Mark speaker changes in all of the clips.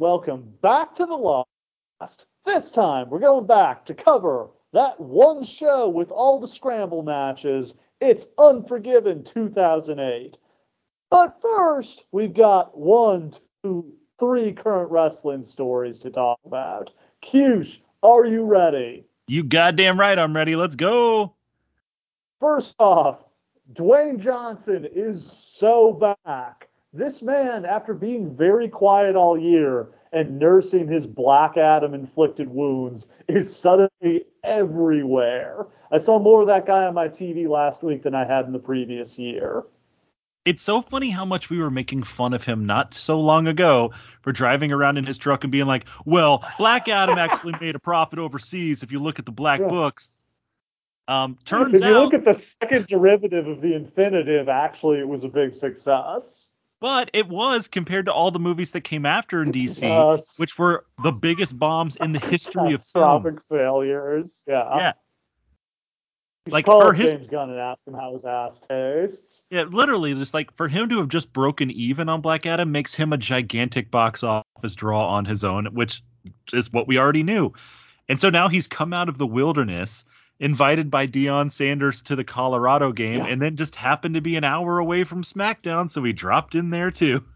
Speaker 1: Hello, everybody, and welcome back to the Lawcast. This time, we're going back to cover that one show with all the scramble matches. It's Unforgiven 2008. But first, we've got one, two, three current wrestling stories to talk about. Cush, are you ready?
Speaker 2: You goddamn right, I'm ready. Let's go.
Speaker 1: First off, Dwayne Johnson is so back. This man, after being very quiet all year and nursing his Black Adam inflicted wounds, is suddenly everywhere. I saw more of that guy on my TV last week than I had in the previous year.
Speaker 2: It's so funny how much we were making fun of him not so long ago for driving around in his truck and being like, well, Black Adam actually made a profit overseas if you look at the black
Speaker 1: Yeah.
Speaker 2: books. Um, turns out
Speaker 1: If you
Speaker 2: out,
Speaker 1: look at the second derivative of the infinitive, actually, it was a big success.
Speaker 2: But it was compared to all the movies that came after in DC,
Speaker 1: Yes.
Speaker 2: which were the biggest bombs in the history of film.
Speaker 1: Failures. Yeah.
Speaker 2: Yeah,
Speaker 1: You
Speaker 2: like, for his-
Speaker 1: James Gunn and ask him how his ass tastes.
Speaker 2: yeah, literally, just like for him to have just broken even on Black Adam makes him a gigantic box office draw on his own, which is what we already knew. And so now he's come out of the wilderness, invited by Deion Sanders to the Colorado game,
Speaker 1: Yeah.
Speaker 2: and then just happened to be an hour away from SmackDown, so he dropped in there too.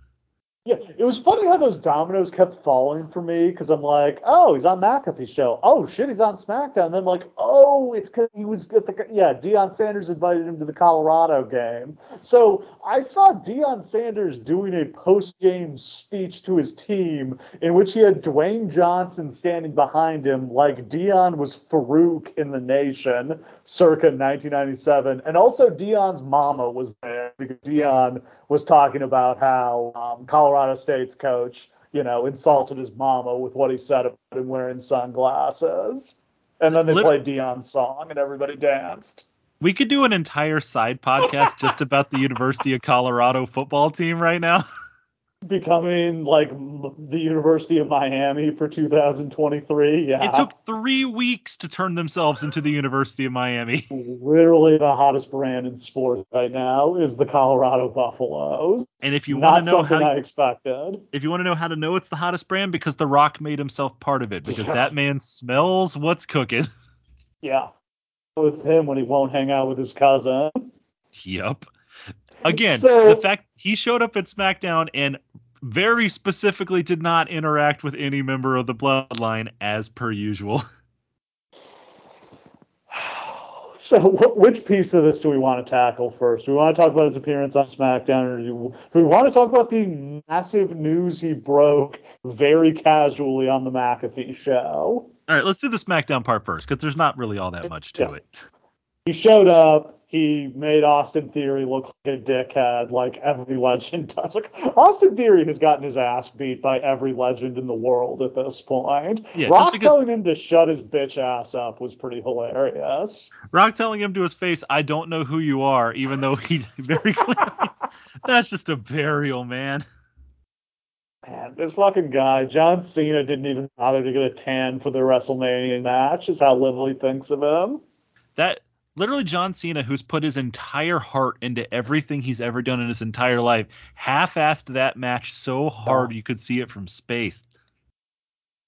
Speaker 1: Yeah, it was funny how those dominoes kept falling for me because I'm like, oh, he's on McAfee show. Oh shit, he's on SmackDown. And then I'm like, oh, it's because he was at the yeah. Deion Sanders invited him to the Colorado game. So I saw Deion Sanders doing a post game speech to his team in which he had Dwayne Johnson standing behind him like Deion was Farouk in the Nation, circa 1997, and also Deion's mama was there because Deion was talking about how um, Colorado State's coach, you know, insulted his mama with what he said about him wearing sunglasses. And then they
Speaker 2: Lit-
Speaker 1: played Deion's song and everybody danced.
Speaker 2: We could do an entire side podcast just about the University of Colorado football team right now.
Speaker 1: Becoming like the University of Miami for 2023. Yeah.
Speaker 2: It took three weeks to turn themselves into the University of Miami.
Speaker 1: Literally the hottest brand in sports right now is the Colorado Buffaloes.
Speaker 2: And if you want to know how
Speaker 1: I expected.
Speaker 2: if you want to know how to know it's the hottest brand, because The Rock made himself part of it, because
Speaker 1: Yeah.
Speaker 2: that man smells what's cooking.
Speaker 1: Yeah. With him when he won't hang out with his cousin.
Speaker 2: Yup. Again,
Speaker 1: So-
Speaker 2: the fact he showed up at SmackDown and very specifically did not interact with any member of the bloodline as per usual.
Speaker 1: So, wh- which piece of this do we want to tackle first? Do we want to talk about his appearance on SmackDown, or do do we want to talk about the massive news he broke very casually on the McAfee show?
Speaker 2: All right, let's do the SmackDown part first, because there's not really all that much to
Speaker 1: Yeah.
Speaker 2: it.
Speaker 1: He showed up. He made Austin Theory look like a dickhead, like every legend does. Like Austin Theory has gotten his ass beat by every legend in the world at this point.
Speaker 2: Yeah,
Speaker 1: Rock
Speaker 2: because-
Speaker 1: telling him to shut his bitch ass up was pretty hilarious.
Speaker 2: Rock telling him to his face, "I don't know who you are," even though he very clearly that's just a burial, man.
Speaker 1: Man, this fucking guy, John Cena, didn't even bother to get a tan for the WrestleMania match. Is how little he thinks of him.
Speaker 2: That literally John Cena, who's put his entire heart into everything he's ever done in his entire life, half-assed that match so hard oh. you could see it from space.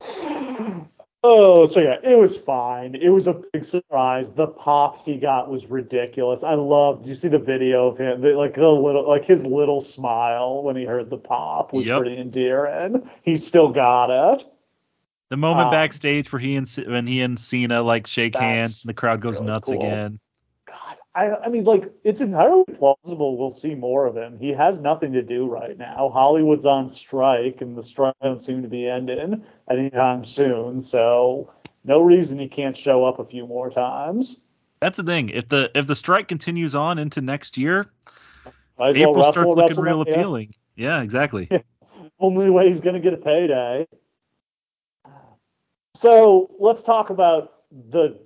Speaker 1: Oh, so yeah, It was fine. It was a big surprise. The pop he got was ridiculous. I loved. You see the video of him? The, like a little, like his little smile when he heard the pop was
Speaker 2: Yep.
Speaker 1: pretty endearing. He still got it.
Speaker 2: The moment
Speaker 1: Um,
Speaker 2: backstage where he and when he and Cena like shake hands and the crowd goes
Speaker 1: really
Speaker 2: nuts
Speaker 1: cool.
Speaker 2: again.
Speaker 1: God, I, I mean, like, it's entirely plausible we'll see more of him. He has nothing to do right now. Hollywood's on strike, and the strike don't seem to be ending anytime soon. So, no reason he can't show up a few more times.
Speaker 2: That's the thing. If the if the strike continues on into next year,
Speaker 1: Might as well
Speaker 2: April
Speaker 1: wrestle
Speaker 2: starts looking real appealing. Yeah, exactly.
Speaker 1: Only way he's going to get a payday. So let's talk about the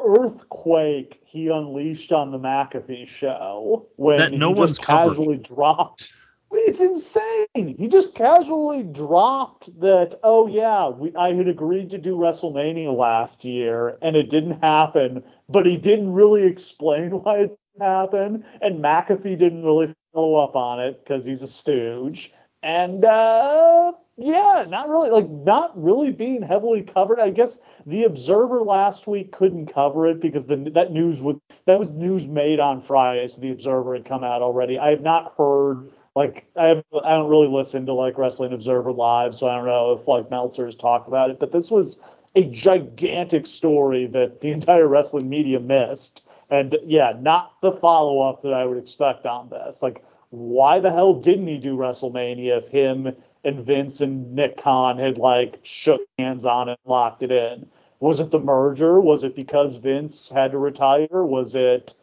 Speaker 1: earthquake he unleashed on the McAfee show when
Speaker 2: That no
Speaker 1: he
Speaker 2: one's
Speaker 1: just
Speaker 2: covered.
Speaker 1: casually dropped. It's insane. He just casually dropped that. Oh yeah, we, I had agreed to do WrestleMania last year, and it didn't happen. But he didn't really explain why it didn't happen, and McAfee didn't really follow up on it because he's a stooge. and uh, yeah, not really like not really being heavily covered. I guess the Observer last week couldn't cover it because the that news was that was news made on Friday, so the Observer had come out already. I have not heard like I have, I don't really listen to like Wrestling Observer live, so I don't know if like Meltzer has talked about it. But this was a gigantic story that the entire wrestling media missed, and yeah, not the follow up that I would expect on this. Like, why the hell didn't he do WrestleMania if him and Vince and Nick Khan had like shook hands on it and locked it in? Was it the merger? Was it because Vince had to retire? Was it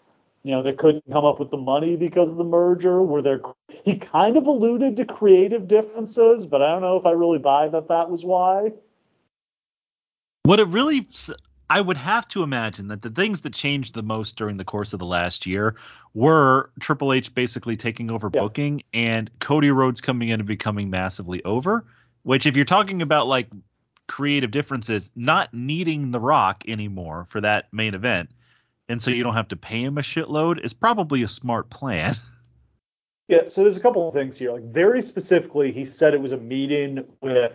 Speaker 1: you know, they couldn't come up with the money because of the merger. Were there? He kind of alluded to creative differences, but I don't know if I really buy that that was why.
Speaker 2: What it really, I would have to imagine that the things that changed the most during the course of the last year were Triple H basically taking over yeah. booking and Cody Rhodes coming in and becoming massively over. Which, if you're talking about like creative differences, not needing The Rock anymore for that main event and so you don't have to pay him a shitload is probably a smart plan.
Speaker 1: Yeah, so there's a couple of things here. Like very specifically, he said it was a meeting with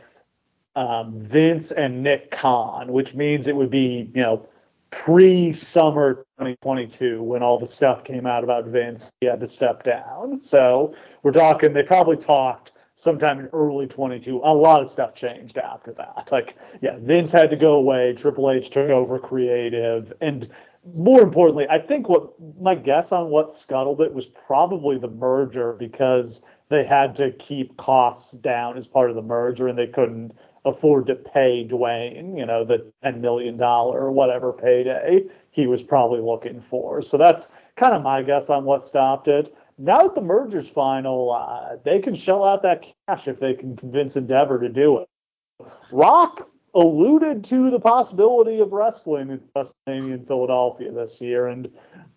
Speaker 1: um, Vince and Nick Khan, which means it would be, you know, pre-summer 2022 when all the stuff came out about Vince. He had to step down. So we're talking. They probably talked sometime in early 22. A lot of stuff changed after that. Like, yeah, Vince had to go away. Triple H took over creative, and more importantly, I think what my guess on what scuttled it was probably the merger because they had to keep costs down as part of the merger and they couldn't afford to pay Dwayne, you know, the $10 million or whatever payday he was probably looking for. So that's kind of my guess on what stopped it. Now that the merger's final, uh, they can shell out that cash if they can convince Endeavor to do it. Rock alluded to the possibility of wrestling in WrestleMania in Philadelphia this year, and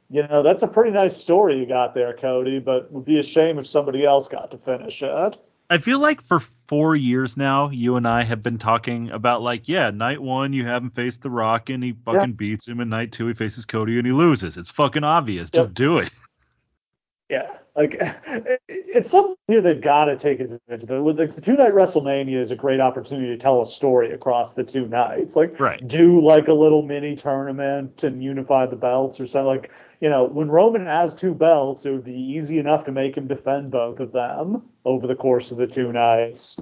Speaker 1: you know that's a pretty nice story you got there, Cody. But would be a shame if somebody else got to finish it.
Speaker 2: I feel like for four years now, you and I have been talking about like, yeah, night one you have him face The Rock and he fucking yeah. beats him, and night two he faces Cody and he loses. It's fucking obvious. Yep. Just do it.
Speaker 1: Yeah, like it's something here they've got to take advantage of. It. With the, the two night WrestleMania is a great opportunity to tell a story across the two nights. Like,
Speaker 2: right.
Speaker 1: do like a little mini tournament and unify the belts or something. Like, you know, when Roman has two belts, it would be easy enough to make him defend both of them over the course of the two nights.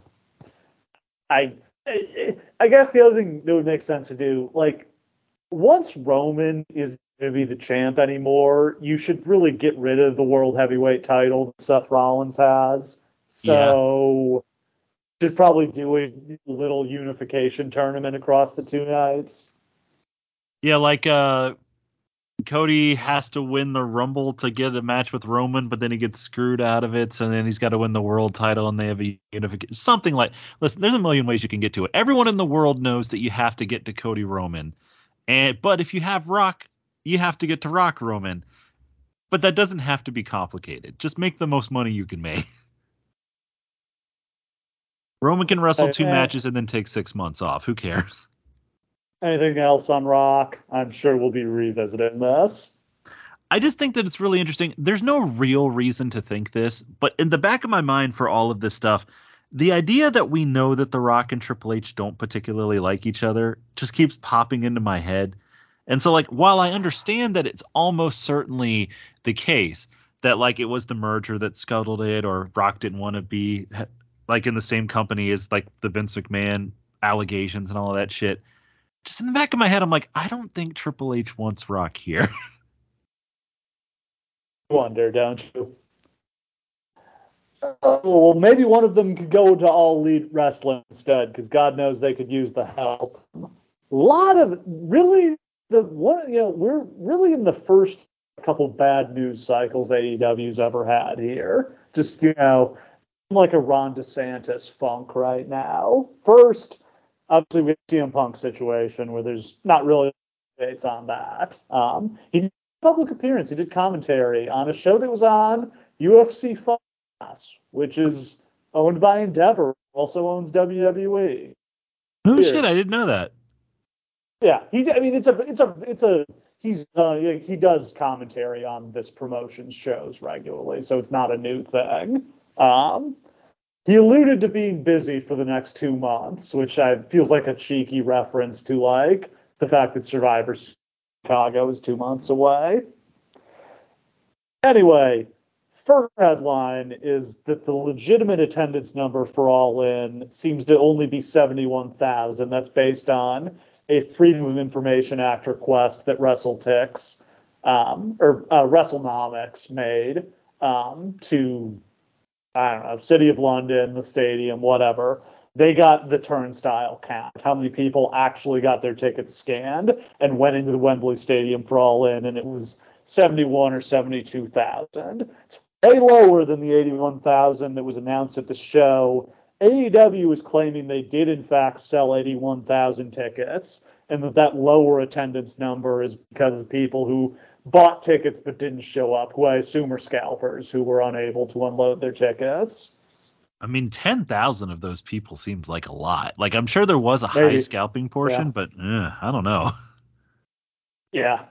Speaker 1: I, I guess the other thing that would make sense to do, like, once Roman is going to be the champ anymore, you should really get rid of the world heavyweight title that Seth Rollins has. So yeah. should probably do a little unification tournament across the two nights.
Speaker 2: Yeah, like uh Cody has to win the Rumble to get a match with Roman, but then he gets screwed out of it, so then he's got to win the world title, and they have a unification. Something like, listen, there's a million ways you can get to it. Everyone in the world knows that you have to get to Cody Roman, and but if you have Rock you have to get to Rock Roman. But that doesn't have to be complicated. Just make the most money you can make. Roman can wrestle two uh, matches and then take six months off. Who cares?
Speaker 1: Anything else on Rock? I'm sure we'll be revisiting this.
Speaker 2: I just think that it's really interesting. There's no real reason to think this, but in the back of my mind for all of this stuff, the idea that we know that The Rock and Triple H don't particularly like each other just keeps popping into my head. And so like while I understand that it's almost certainly the case that like it was the merger that scuttled it or Rock didn't want to be like in the same company as like the Vince McMahon allegations and all of that shit. Just in the back of my head, I'm like, I don't think Triple H wants Rock here.
Speaker 1: Wonder, don't you? Oh, well, maybe one of them could go to All Elite Wrestling instead, because God knows they could use the help. A lot of really the one, you know, we're really in the first couple bad news cycles AEW's ever had here. Just, you know, like a Ron DeSantis funk right now. First, obviously, we see CM Punk situation where there's not really updates on that. Um, he did public appearance. He did commentary on a show that was on UFC Pass, which is owned by Endeavor, also owns WWE.
Speaker 2: Oh shit, I didn't know that.
Speaker 1: Yeah, he. I mean, it's a, it's a, it's a. He's uh, he does commentary on this promotion shows regularly, so it's not a new thing. Um, he alluded to being busy for the next two months, which I feels like a cheeky reference to like the fact that Survivor Chicago is two months away. Anyway, first headline is that the legitimate attendance number for All In seems to only be 71,000. That's based on a Freedom of Information Act request that WrestleTix um, or uh, WrestleNomics made um, to I don't know, City of London, the stadium, whatever. They got the turnstile count, how many people actually got their tickets scanned and went into the Wembley Stadium for all in, and it was 71 or 72,000. It's way lower than the 81,000 that was announced at the show. AEW is claiming they did in fact sell 81,000 tickets, and that that lower attendance number is because of people who bought tickets but didn't show up, who I assume are scalpers who were unable to unload their tickets.
Speaker 2: I mean, 10,000 of those people seems like a lot. Like, I'm sure there was a
Speaker 1: Maybe.
Speaker 2: high scalping portion,
Speaker 1: Yeah.
Speaker 2: but eh, I don't know.
Speaker 1: Yeah,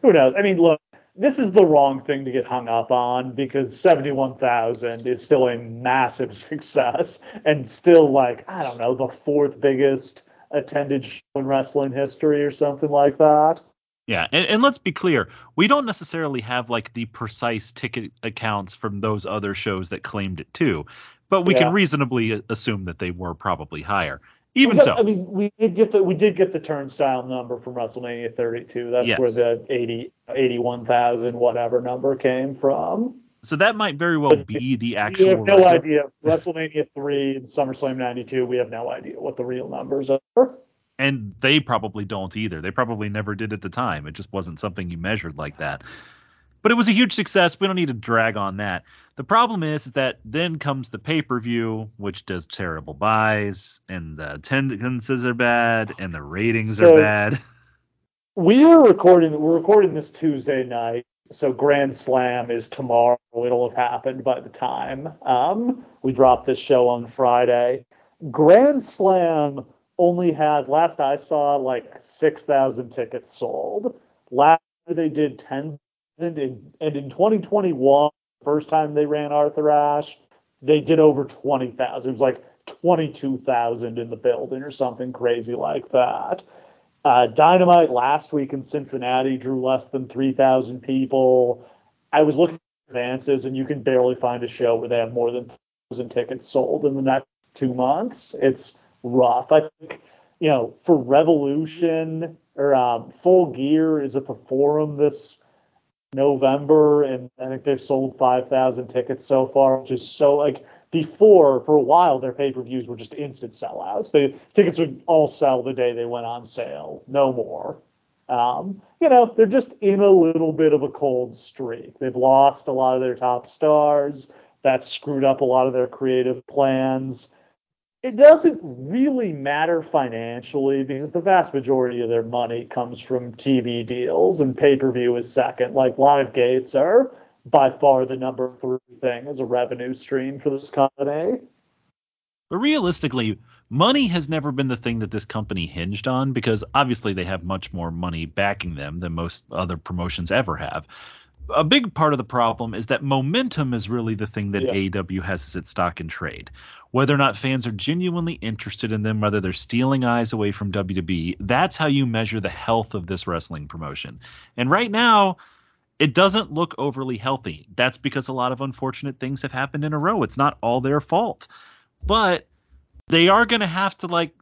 Speaker 1: who knows? I mean, look, this is the wrong thing to get hung up on because 71,000 is still a massive success and still like, I don't know, the fourth biggest attended show in wrestling history or something like that.
Speaker 2: Yeah, and, and let's be clear, we don't necessarily have like the precise ticket accounts from those other shows that claimed it too, but we
Speaker 1: Yeah.
Speaker 2: can reasonably assume that they were probably higher. Even
Speaker 1: got-
Speaker 2: so,
Speaker 1: I mean, we did get the we did get the turnstile number from WrestleMania 32. That's
Speaker 2: Yes.
Speaker 1: where the 80 81,000 whatever number came from.
Speaker 2: so that might very well
Speaker 1: But
Speaker 2: be the
Speaker 1: We
Speaker 2: actual.
Speaker 1: have no
Speaker 2: record.
Speaker 1: idea. WrestleMania 3 and SummerSlam 92, we have no idea what the real numbers are.
Speaker 2: And they probably don't either. They probably never did at the time. It just wasn't something you measured like that. But it was a huge success. We don't need to drag on that. The problem is that then comes the pay per view, which does terrible buys, and the attendances are bad, and the ratings
Speaker 1: So-
Speaker 2: are bad.
Speaker 1: We are recording. We're recording this Tuesday night, so Grand Slam is tomorrow. It'll have happened by the time um, we drop this show on Friday. Grand Slam only has, last I saw, like six thousand tickets sold. Last year they did ten, and in, and in 2021, first time they ran Arthur Ashe, they did over twenty thousand. It was like twenty-two thousand in the building or something crazy like that. Uh, Dynamite last week in Cincinnati drew less than 3,000 people. I was looking at advances, and you can barely find a show where they have more than 1,000 tickets sold in the next two months. It's rough. I think, you know, for Revolution or um, Full Gear is at the Forum this November, and I think they've sold 5,000 tickets so far, which is so like before for a while their pay-per-views were just instant sellouts. The tickets would all sell the day they went on sale, no more. Um, you know, they're just in a little bit of a cold streak. They've lost a lot of their top stars. That screwed up a lot of their creative plans. It doesn't really matter financially because the vast majority of their money comes from TV deals and pay-per-view is second. Like live gates are by far the number three thing as a revenue stream for this company.
Speaker 2: But realistically, money has never been the thing that this company hinged on because obviously they have much more money backing them than most other promotions ever have. A big part of the problem is that momentum is really the thing that
Speaker 1: Yeah.
Speaker 2: AEW has as its stock in trade. Whether or not fans are genuinely interested in them, whether they're stealing eyes away from WWE, that's how you measure the health of this wrestling promotion. And right now, it doesn't look overly healthy. That's because a lot of unfortunate things have happened in a row. It's not all their fault. But they are going to have to like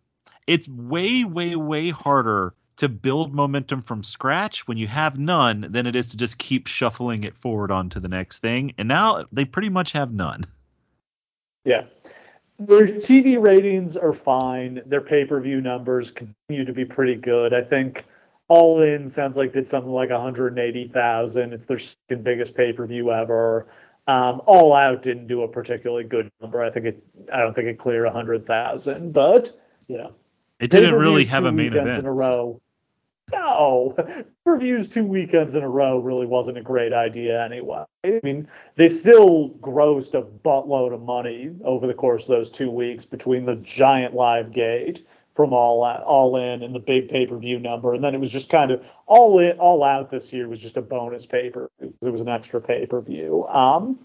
Speaker 2: it's way way way harder to build momentum from scratch when you have none than it is to just keep shuffling it forward onto the next thing. And now they pretty much have none.
Speaker 1: Yeah. Their TV ratings are fine. Their pay-per-view numbers continue to be pretty good. I think All In sounds like did something like 180,000. It's their second biggest pay-per-view ever. Um, All Out didn't do a particularly good number. I think it. I don't think it cleared 100,000, but you know,
Speaker 2: It didn't really have a main event.
Speaker 1: in a row. No, reviews two weekends in a row really wasn't a great idea anyway. I mean, they still grossed a buttload of money over the course of those two weeks between the giant live gate from all all in and the big pay per view number, and then it was just kind of all in, all out this year was just a bonus paper. It was an extra pay per view. Um,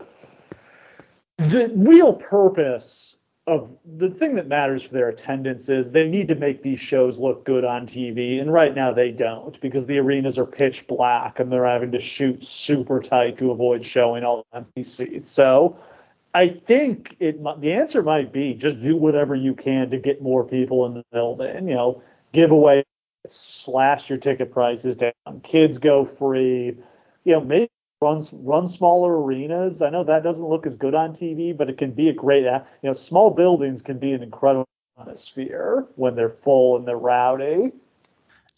Speaker 1: the real purpose of the thing that matters for their attendance is they need to make these shows look good on TV, and right now they don't because the arenas are pitch black and they're having to shoot super tight to avoid showing all the empty seats. So I think it the answer might be just do whatever you can to get more people in the building. You know, give away, slash your ticket prices down, kids go free. You know, maybe run run smaller arenas. I know that doesn't look as good on TV, but it can be a great. You know, small buildings can be an incredible atmosphere when they're full and they're rowdy.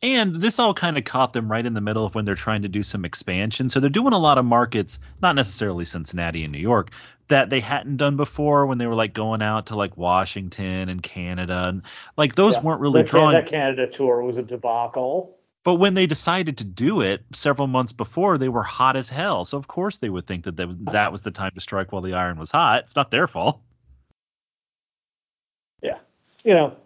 Speaker 2: And this all kind of caught them right in the middle of when they're trying to do some expansion. So they're doing a lot of markets, not necessarily Cincinnati and New York, that they hadn't done before when they were like going out to like Washington and Canada. And like those yeah, weren't really drawing.
Speaker 1: That Canada tour was a debacle.
Speaker 2: But when they decided to do it several months before, they were hot as hell. So of course they would think that that was, that was the time to strike while the iron was hot. It's not their fault.
Speaker 1: Yeah, you know,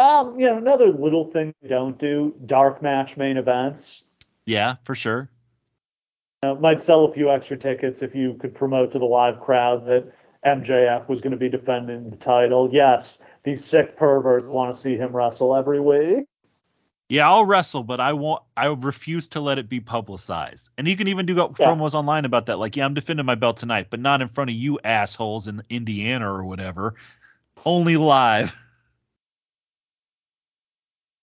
Speaker 1: um, you know, another little thing we don't do: dark match main events.
Speaker 2: Yeah, for sure.
Speaker 1: Uh, might sell a few extra tickets if you could promote to the live crowd that MJF was going to be defending the title. Yes, these sick perverts want to see him wrestle every week.
Speaker 2: Yeah, I'll wrestle, but I won't. I refuse to let it be publicized. And you can even do yeah. promos online about that. Like, yeah, I'm defending my belt tonight, but not in front of you assholes in Indiana or whatever. Only live.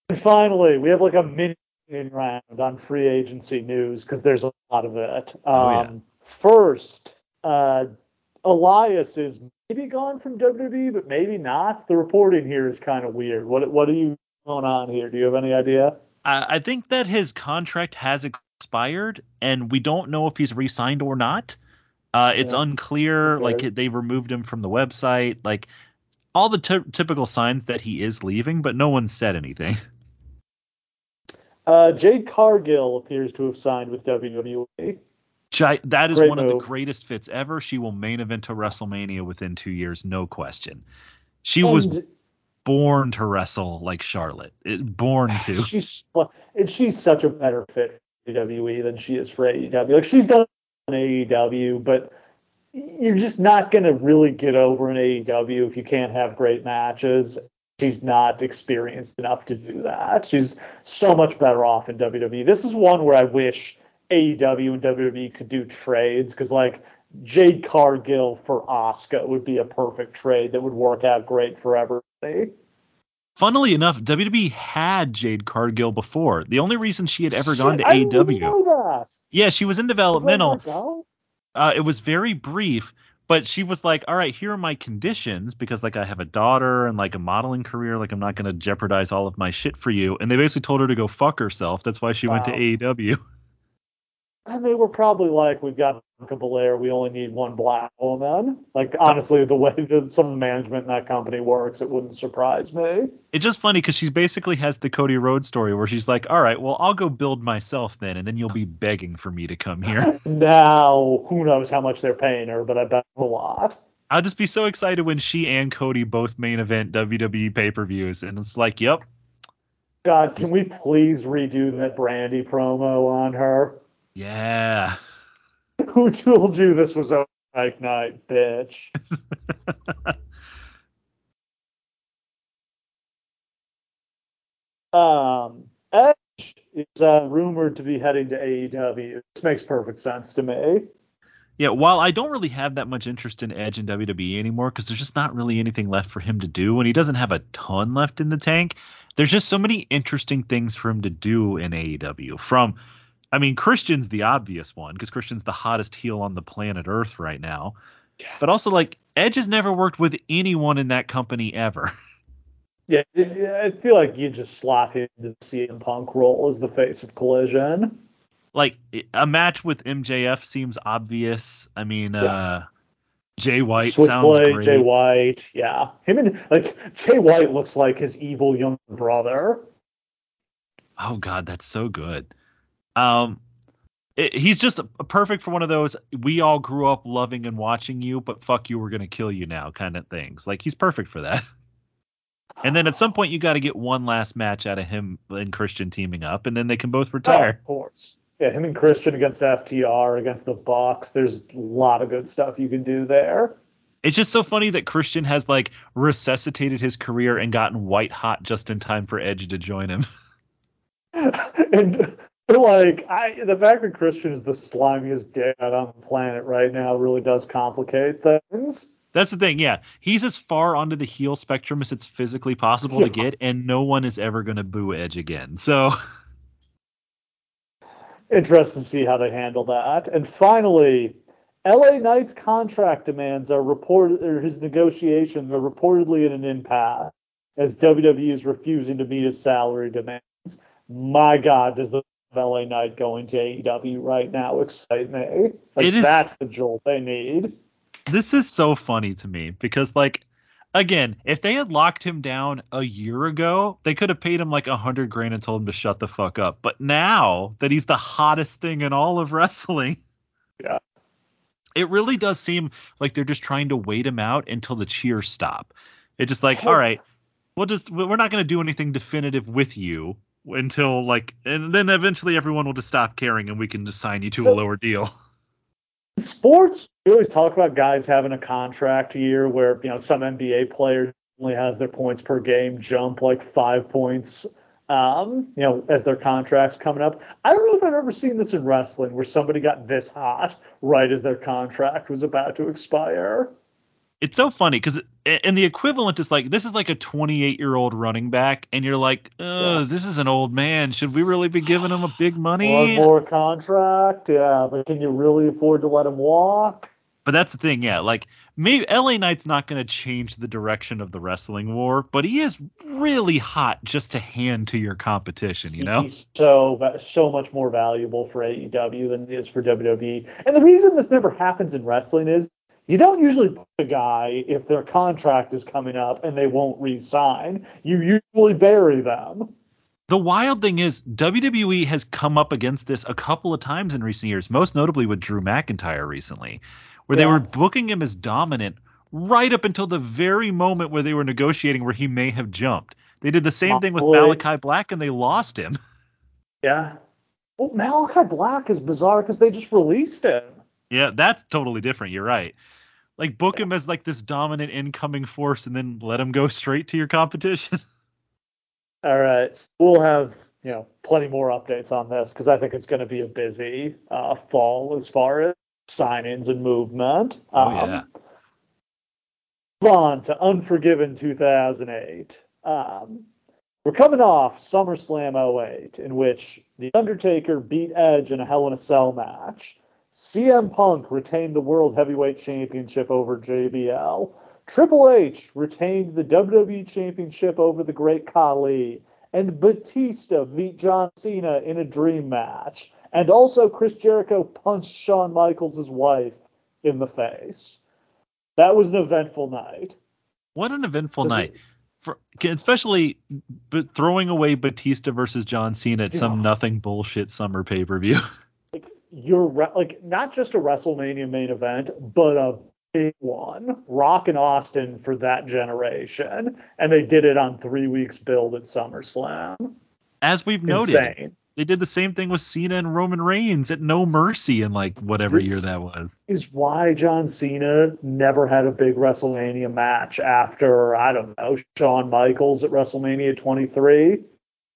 Speaker 1: And finally, we have like a mini round on free agency news because there's a lot of it. Um, oh, yeah. Um, first, uh, Elias is maybe gone from WWE, but maybe not. The reporting here is kind of weird. What what are you going on here? Do you have any idea?
Speaker 2: I think that his contract has expired, and we don't know if he's re-signed or not. Uh, it's yeah. unclear. Okay. Like they removed him from the website. Like all the t- typical signs that he is leaving, but no one said anything.
Speaker 1: Uh, Jade Cargill appears to have signed with WWE.
Speaker 2: that is Great one move. of the greatest fits ever. She will main event to WrestleMania within two years, no question. She and was born to wrestle like Charlotte. It, born to.
Speaker 1: She's and she's such a better fit for WWE than she is for AEW. Like she's done AEW, but you're just not going to really get over an AEW if you can't have great matches. She's not experienced enough to do that. She's so much better off in WWE. This is one where I wish AEW and WWE could do trades because, like, Jade Cargill for Asuka would be a perfect trade that would work out great for
Speaker 2: Funnily enough, WWE had Jade Cargill before. The only reason she had ever Shit, gone to I AEW. Yeah, she was in developmental. Uh, it was very brief, but she was like, "All right, here are my conditions because like I have a daughter and like a modeling career, like I'm not going to jeopardize all of my shit for you." And they basically told her to go fuck herself. That's why she wow. went to AEW.
Speaker 1: And we're probably like, "We've got Belair. We only need one black woman." Like honestly, the way that some management in that company works, it wouldn't surprise me.
Speaker 2: It's just funny because she basically has the Cody Rhodes story where she's like, "All right, well, I'll go build myself then, and then you'll be begging for me to come here."
Speaker 1: now, who knows how much they're paying her, but I bet a lot.
Speaker 2: I'll just be so excited when she and Cody both main event WWE pay per views, and it's like, yep.
Speaker 1: God, can we please redo that Brandi promo on her?
Speaker 2: Yeah.
Speaker 1: Who told you this was a night night, bitch? um, Edge is uh, rumored to be heading to AEW. This makes perfect sense to me.
Speaker 2: Yeah, while I don't really have that much interest in Edge and WWE anymore because there's just not really anything left for him to do, and he doesn't have a ton left in the tank. There's just so many interesting things for him to do in AEW. From I mean, Christian's the obvious one because Christian's the hottest heel on the planet Earth right now. Yeah. But also, like, Edge has never worked with anyone in that company ever.
Speaker 1: Yeah, I feel like you just slot him into the CM Punk role as the face of Collision.
Speaker 2: Like a match with MJF seems obvious. I mean, yeah. uh, Jay White Switchblade, sounds great.
Speaker 1: Jay White, yeah. Him and like Jay White looks like his evil young brother.
Speaker 2: Oh God, that's so good. Um, it, he's just perfect for one of those we all grew up loving and watching you, but fuck you, we're gonna kill you now kind of things. Like he's perfect for that. And then at some point you got to get one last match out of him and Christian teaming up, and then they can both retire.
Speaker 1: Oh, of course. Yeah, him and Christian against FTR against the Bucks. There's a lot of good stuff you can do there.
Speaker 2: It's just so funny that Christian has like resuscitated his career and gotten white hot just in time for Edge to join him.
Speaker 1: and like I, the fact that Christian is the slimiest dad on the planet right now really does complicate things.
Speaker 2: That's the thing, yeah. He's as far onto the heel spectrum as it's physically possible yeah. to get, and no one is ever going to boo Edge again. So
Speaker 1: interesting to see how they handle that. And finally, LA Knight's contract demands are reported, or his negotiations are reportedly in an impasse as WWE is refusing to meet his salary demands. My God, does the LA Knight going to AEW right now excite me? Like, it is, that's the jolt they need.
Speaker 2: This is so funny to me because, like, again, if they had locked him down a year ago, they could have paid him like a hundred grand and told him to shut the fuck up. But now that he's the hottest thing in all of wrestling,
Speaker 1: yeah,
Speaker 2: it really does seem like they're just trying to wait him out until the cheers stop. It's just like, all right, we'll just we're not going to do anything definitive with you until like, and then eventually everyone will just stop caring and we can just sign you to so, a lower deal.
Speaker 1: Sports, we always talk about guys having a contract year where you know some NBA players only has their points per game jump like five points um, you know, as their contracts coming up. I don't know if I've ever seen this in wrestling where somebody got this hot right as their contract was about to expire.
Speaker 2: It's so funny because and the equivalent is like this is like a 28 year old running back and you're like, oh, yeah. this is an old man. Should we really be giving him a big money?
Speaker 1: One more contract, yeah, but can you really afford to let him walk?
Speaker 2: But that's the thing, yeah. Like maybe LA Knight's not going to change the direction of the wrestling war, but he is really hot just to hand to your competition, you know?
Speaker 1: He's so so much more valuable for AEW than he is for WWE. And the reason this never happens in wrestling is you don't usually put a guy if their contract is coming up and they won't re-sign. You usually bury them.
Speaker 2: The wild thing is WWE has come up against this a couple of times in recent years, most notably with Drew McIntyre recently where yeah. they were booking him as dominant right up until the very moment where they were negotiating where he may have jumped. They did the same My thing with boy. Malachi Black and they lost him.
Speaker 1: Yeah. Well, Malachi Black is bizarre because they just released him.
Speaker 2: Yeah, that's totally different. You're right. Like book him as like this dominant incoming force and then let him go straight to your competition.
Speaker 1: All right. We'll have, you know, plenty more updates on this because I think it's going to be a busy uh, fall as far as signings and movement.
Speaker 2: Oh, um, yeah.
Speaker 1: On to Unforgiven 2008. Um, we're coming off SummerSlam 08, in which The Undertaker beat Edge in a Hell in a Cell match. CM Punk retained the World Heavyweight Championship over JBL. Triple H retained the WWE Championship over the Great Khali. And Batista beat John Cena in a dream match. And also, Chris Jericho punched Shawn Michaels' wife in the face. That was an eventful night.
Speaker 2: What an eventful night. For, especially throwing away Batista versus John Cena at some nothing bullshit summer pay per view.
Speaker 1: You're like not just a WrestleMania main event, but a big one. Rock and Austin for that generation, and they did it on three weeks build at SummerSlam.
Speaker 2: As we've noted, Insane. They did the same thing with Cena and Roman Reigns at No Mercy in like whatever this year that was.
Speaker 1: Is why John Cena never had a big WrestleMania match after I don't know Shawn Michaels at WrestleMania 23.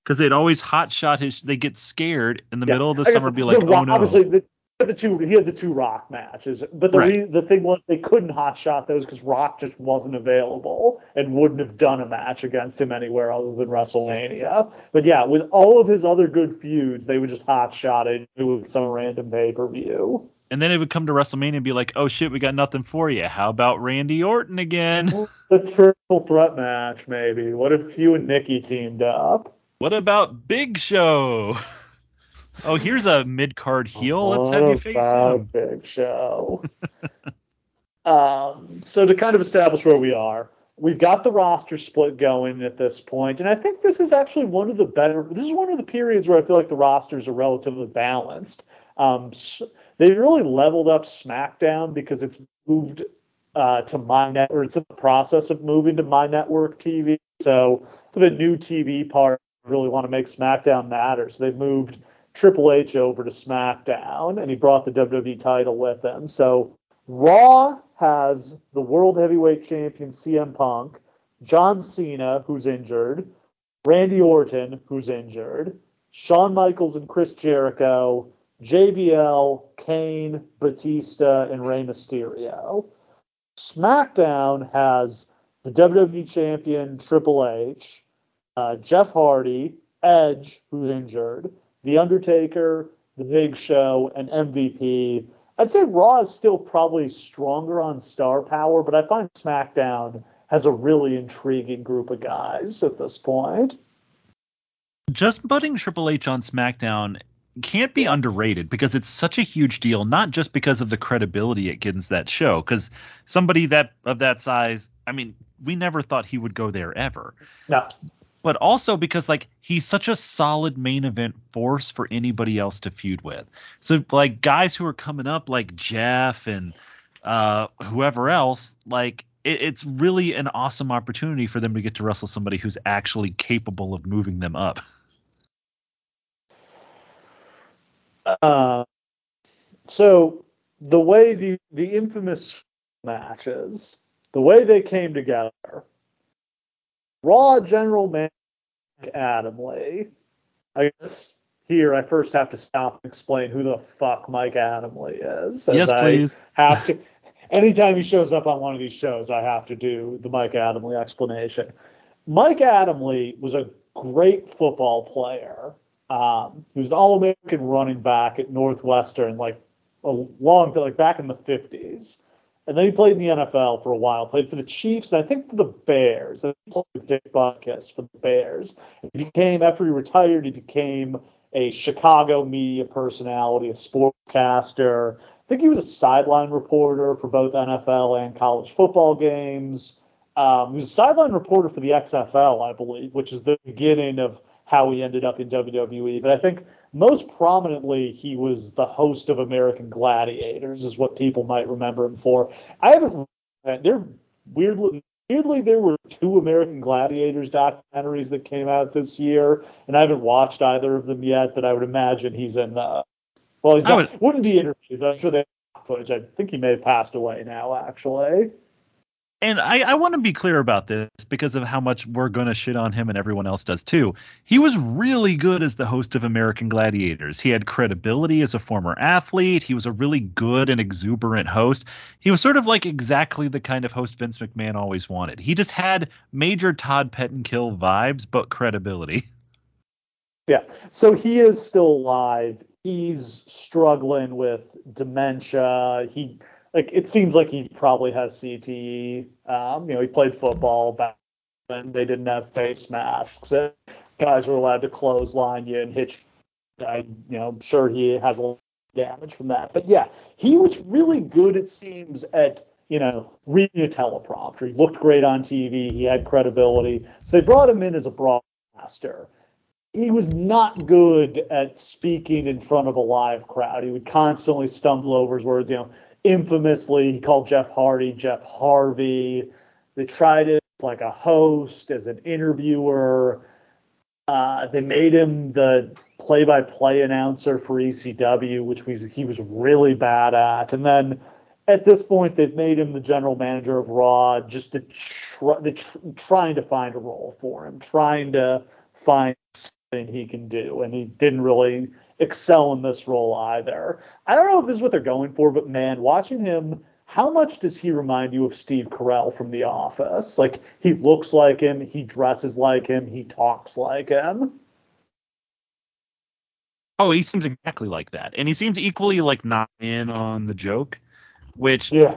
Speaker 2: Because they'd always hot shot his. They get scared in the yeah. middle of the summer, be like, oh no.
Speaker 1: Obviously, the, the two he had the two Rock matches, but the right. re, the thing was they couldn't hot shot those because Rock just wasn't available and wouldn't have done a match against him anywhere other than WrestleMania. But yeah, with all of his other good feuds, they would just hot shot it with some random pay per view.
Speaker 2: And then it would come to WrestleMania and be like, oh shit, we got nothing for you. How about Randy Orton again?
Speaker 1: The triple threat match, maybe. What if you and Nikki teamed up?
Speaker 2: What about Big Show? Oh, here's a mid card heel. Let's have you face him.
Speaker 1: Big Show. um, so to kind of establish where we are, we've got the roster split going at this point, and I think this is actually one of the better. This is one of the periods where I feel like the rosters are relatively balanced. Um, so they really leveled up SmackDown because it's moved uh, to my network. it's in the process of moving to MyNetworkTV. So for the new TV part, really want to make SmackDown matter. So they've moved Triple H over to SmackDown, and he brought the WWE title with him. So Raw has the world heavyweight champion CM Punk, John Cena, who's injured, Randy Orton, who's injured, Shawn Michaels and Chris Jericho, JBL, Kane, Batista, and Rey Mysterio. SmackDown has the WWE Champion Triple H, uh, Jeff Hardy, Edge, who's injured, The Undertaker, The Big Show, and MVP. I'd say Raw is still probably stronger on star power, but I find SmackDown has a really intriguing group of guys at this point.
Speaker 2: Just putting Triple H on SmackDown can't be underrated because it's such a huge deal, not just because of the credibility it gives that show. Because somebody that of that size, I mean, we never thought he would go there ever.
Speaker 1: No.
Speaker 2: But also because like he's such a solid main event force for anybody else to feud with. So like guys who are coming up like Jeff and uh, whoever else, like it, it's really an awesome opportunity for them to get to wrestle somebody who's actually capable of moving them up.
Speaker 1: Uh, so the way the the infamous matches, the way they came together, Raw General Manager Adamle. I guess here I first have to stop and explain who the fuck Mike Adamle is.
Speaker 2: Yes, please.
Speaker 1: have to. Anytime he shows up on one of these shows, I have to do the Mike Adamle explanation. Mike Adamle was a great football player um, he was an All-American running back at Northwestern, like a long time, like back in the 50s. And then he played in the NFL for a while. Played for the Chiefs and I think for the Bears. I he played with Dick Butkus for the Bears. He became after he retired, he became a Chicago media personality, a sportscaster. I think he was a sideline reporter for both NFL and college football games. Um, he was a sideline reporter for the XFL, I believe, which is the beginning of how he ended up in WWE. But I think most prominently, he was the host of American Gladiators, is what people might remember him for. I haven't. There weirdly, weirdly, there were two American Gladiators documentaries that came out this year, and I haven't watched either of them yet. But I would imagine he's in. Uh, well, he's not, would, not be interviewed. I'm sure they footage. I think he may have passed away now, actually
Speaker 2: and I, I want to be clear about this because of how much we're going to shit on him and everyone else does too. He was really good as the host of American Gladiators. He had credibility as a former athlete. He was a really good and exuberant host. He was sort of like exactly the kind of host Vince McMahon always wanted. He just had major Todd Pettengill vibes, but credibility.
Speaker 1: Yeah. So he is still alive. He's struggling with dementia. He like it seems like he probably has CTE. Um, you know, he played football back when they didn't have face masks. And guys were allowed to clothesline you and hit. You. I, you know, I'm sure he has a lot of damage from that. But yeah, he was really good. It seems at you know reading a teleprompter. He looked great on TV. He had credibility. So they brought him in as a broadcaster. He was not good at speaking in front of a live crowd. He would constantly stumble over his words. You know, infamously he called Jeff Hardy Jeff Harvey. They tried it like a host, as an interviewer. Uh, they made him the play-by-play announcer for ECW, which he was really bad at. And then at this point, they've made him the general manager of Raw, just to tr- trying to find a role for him, trying to find something he can do, and he didn't really excel in this role either. I don't know if this is what they're going for, but man, watching him, how much does he remind you of Steve Carell from The Office? Like he looks like him, he dresses like him, he talks like him.
Speaker 2: Oh, he seems exactly like that, and he seems equally like not in on the joke, which
Speaker 1: yeah.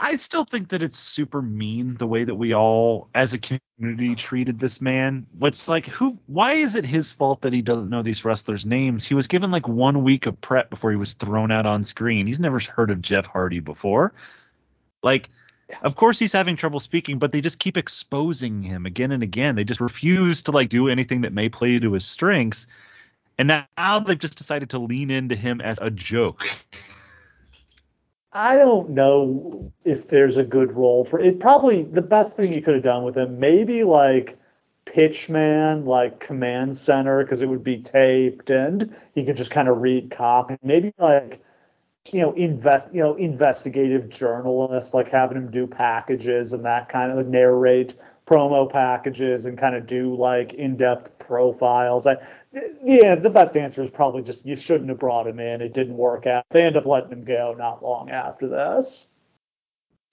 Speaker 2: I still think that it's super mean the way that we all, as a community, treated this man. What's like, who? Why is it his fault that he doesn't know these wrestlers' names? He was given like one week of prep before he was thrown out on screen. He's never heard of Jeff Hardy before. Like, of course he's having trouble speaking, but they just keep exposing him again and again. They just refuse to like do anything that may play to his strengths. And now they've just decided to lean into him as a joke.
Speaker 1: I don't know if there's a good role for it. Probably the best thing you could have done with him, maybe like pitchman, like command center, because it would be taped and he could just kind of read copy. Maybe like you know, invest, you know, investigative journalist, like having him do packages and that kind of like narrate promo packages and kind of do like in-depth profiles. I, yeah, the best answer is probably just you shouldn't have brought him in. It didn't work out. They end up letting him go not long after this.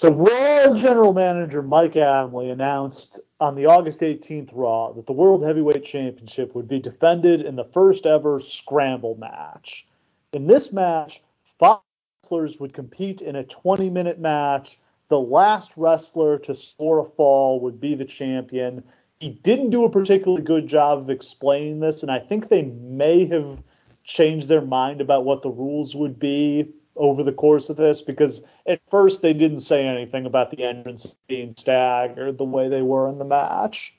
Speaker 1: So Raw General Manager Mike Adamle announced on the August 18th Raw that the World Heavyweight Championship would be defended in the first ever scramble match. In this match, five wrestlers would compete in a 20 minute match. The last wrestler to score a fall would be the champion. He didn't do a particularly good job of explaining this, and I think they may have changed their mind about what the rules would be over the course of this because at first they didn't say anything about the entrance being staggered the way they were in the match.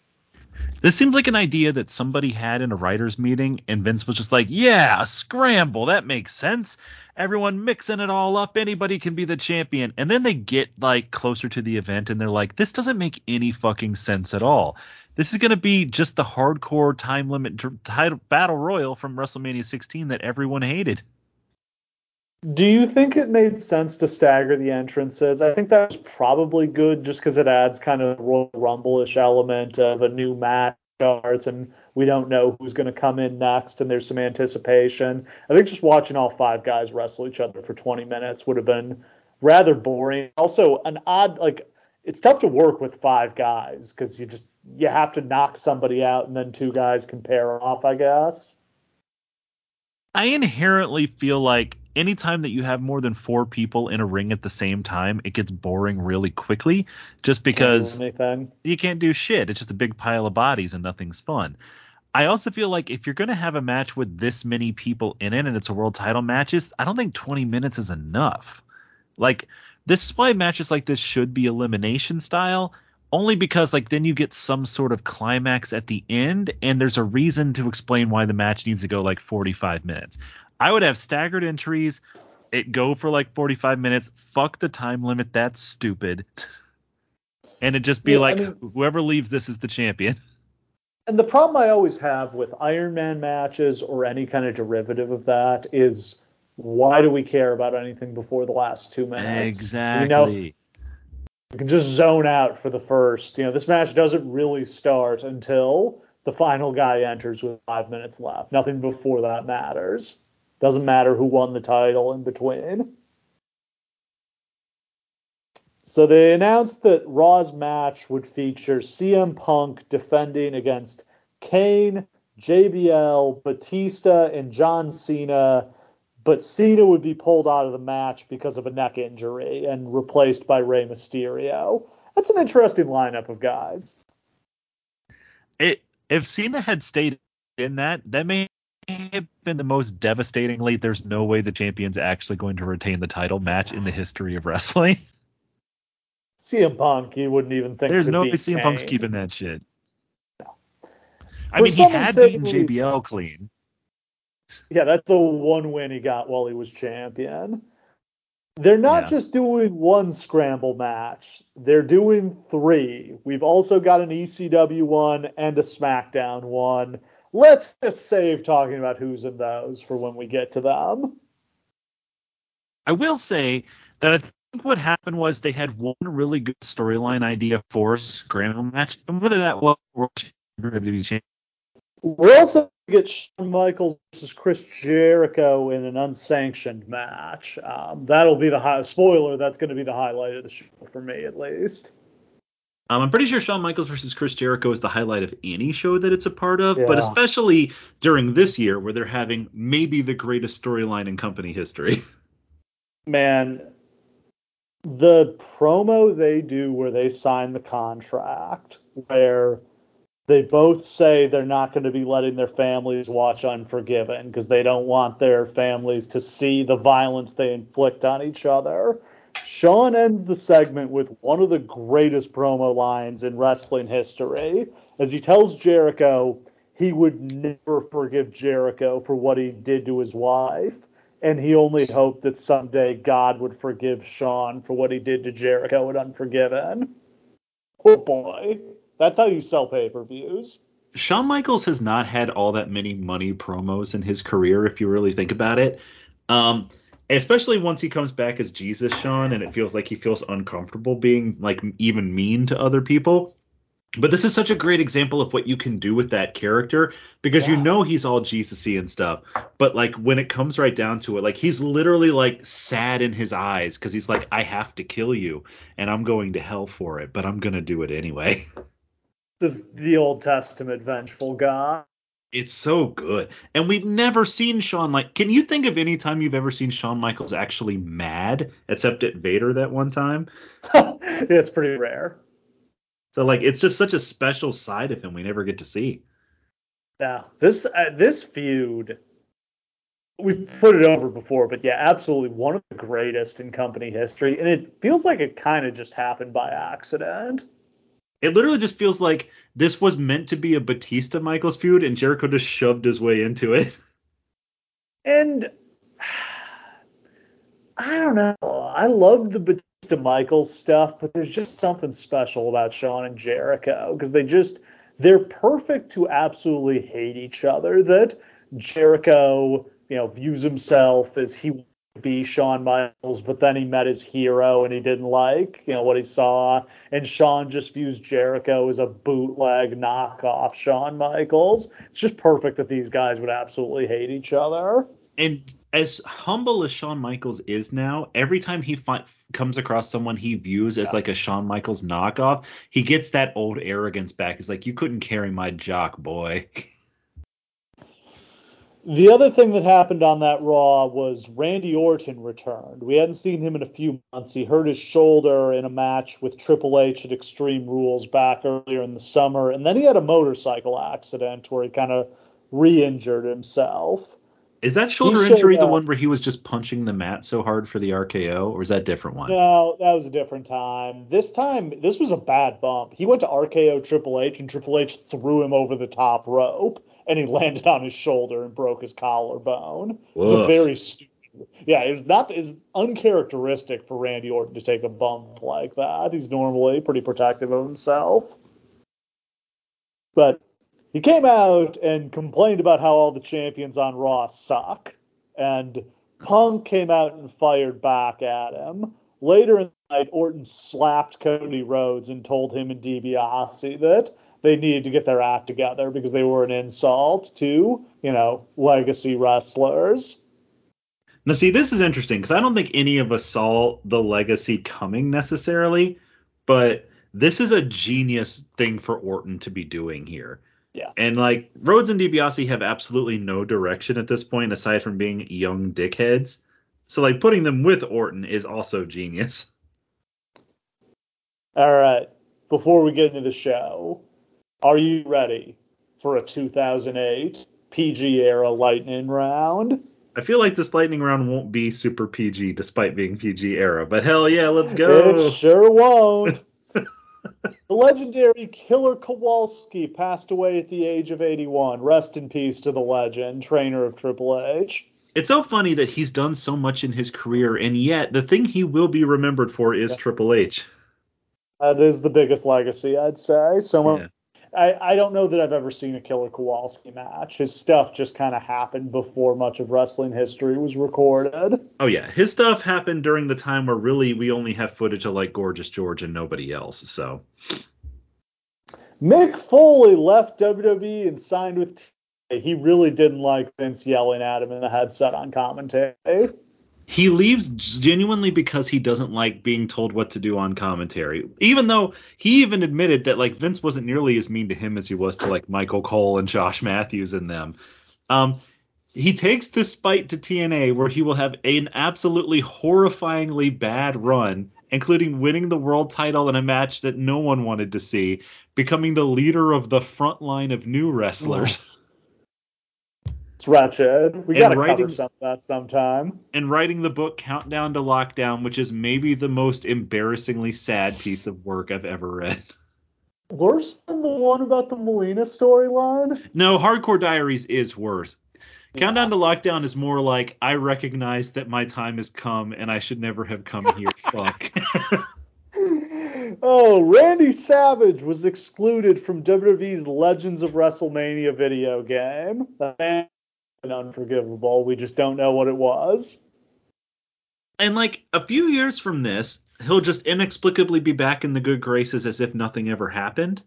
Speaker 2: This seems like an idea that somebody had in a writers meeting, and Vince was just like, "Yeah, a scramble. That makes sense. Everyone mixing it all up. Anybody can be the champion." And then they get like closer to the event, and they're like, "This doesn't make any fucking sense at all. This is going to be just the hardcore time limit title battle royal from WrestleMania 16 that everyone hated."
Speaker 1: Do you think it made sense to stagger the entrances? I think that's probably good just because it adds kind of Royal Rumble-ish element of a new match starts and we don't know who's going to come in next and there's some anticipation. I think just watching all five guys wrestle each other for 20 minutes would have been rather boring. Also, an odd like it's tough to work with five guys because you just you have to knock somebody out and then two guys can pair off, I guess.
Speaker 2: I inherently feel like anytime that you have more than four people in a ring at the same time, it gets boring really quickly just because you can't do shit. It's just a big pile of bodies and nothing's fun. I also feel like if you're going to have a match with this many people in it and it's a world title matches, I don't think 20 minutes is enough. Like this is why matches like this should be elimination style only because like then you get some sort of climax at the end and there's a reason to explain why the match needs to go like 45 minutes. I would have staggered entries. It go for like 45 minutes. Fuck the time limit. That's stupid. and it just be yeah, like I mean, whoever leaves this is the champion.
Speaker 1: And the problem I always have with Iron Man matches or any kind of derivative of that is why do we care about anything before the last two minutes?
Speaker 2: Exactly. You know, you
Speaker 1: can just zone out for the first. You know, this match doesn't really start until the final guy enters with five minutes left. Nothing before that matters. Doesn't matter who won the title in between. So they announced that Raw's match would feature CM Punk defending against Kane, JBL, Batista, and John Cena, but Cena would be pulled out of the match because of a neck injury and replaced by Rey Mysterio. That's an interesting lineup of guys.
Speaker 2: It, if Cena had stayed in that, that may have been the most devastatingly there's no way the champion's actually going to retain the title match in the history of wrestling.
Speaker 1: CM Punk, you wouldn't even think.
Speaker 2: There's no way CM Punk's keeping that shit. No. I mean, he had beaten JBL clean.
Speaker 1: Yeah, that's the one win he got while he was champion. They're not yeah. just doing one scramble match, they're doing three. We've also got an ECW one and a SmackDown one let's just save talking about who's in those for when we get to them.
Speaker 2: I will say that I think what happened was they had one really good storyline idea for a scramble match, and whether that was
Speaker 1: We're also get Shawn Michaels versus Chris Jericho in an unsanctioned match. Um, that'll be the high spoiler. That's going to be the highlight of the show for me, at least.
Speaker 2: Um, I'm pretty sure Shawn Michaels versus Chris Jericho is the highlight of any show that it's a part of, yeah. but especially during this year where they're having maybe the greatest storyline in company history.
Speaker 1: Man, the promo they do where they sign the contract, where they both say they're not going to be letting their families watch Unforgiven because they don't want their families to see the violence they inflict on each other. Shawn ends the segment with one of the greatest promo lines in wrestling history as he tells Jericho he would never forgive Jericho for what he did to his wife. And he only hoped that someday God would forgive Shawn for what he did to Jericho at Unforgiven. Oh boy. That's how you sell pay per views.
Speaker 2: Shawn Michaels has not had all that many money promos in his career, if you really think about it. Um, especially once he comes back as Jesus Shawn, and it feels like he feels uncomfortable being like even mean to other people. But this is such a great example of what you can do with that character because yeah. you know he's all Jesus-y and stuff. But like when it comes right down to it, like he's literally like sad in his eyes because he's like, I have to kill you and I'm going to hell for it, but I'm gonna do it anyway.
Speaker 1: The the Old Testament vengeful God.
Speaker 2: It's so good. And we've never seen Shawn like can you think of any time you've ever seen Shawn Michaels actually mad, except at Vader that one time?
Speaker 1: it's pretty rare.
Speaker 2: So like it's just such a special side of him we never get to see.
Speaker 1: Yeah, this uh, this feud we've put it over before, but yeah, absolutely one of the greatest in company history, and it feels like it kind of just happened by accident.
Speaker 2: It literally just feels like this was meant to be a Batista Michaels feud, and Jericho just shoved his way into it.
Speaker 1: And I don't know. I love the Batista Michaels stuff, but there's just something special about Shawn and Jericho because they just they're perfect to absolutely hate each other. That Jericho, you know, views himself as he be Shawn Michaels, but then he met his hero and he didn't like, you know, what he saw. And Shawn just views Jericho as a bootleg knockoff Shawn Michaels. It's just perfect that these guys would absolutely hate each other.
Speaker 2: And as humble as Shawn Michaels is now, every time he fi- comes across someone he views as yeah. like a Shawn Michaels knockoff, he gets that old arrogance back. He's like, you couldn't carry my jock, boy.
Speaker 1: The other thing that happened on that Raw was Randy Orton returned. We hadn't seen him in a few months. He hurt his shoulder in a match with Triple H at Extreme Rules back earlier in the summer, and then he had a motorcycle accident where he kind of re-injured himself.
Speaker 2: Is that shoulder injury the one where he was just punching the mat so hard for the RKO, or is that a different one?
Speaker 1: No, that was a different time. This time, this was a bad bump. He went to RKO Triple H, and Triple H threw him over the top rope, and he landed on his shoulder and broke his collarbone. Woof. It was a very stupid. Yeah, it was not is uncharacteristic for Randy Orton to take a bump like that. He's normally pretty protective of himself. But he came out and complained about how all the champions on Raw suck. And Punk came out and fired back at him. Later in the night, Orton slapped Cody Rhodes and told him and DiBiase that they needed to get their act together because they were an insult to, you know, legacy wrestlers.
Speaker 2: Now, see, this is interesting because I don't think any of us saw the legacy coming necessarily, but this is a genius thing for Orton to be doing here.
Speaker 1: Yeah.
Speaker 2: And like Rhodes and DiBiase have absolutely no direction at this point aside from being young dickheads. So like putting them with Orton is also genius.
Speaker 1: All right. Before we get into the show, are you ready for a 2008 PG era lightning round?
Speaker 2: I feel like this lightning round won't be super PG despite being PG era, but hell yeah, let's go.
Speaker 1: It sure won't. the legendary Killer Kowalski passed away at the age of 81. Rest in peace to the legend, trainer of Triple H.
Speaker 2: It's so funny that he's done so much in his career, and yet the thing he will be remembered for is yeah. Triple H.
Speaker 1: That is the biggest legacy, I'd say. So yeah. I, I don't know that I've ever seen a Killer Kowalski match. His stuff just kind of happened before much of wrestling history was recorded.
Speaker 2: Oh yeah, his stuff happened during the time where really we only have footage of like Gorgeous George and nobody else. So
Speaker 1: Mick Foley left WWE and signed with. T- he really didn't like Vince yelling at him in the headset on commentary.
Speaker 2: He leaves genuinely because he doesn't like being told what to do on commentary. Even though he even admitted that like Vince wasn't nearly as mean to him as he was to like Michael Cole and Josh Matthews and them. Um, he takes this spite to TNA where he will have an absolutely horrifyingly bad run, including winning the world title in a match that no one wanted to see, becoming the leader of the front line of new wrestlers.
Speaker 1: It's wretched. We got to cover some of that sometime.
Speaker 2: And writing the book Countdown to Lockdown, which is maybe the most embarrassingly sad piece of work I've ever read.
Speaker 1: Worse than the one about the Melina storyline?
Speaker 2: No, Hardcore Diaries is worse. Yeah. Countdown to Lockdown is more like I recognize that my time has come and I should never have come here. Fuck.
Speaker 1: oh, Randy Savage was excluded from WWE's Legends of WrestleMania video game. The man unforgivable. We just don't know what it was.
Speaker 2: And like a few years from this, he'll just inexplicably be back in the good graces as if nothing ever happened.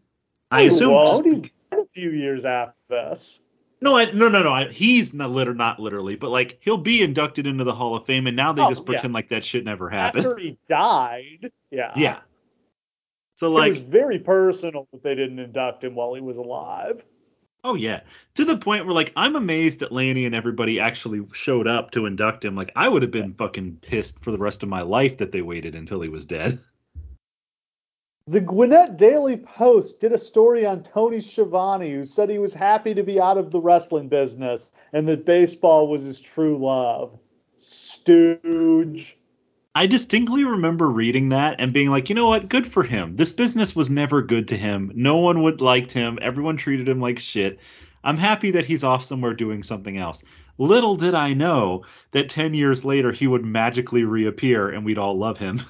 Speaker 2: I
Speaker 1: He
Speaker 2: assume.
Speaker 1: won't.
Speaker 2: just-
Speaker 1: a few years after this.
Speaker 2: no, I, no, no, no. I, he's not liter, not literally, but like he'll be inducted into the Hall of Fame, and now they
Speaker 1: Oh,
Speaker 2: just
Speaker 1: yeah.
Speaker 2: pretend like that shit never happened.
Speaker 1: After he died, yeah.
Speaker 2: Yeah. So
Speaker 1: it was
Speaker 2: like,
Speaker 1: very personal that they didn't induct him while he was alive.
Speaker 2: Oh yeah, to the point where like I'm amazed that Lanny and everybody actually showed up to induct him. Like I would have been fucking pissed for the rest of my life that they waited until he was dead.
Speaker 1: The Gwinnett Daily Post did a story on Tony Schiavone, who said he was happy to be out of the wrestling business and that baseball was his true love. Stooge.
Speaker 2: I distinctly remember reading that and being like, you know what? Good for him. This business was never good to him. No one would liked him. Everyone treated him like shit. I'm happy that he's off somewhere doing something else. Little did I know that 10 years later he would magically reappear and we'd all love him.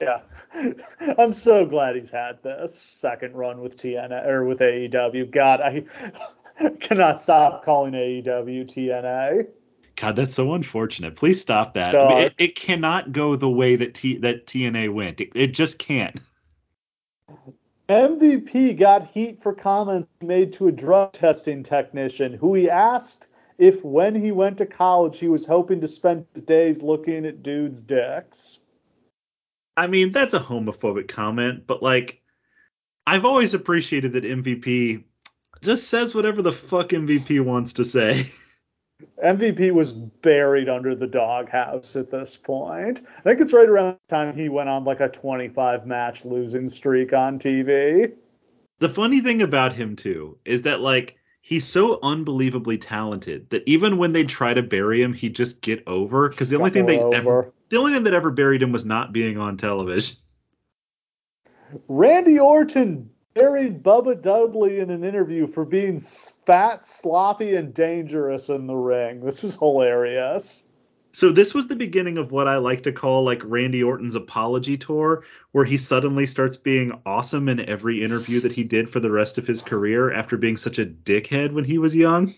Speaker 1: Yeah. I'm so glad he's had this second run with TNA or with AEW. God, I cannot stop calling AEW TNA.
Speaker 2: God, that's so unfortunate. Please stop that. I mean, it, it cannot go the way that T, that TNA went. It, it just can't.
Speaker 1: MVP got heat for comments made to a drug testing technician who he asked if when he went to college he was hoping to spend his days looking at dudes' dicks.
Speaker 2: I mean, that's a homophobic comment, but like, I've always appreciated that MVP just says whatever the fuck MVP wants to say.
Speaker 1: MVP was buried under the doghouse at this point. I think it's right around the time he went on like a 25 match losing streak on TV.
Speaker 2: The funny thing about him too is that like he's so unbelievably talented that even when they try to bury him, he'd just get over because the only thing they
Speaker 1: Over.
Speaker 2: ever the only thing that ever buried him was not being on television.
Speaker 1: Randy Orton buried Bubba Dudley in an interview for being fat, sloppy, and dangerous in the ring. This was hilarious.
Speaker 2: So this was the beginning of what I like to call like Randy Orton's apology tour, where he suddenly starts being awesome in every interview that he did for the rest of his career after being such a dickhead when he was young.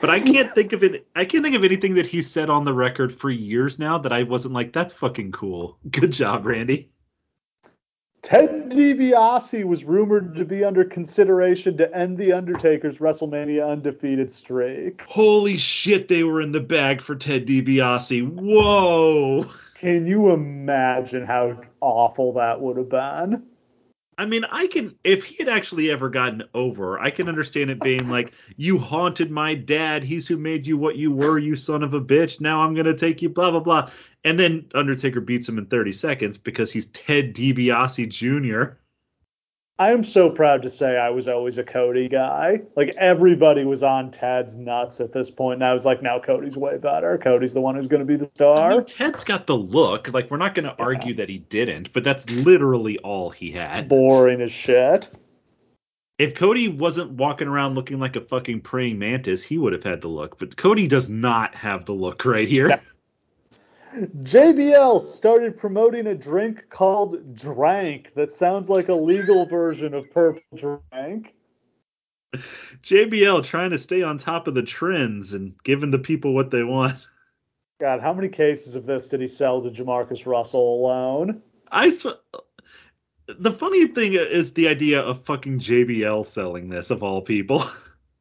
Speaker 2: But I can't think of it. I can't think of anything that he said on the record for years now that I wasn't like, that's fucking cool. Good job, Randy.
Speaker 1: Ted DiBiase was rumored to be under consideration to end The Undertaker's WrestleMania undefeated streak.
Speaker 2: Holy shit, they were in the bag for Ted DiBiase. Whoa.
Speaker 1: Can you imagine how awful that would have been?
Speaker 2: I mean, I can if he had actually ever gotten over, I can understand it being like, you haunted my dad. He's who made you what you were, you son of a bitch. Now I'm gonna take you, blah blah blah. And then Undertaker beats him in 30 seconds because he's Ted DiBiase Jr.
Speaker 1: I am so proud to say I was always a Cody guy. Like everybody was on Ted's nuts at this point, and I was like, now Cody's way better. Cody's the one who's going to be the
Speaker 2: I
Speaker 1: star.
Speaker 2: mean, Ted's got the look. Like we're not gonna argue that he didn't, but that's literally all he had.
Speaker 1: Boring as shit.
Speaker 2: If Cody wasn't walking around looking like a fucking praying mantis, he would have had the look. But Cody does not have the look right here.
Speaker 1: JBL started promoting a drink called Drank that sounds like a legal version of Purple Drank.
Speaker 2: JBL trying to stay on top of the trends and giving the people what they want.
Speaker 1: God, how many cases of this did he sell to JaMarcus Russell alone?
Speaker 2: I sw- the funny thing is the idea of fucking JBL selling this of all people.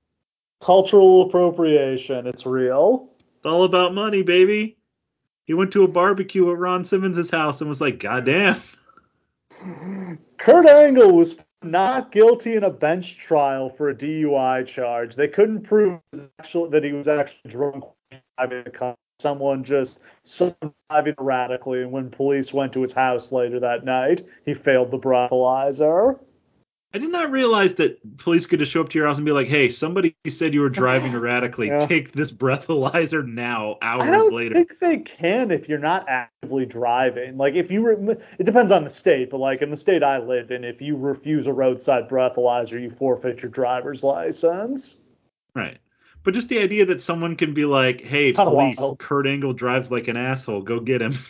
Speaker 1: Cultural appropriation, it's real.
Speaker 2: It's all about money, baby. He went to a barbecue at Ron Simmons' house and was like, "God damn."
Speaker 1: Kurt Angle was not guilty in a bench trial for a DUI charge. They couldn't prove actual, that he was actually drunk driving a car. Someone just driving erratically, and when police went to his house later that night, he failed the breathalyzer.
Speaker 2: I did not realize that police could just show up to your house and be like, "Hey, somebody said you were driving erratically.
Speaker 1: Yeah.
Speaker 2: Take this breathalyzer now." Hours I
Speaker 1: don't
Speaker 2: later.
Speaker 1: think they can if you're not actively driving. Like if you, re- it depends on the state, but like in the state I live in, if you refuse a roadside breathalyzer, you forfeit your driver's license.
Speaker 2: Right. But just the idea that someone can be like, "Hey, police. Kurt Angle drives like an asshole. Go get him."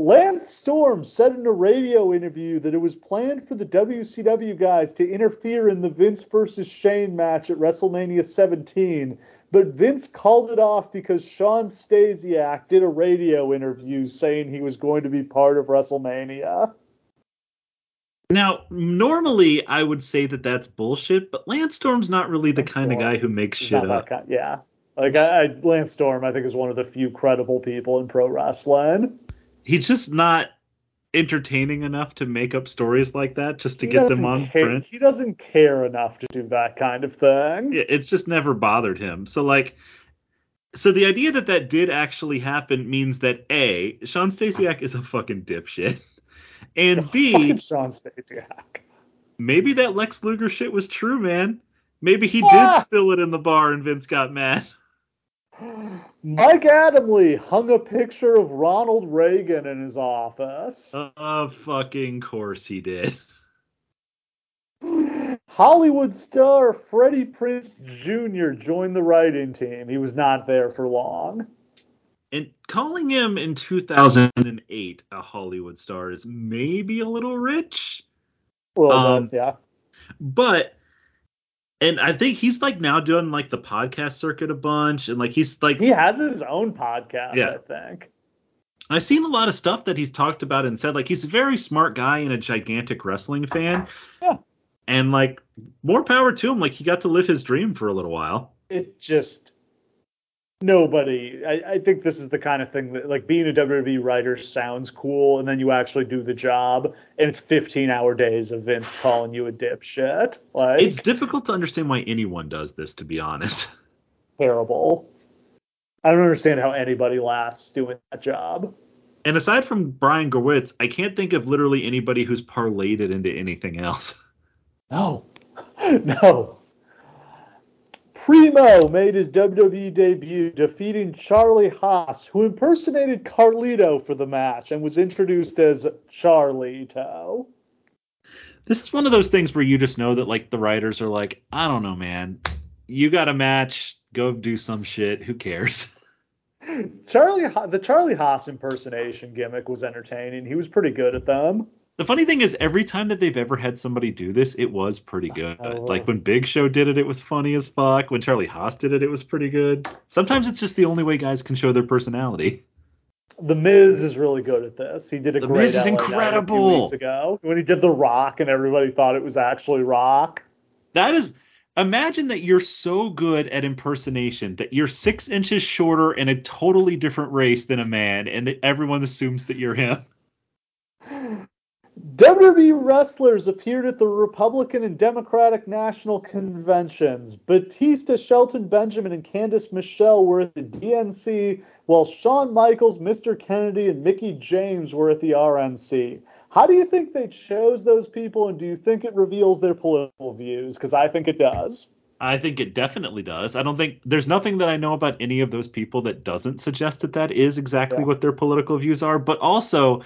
Speaker 1: Lance Storm said in a radio interview that it was planned for the WCW guys to interfere in the Vince versus Shane match at WrestleMania 17, but Vince called it off because Shawn Stasiak did a radio interview saying he was going to be part of WrestleMania.
Speaker 2: Now, normally I would say that that's bullshit, but Lance Storm's not really the
Speaker 1: Lance
Speaker 2: kind
Speaker 1: Storm
Speaker 2: of guy who makes shit up.
Speaker 1: kind- yeah. Like I, I, Lance Storm, I think is one of the few credible people in pro wrestling.
Speaker 2: He's just not entertaining enough to make up stories like that just to
Speaker 1: He
Speaker 2: get them on
Speaker 1: care-
Speaker 2: print.
Speaker 1: He doesn't care enough to do that kind of thing.
Speaker 2: Yeah, It's just never bothered him. So like so the idea that that did actually happen means that A, Shawn Stasiak is a fucking dipshit. And B,
Speaker 1: Shawn Stasiak.
Speaker 2: maybe that Lex Luger shit was true, man. Maybe he
Speaker 1: Ah!
Speaker 2: did spill it in the bar and Vince got mad.
Speaker 1: Mike Adamle hung a picture of Ronald Reagan in his office.
Speaker 2: Of fucking course he did.
Speaker 1: Hollywood star Freddie Prinze Jr. joined the writing team. He was not there for long.
Speaker 2: And calling him in 2008 a Hollywood star is maybe a little rich,
Speaker 1: A little
Speaker 2: Um,
Speaker 1: bit, yeah.
Speaker 2: but and I think he's like now doing like the podcast circuit a bunch and like he's like
Speaker 1: He has his own podcast,
Speaker 2: Yeah.
Speaker 1: I think.
Speaker 2: I've seen a lot of stuff that he's talked about and said like he's a very smart guy and a gigantic wrestling fan.
Speaker 1: Yeah.
Speaker 2: And like more power to him. Like he got to live his dream for a little while.
Speaker 1: It just nobody. I, I think this is the kind of thing that like being a WWE writer sounds cool, and then you actually do the job, and it's 15 hour days of Vince calling you a dipshit. Like
Speaker 2: It's difficult to understand why anyone does this, to be honest.
Speaker 1: terrible. I don't understand how anybody lasts doing that job.
Speaker 2: And aside from Brian Gewirtz, I can't think of literally anybody who's parlayed it into anything else.
Speaker 1: No, no. Primo made his WWE debut defeating Charlie Haas, who impersonated Carlito for the match and was introduced as Charlito.
Speaker 2: This is one of those things where you just know that like the writers are like, I don't know, man. You got a match, go do some shit. Who cares?
Speaker 1: Charlie, Ha- the Charlie Haas impersonation gimmick was entertaining. He was pretty good at them.
Speaker 2: The funny thing is, every time that they've ever had somebody do this, it was pretty oh. good.
Speaker 1: Oh.
Speaker 2: Like when Big Show did it, it was funny as fuck. When Charlie Haas did it, it was pretty good. Sometimes it's just the only way guys can show their personality.
Speaker 1: The Miz is really good at this. He did a
Speaker 2: The
Speaker 1: great
Speaker 2: Miz is
Speaker 1: LA
Speaker 2: incredible.
Speaker 1: a few weeks ago when he did the Rock and everybody thought it was actually Rock.
Speaker 2: That is, imagine that you're so good at impersonation that you're six inches shorter and a totally different race than a man, and that everyone assumes that you're him.
Speaker 1: WWE wrestlers appeared at the Republican and Democratic national conventions. Batista, Shelton Benjamin, and Candice Michelle were at the DNC, while Shawn Michaels, Mr. Kennedy, and Mickie James were at the RNC. How do you think they chose those people, and do you think it reveals their political views? Because I think it does.
Speaker 2: I think it definitely does. I don't think there's nothing that I know about any of those people that doesn't suggest that that is exactly
Speaker 1: Yeah.
Speaker 2: what their political views are. But also,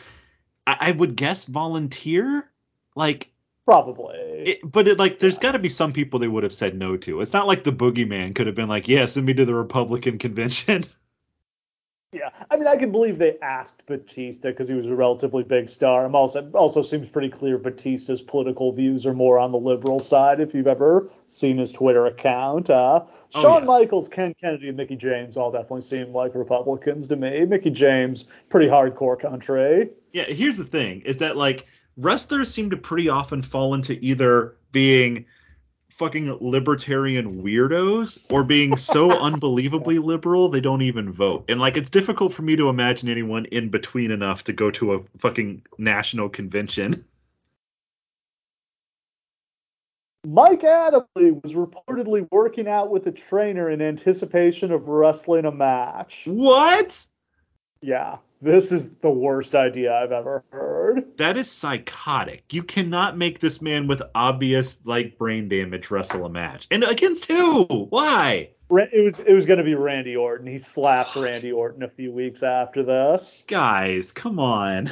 Speaker 2: I, I would guess volunteer. Like,
Speaker 1: Probably.
Speaker 2: it, but it, like, there's got to be some people they would have said no to. It's not like the boogeyman could have been like, yeah, send me to the Republican convention.
Speaker 1: Yeah, I mean, I can believe they asked Batista because he was a relatively big star. I'm also also seems pretty clear Batista's political views are more on the liberal side. If you've ever seen his Twitter account, uh,
Speaker 2: Oh,
Speaker 1: Shawn
Speaker 2: yeah.
Speaker 1: Michaels, Ken Kennedy, and Mickie James all definitely seem like Republicans to me. Mickie James, pretty hardcore country.
Speaker 2: Yeah, here's the thing is that like wrestlers seem to pretty often fall into either being fucking libertarian weirdos or being so unbelievably liberal they don't even vote. And like it's difficult for me to imagine anyone in between enough to go to a fucking national convention.
Speaker 1: Mike Adamle was reportedly working out with a trainer in anticipation of wrestling a match.
Speaker 2: What?
Speaker 1: Yeah, this is the worst idea I've ever heard.
Speaker 2: That is psychotic. You cannot make this man with obvious like brain damage wrestle a match. And against who? Why?
Speaker 1: It was it was going to be Randy Orton. He slapped Randy Orton a few weeks after this.
Speaker 2: Guys, come on.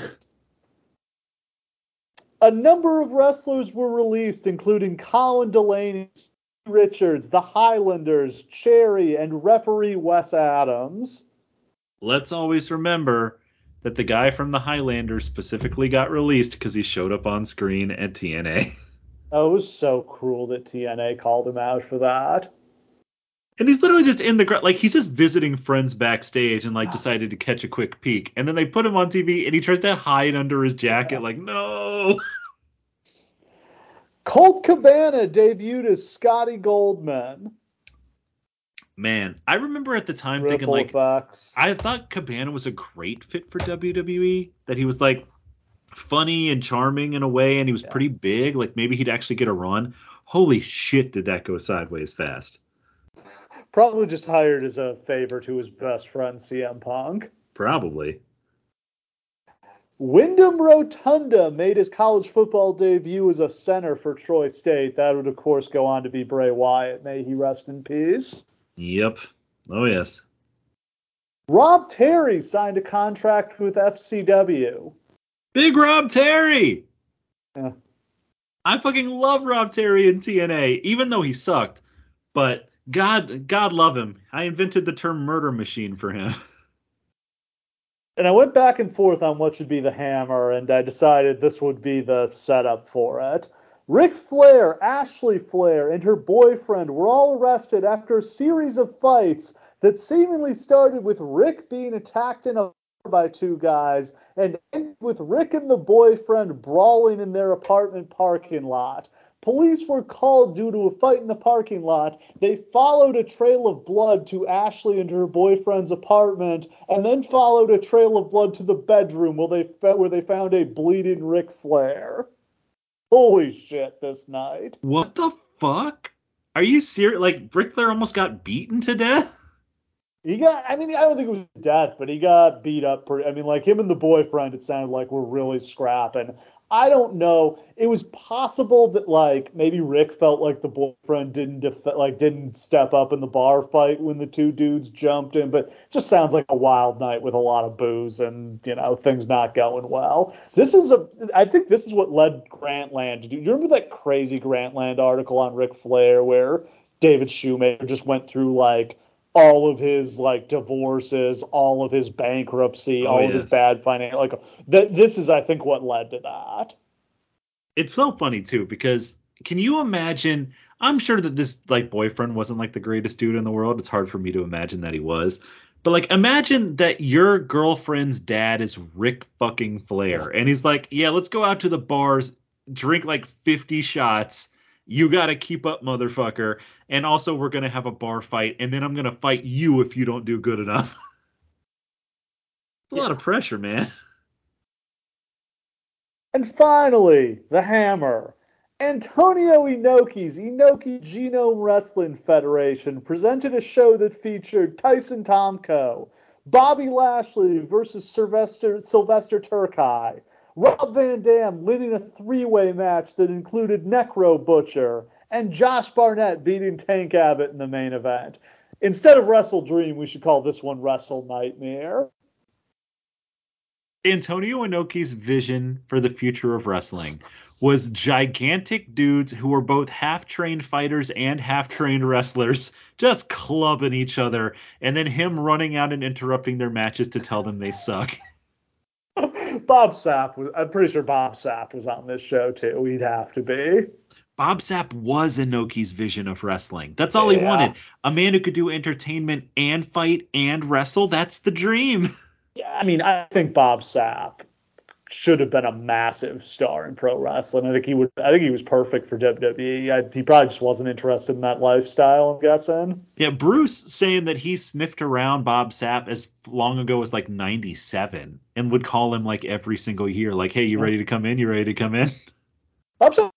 Speaker 1: A number of wrestlers were released, including Colin Delaney, Richards, the Highlanders, Cherry, and referee Wes Adams.
Speaker 2: let's always remember that the guy from the Highlanders specifically got released because he showed up on screen at TNA.
Speaker 1: Oh, it was so cruel that TNA called him out for that.
Speaker 2: And he's literally just in the crowd, like he's just visiting friends backstage and like decided to catch a quick peek. And then they put him on TV and he tries to hide under his jacket, like, no.
Speaker 1: Colt Cabana debuted as Scotty Goldman.
Speaker 2: Man, I remember at the time thinking like
Speaker 1: effects.
Speaker 2: I thought Cabana was a great fit for WWE. That he was like funny and charming in a way, and he was
Speaker 1: Yeah.
Speaker 2: pretty big. Like maybe he'd actually get a run. Holy shit, did that go sideways fast?
Speaker 1: Probably just hired as a favor to his best friend CM Punk.
Speaker 2: Probably.
Speaker 1: Windham Rotunda made his college football debut as a center for Troy State. That would, of course, go on to be Bray Wyatt. May he rest in peace.
Speaker 2: Yep. Oh yes.
Speaker 1: Rob Terry signed a contract with FCW.
Speaker 2: Big Rob Terry.
Speaker 1: Yeah.
Speaker 2: I fucking love Rob Terry in TNA, even though he sucked. But God, God love him. I invented the term murder machine for him.
Speaker 1: And I went back and forth on what should be the hammer, and I decided this would be the setup for it. Ric Flair, Ashley Flair, and her boyfriend were all arrested after a series of fights that seemingly started with Ric being attacked in a by two guys and ended with Ric and the boyfriend brawling in their apartment parking lot. Police were called due to a fight in the parking lot. They followed a trail of blood to Ashley and her boyfriend's apartment, and then followed a trail of blood to the bedroom where they where they found a bleeding Ric Flair. Holy shit! This night.
Speaker 2: What the fuck? Are you serious? Like Ric Flair almost got beaten to death?
Speaker 1: He got, I mean, I don't think it was death, but he got beat up pretty. I mean, like him and the boyfriend, it sounded like were really scrapping. I don't know. It was possible that like maybe Ric felt like the boyfriend didn't def- like didn't step up in the bar fight when the two dudes jumped in, but just sounds like a wild night with a lot of booze and you know things not going well. This is a, I think this is what led Grantland to do. You remember that crazy Grantland article on Ric Flair where David Shoemaker just went through like all of his like divorces, all of his bankruptcy,
Speaker 2: Oh,
Speaker 1: all of his bad financial. Like th- this is, I think, what led to that.
Speaker 2: It's so funny too because can you imagine? I'm sure that this like boyfriend wasn't like the greatest dude in the world. It's hard for me to imagine that he was. But like imagine that your girlfriend's dad is Ric fucking Flair and he's like, "Yeah, let's go out to the bars, drink like 50 shots. You got to keep up, motherfucker. And also we're going to have a bar fight and then I'm going to fight you if you don't do good enough." It's a lot of pressure, man.
Speaker 1: And finally, the hammer. Antonio Inoki's Inoki Genome Wrestling Federation presented a show that featured Tyson Tomko, Bobby Lashley versus Sylvester, Sylvester Terkay, Rob Van Dam winning a three-way match that included Necro Butcher, and Josh Barnett beating Tank Abbott in the main event. Instead of Wrestle Dream, we should call this one Wrestle Nightmare.
Speaker 2: Antonio Inoki's vision for the future of wrestling was gigantic dudes who were both half trained fighters and half trained wrestlers just clubbing each other and then him running out and interrupting their matches to tell them they suck.
Speaker 1: Bob Sapp was. I'm pretty sure Bob Sapp was on this show too. He'd have to be.
Speaker 2: Bob Sapp was Inoki's vision of wrestling. That's all he wanted. A man who could do entertainment and fight and wrestle. That's the dream.
Speaker 1: Yeah, I mean, I think Bob Sapp should have been a massive star in pro wrestling. I think he would. I think he was perfect for WWE. I, he probably just wasn't interested in that lifestyle. I'm guessing.
Speaker 2: Yeah, Bruce saying that he sniffed around Bob Sapp as long ago as like 97 and would call him like every single year, like, hey, you ready to come in? You ready to come in?
Speaker 1: Bob Sapp,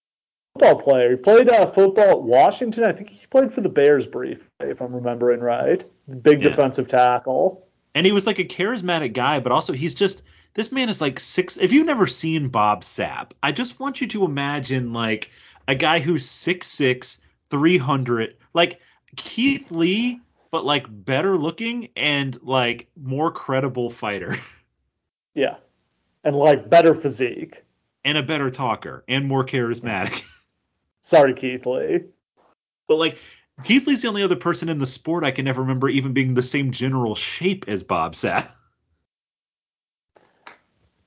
Speaker 1: football player. He played uh, football at Washington. I think he played for the Bears briefly, if I'm remembering right. Big
Speaker 2: Yeah.
Speaker 1: defensive tackle.
Speaker 2: And he was like a charismatic guy, but also he's just this man is like six. If you've never seen Bob Sapp, I just want you to imagine like a guy who's six six, three hundred, like Keith Lee, but like better looking and like more credible fighter
Speaker 1: Yeah, and like better physique.
Speaker 2: and a better talker and more charismatic.
Speaker 1: Sorry, Keith Lee.
Speaker 2: But like Keith Lee's the only other person in the sport I can ever remember even being the same general shape as Bob Sapp.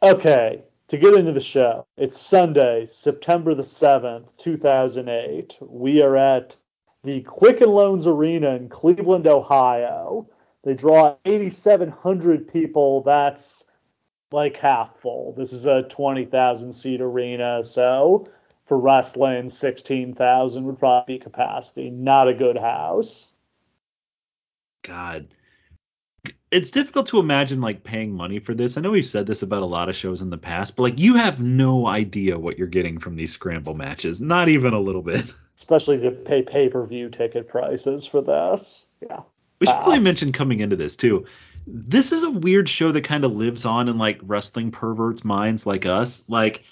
Speaker 1: Okay, to get into the show, it's Sunday, September the 7th, 2008. We are at the Quicken Loans Arena in Cleveland, Ohio. They draw 8,700 people. That's like half full. This is a 20,000 seat arena, so for wrestling, 16,000 would probably be capacity. Not a good house.
Speaker 2: God. It's difficult to imagine like paying money for this. I know we've said this about a lot of shows in the past, but like you have no idea what you're getting from these scramble matches, not even a little bit.
Speaker 1: Especially to pay pay-per-view ticket prices for this. Yeah.
Speaker 2: We should probably mention coming into this too. This is a weird show that kind of lives on in like wrestling perverts' minds like us. Like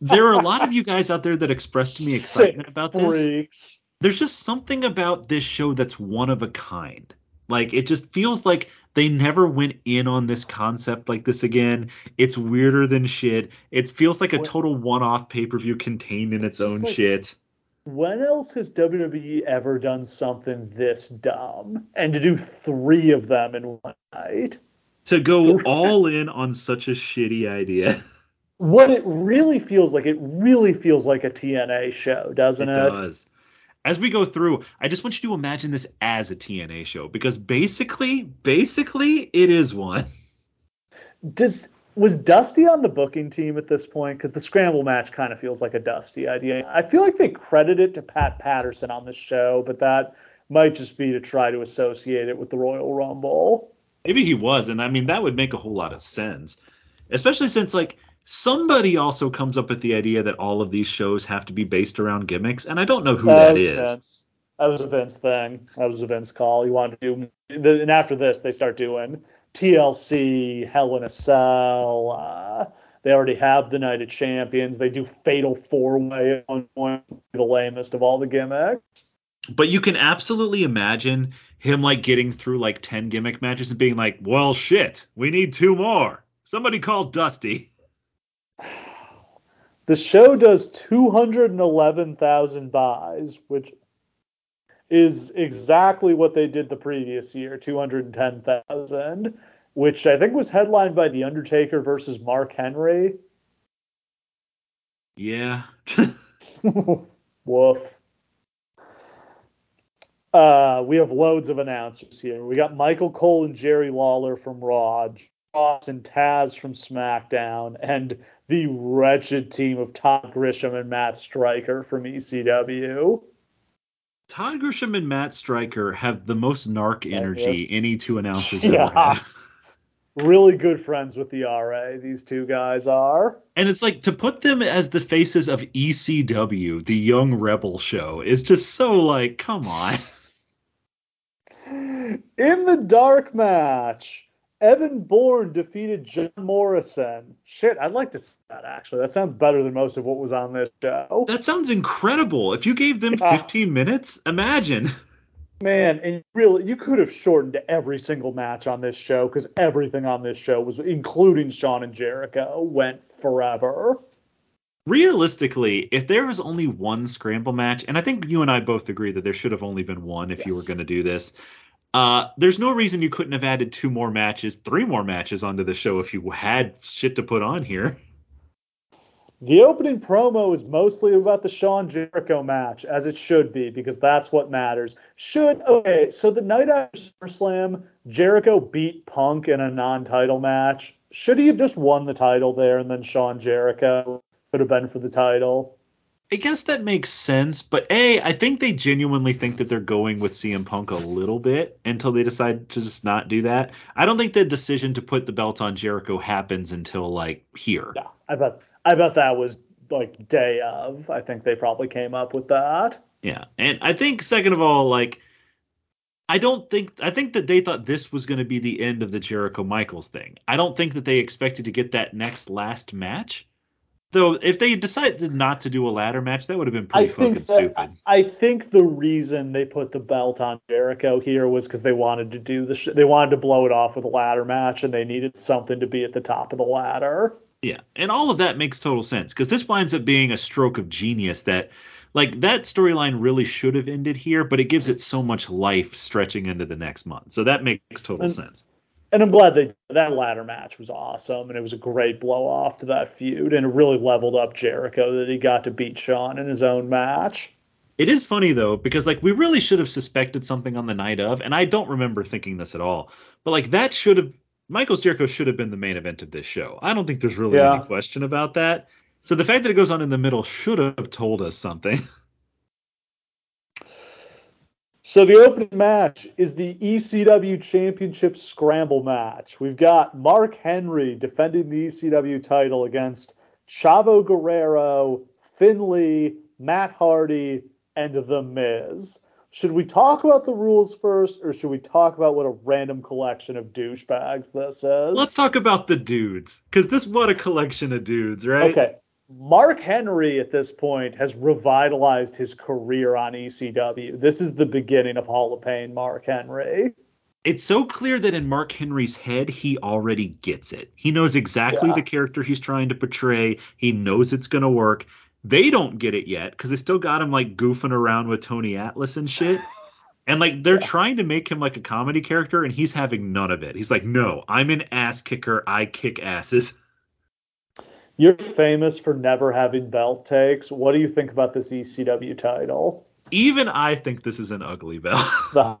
Speaker 2: there are a lot of you guys out there that expressed to me excitement
Speaker 1: Sick
Speaker 2: about this.
Speaker 1: freaks.
Speaker 2: There's just something about this show that's one of a kind. Like it just feels like they never went in on this concept like this again. It's weirder than shit. It feels like a total one-off pay-per-view contained in its
Speaker 1: Just
Speaker 2: own
Speaker 1: like-
Speaker 2: shit.
Speaker 1: When else has WWE ever done something this dumb? And to do three of them in one night?
Speaker 2: To go all in on such a shitty idea.
Speaker 1: What it really feels like, it really feels like a TNA show, doesn't
Speaker 2: it
Speaker 1: it?
Speaker 2: does. As we go through, I just want you to imagine this as a TNA show because basically, basically, it is one.
Speaker 1: Does was Dusty on the booking team at this point? Because the scramble match kind of feels like a Dusty idea. I feel like they credit it to Pat Patterson on this show, but that might just be to try to associate it with the Royal Rumble.
Speaker 2: Maybe he was, and I mean that would make a whole lot of sense, especially since like somebody also comes up with the idea that all of these shows have to be based around gimmicks, and I don't know who that
Speaker 1: was
Speaker 2: is.
Speaker 1: Vince. That was a Vince thing. That was a Vince call. He wanted to do, and after this, they start doing TLC, Hell in a Cell. Uh, they already have the Night of Champions. They do Fatal Four Way on one, the lamest of all the gimmicks.
Speaker 2: But you can absolutely imagine him like getting through like 10 gimmick matches and being like, well, shit, we need two more. Somebody call Dusty.
Speaker 1: The show does 211,000 buys, which is exactly what they did the previous year, 210,000, which I think was headlined by The Undertaker versus Mark Henry.
Speaker 2: Yeah.
Speaker 1: Woof. Uh, we have loads of announcers here. We got Michael Cole and Jerry Lawler from Raw, Ross and Taz from SmackDown, and the wretched team of Todd Grisham and Matt Striker from ECW.
Speaker 2: Todd Grisham and Matt Striker have the most narc energy any two announcers
Speaker 1: Yeah.
Speaker 2: ever have.
Speaker 1: Really good friends with the RA, these two guys are.
Speaker 2: And it's like to put them as the faces of ECW, the Young Rebel show, is just so like, come on.
Speaker 1: In the dark match, Evan Bourne defeated John Morrison. Shit, I'd like to see that actually. That sounds better than most of what was on this show.
Speaker 2: That sounds incredible. If you gave them
Speaker 1: Yeah.
Speaker 2: 15 minutes, imagine.
Speaker 1: Man, and really, you could have shortened every single match on this show because everything on this show was, including Shawn and Jericho, went forever.
Speaker 2: Realistically, if there was only one scramble match, and I think you and I both agree that there should have only been one if you were going to do this, uh, there's no reason you couldn't have added two more matches, three more matches onto the show if you had shit to put on here.
Speaker 1: The opening promo is mostly about the Shawn Jericho match, as it should be, because that's what matters. Should okay, so the night after SummerSlam, Jericho beat Punk in a non-title match. Should he have just won the title there, and then Shawn Jericho could have been for the title?
Speaker 2: I guess that makes sense, but A, I think they genuinely think that they're going with CM Punk a little bit until they decide to just not do that. I don't think the decision to put the belt on Jericho happens until like here.
Speaker 1: Yeah, I bet I bet that was like day of. I think they probably came up with that.
Speaker 2: Yeah. And I think second of all, like I don't think I think that they thought this was going to be the end of the Jericho Michaels thing. I don't think that they expected to get that next last match. Though if they decided not to do a ladder match, that would have been
Speaker 1: I
Speaker 2: pretty fucking
Speaker 1: that,
Speaker 2: stupid.
Speaker 1: I think the reason they put the belt on Jericho here was because they wanted to do the sh- they wanted to blow it off with a ladder match and they needed something to be at the top of the ladder.
Speaker 2: Yeah, and all of that makes total sense because this winds up being a stroke of genius that, like, that storyline really should have ended here, but it gives it so much life stretching into the next month. So that makes total
Speaker 1: And-
Speaker 2: sense.
Speaker 1: And I'm glad they that ladder match was awesome, and it was a great blow off to that feud, and it really leveled up Jericho that he got to beat Shawn in his own match.
Speaker 2: It is funny though because like we really should have suspected something on the night of, and I don't remember thinking this at all. But like that should have Michaels Jericho should have been the main event of this show. I don't think there's really yeah. any question about that. So the fact that it goes on in the middle should have told us something.
Speaker 1: So the opening match is the ECW Championship Scramble match. We've got Mark Henry defending the ECW title against Chavo Guerrero, Finlay, Matt Hardy, and The Miz. Should we talk about the rules first, or should we talk about what a random collection of douchebags this is?
Speaker 2: Let's talk about the dudes, because this what a collection of dudes, right?
Speaker 1: Okay. Mark Henry at this point has revitalized his career on ECW. This is the beginning of Hall of Pain Mark Henry.
Speaker 2: It's so clear that in Mark Henry's head, he already gets it. He knows exactly yeah. the character he's trying to portray. He knows it's going to work. They don't get it yet because they still got him like goofing around with Tony Atlas and shit. And like they're yeah. trying to make him like a comedy character, and he's having none of it. He's like, no, I'm an ass kicker. I kick asses.
Speaker 1: You're famous for never having belt takes. What do you think about this ECW title?
Speaker 2: Even I think this is an ugly belt.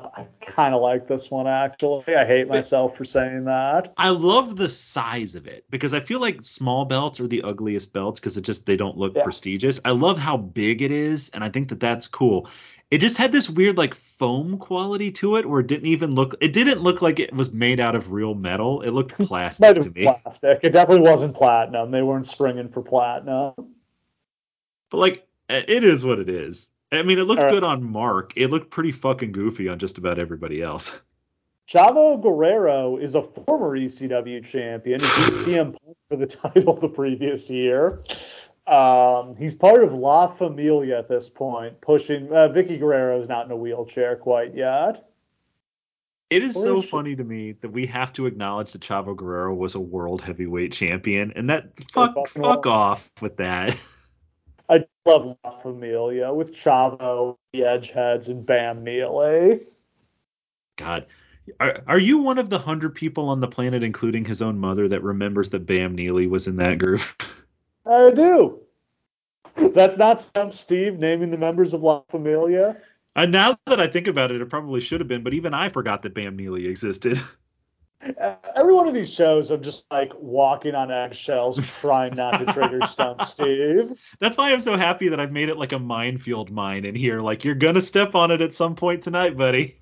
Speaker 1: I kind of like this one actually. I hate myself for saying that.
Speaker 2: I love the size of it because I feel like small belts are the ugliest belts because it just they don't look yeah. prestigious. I love how big it is and I think that that's cool. It just had this weird like foam quality to it where it didn't even look it didn't look like it was made out of real metal. It looked plastic to me.
Speaker 1: Plastic. It definitely wasn't platinum. They weren't springing for platinum.
Speaker 2: But like it is what it is. I mean, it looked right. good on Mark. It looked pretty fucking goofy on just about everybody else.
Speaker 1: Chavo Guerrero is a former ECW champion. He beat CM Punk for the title the previous year. Um, he's part of La Familia at this point, pushing. Uh, Vickie Guerrero is not in a wheelchair quite yet.
Speaker 2: It is so funny to me that we have to acknowledge that Chavo Guerrero was a world heavyweight champion, and that fuck fuck off with that.
Speaker 1: I love La Familia with Chavo, the Edgeheads, and Bam Neely.
Speaker 2: God, are, are you one of the hundred people on the planet, including his own mother, that remembers that Bam Neely was in that group?
Speaker 1: I do. That's not Stump Steve naming the members of La Familia.
Speaker 2: And now that I think about it, it probably should have been, but even I forgot that Bam Neely existed.
Speaker 1: Uh, every one of these shows, I'm just like walking on eggshells, trying not to trigger Stump Steve.
Speaker 2: That's why I'm so happy that I've made it like a minefield mine in here. Like you're gonna step on it at some point tonight, buddy.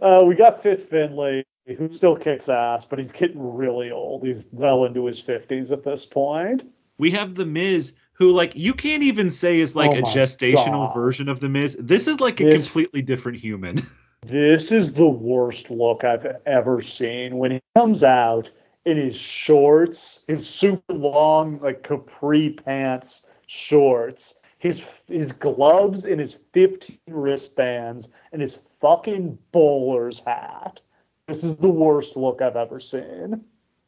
Speaker 1: Uh, we got Fit Finlay, who still kicks ass, but he's getting really old. He's well into his 50s at this point.
Speaker 2: We have the Miz, who like you can't even say is like oh a gestational God. version of the Miz. This is like a this, completely different human.
Speaker 1: This is the worst look I've ever seen. When he comes out in his shorts, his super long like capri pants shorts, his his gloves and his 15 wristbands and his fucking bowler's hat. This is the worst look I've ever seen.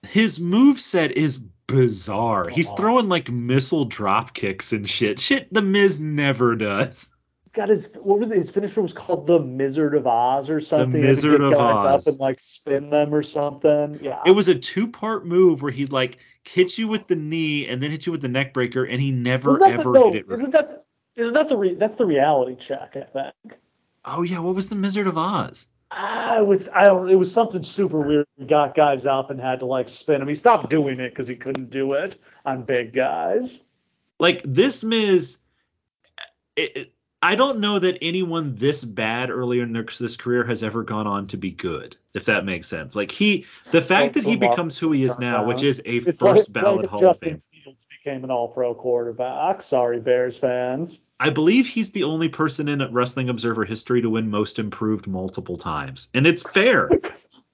Speaker 2: His move set is bizarre. He's throwing like missile drop kicks and shit. Shit the Miz never does He's
Speaker 1: got his what was it? his finisher was called the Mizzard of Oz or something.
Speaker 2: The Mizzard of Oz.
Speaker 1: Up and like spin them or something. Yeah.
Speaker 2: It was a two part move where he'd like hit you with the knee and then hit you with the neck breaker, and he never ever the, no, hit it.
Speaker 1: Isn't that isn't that the re, that's the reality check? I think.
Speaker 2: Oh yeah, what was the Wizard of Oz?
Speaker 1: I was I don't it was something super weird. He got guys up and had to like spin him. He stopped doing it because he couldn't do it on big guys.
Speaker 2: Like this Miz. It, it, I don't know that anyone this bad earlier in their, this career has ever gone on to be good, if that makes sense. Like he, the fact that he becomes who he is now, which is a it's first like, ballot like Hall Justin of Fame.
Speaker 1: Fields became an All-Pro quarterback. Sorry, Bears fans.
Speaker 2: I believe he's the only person in Wrestling Observer history to win Most Improved multiple times, and it's fair.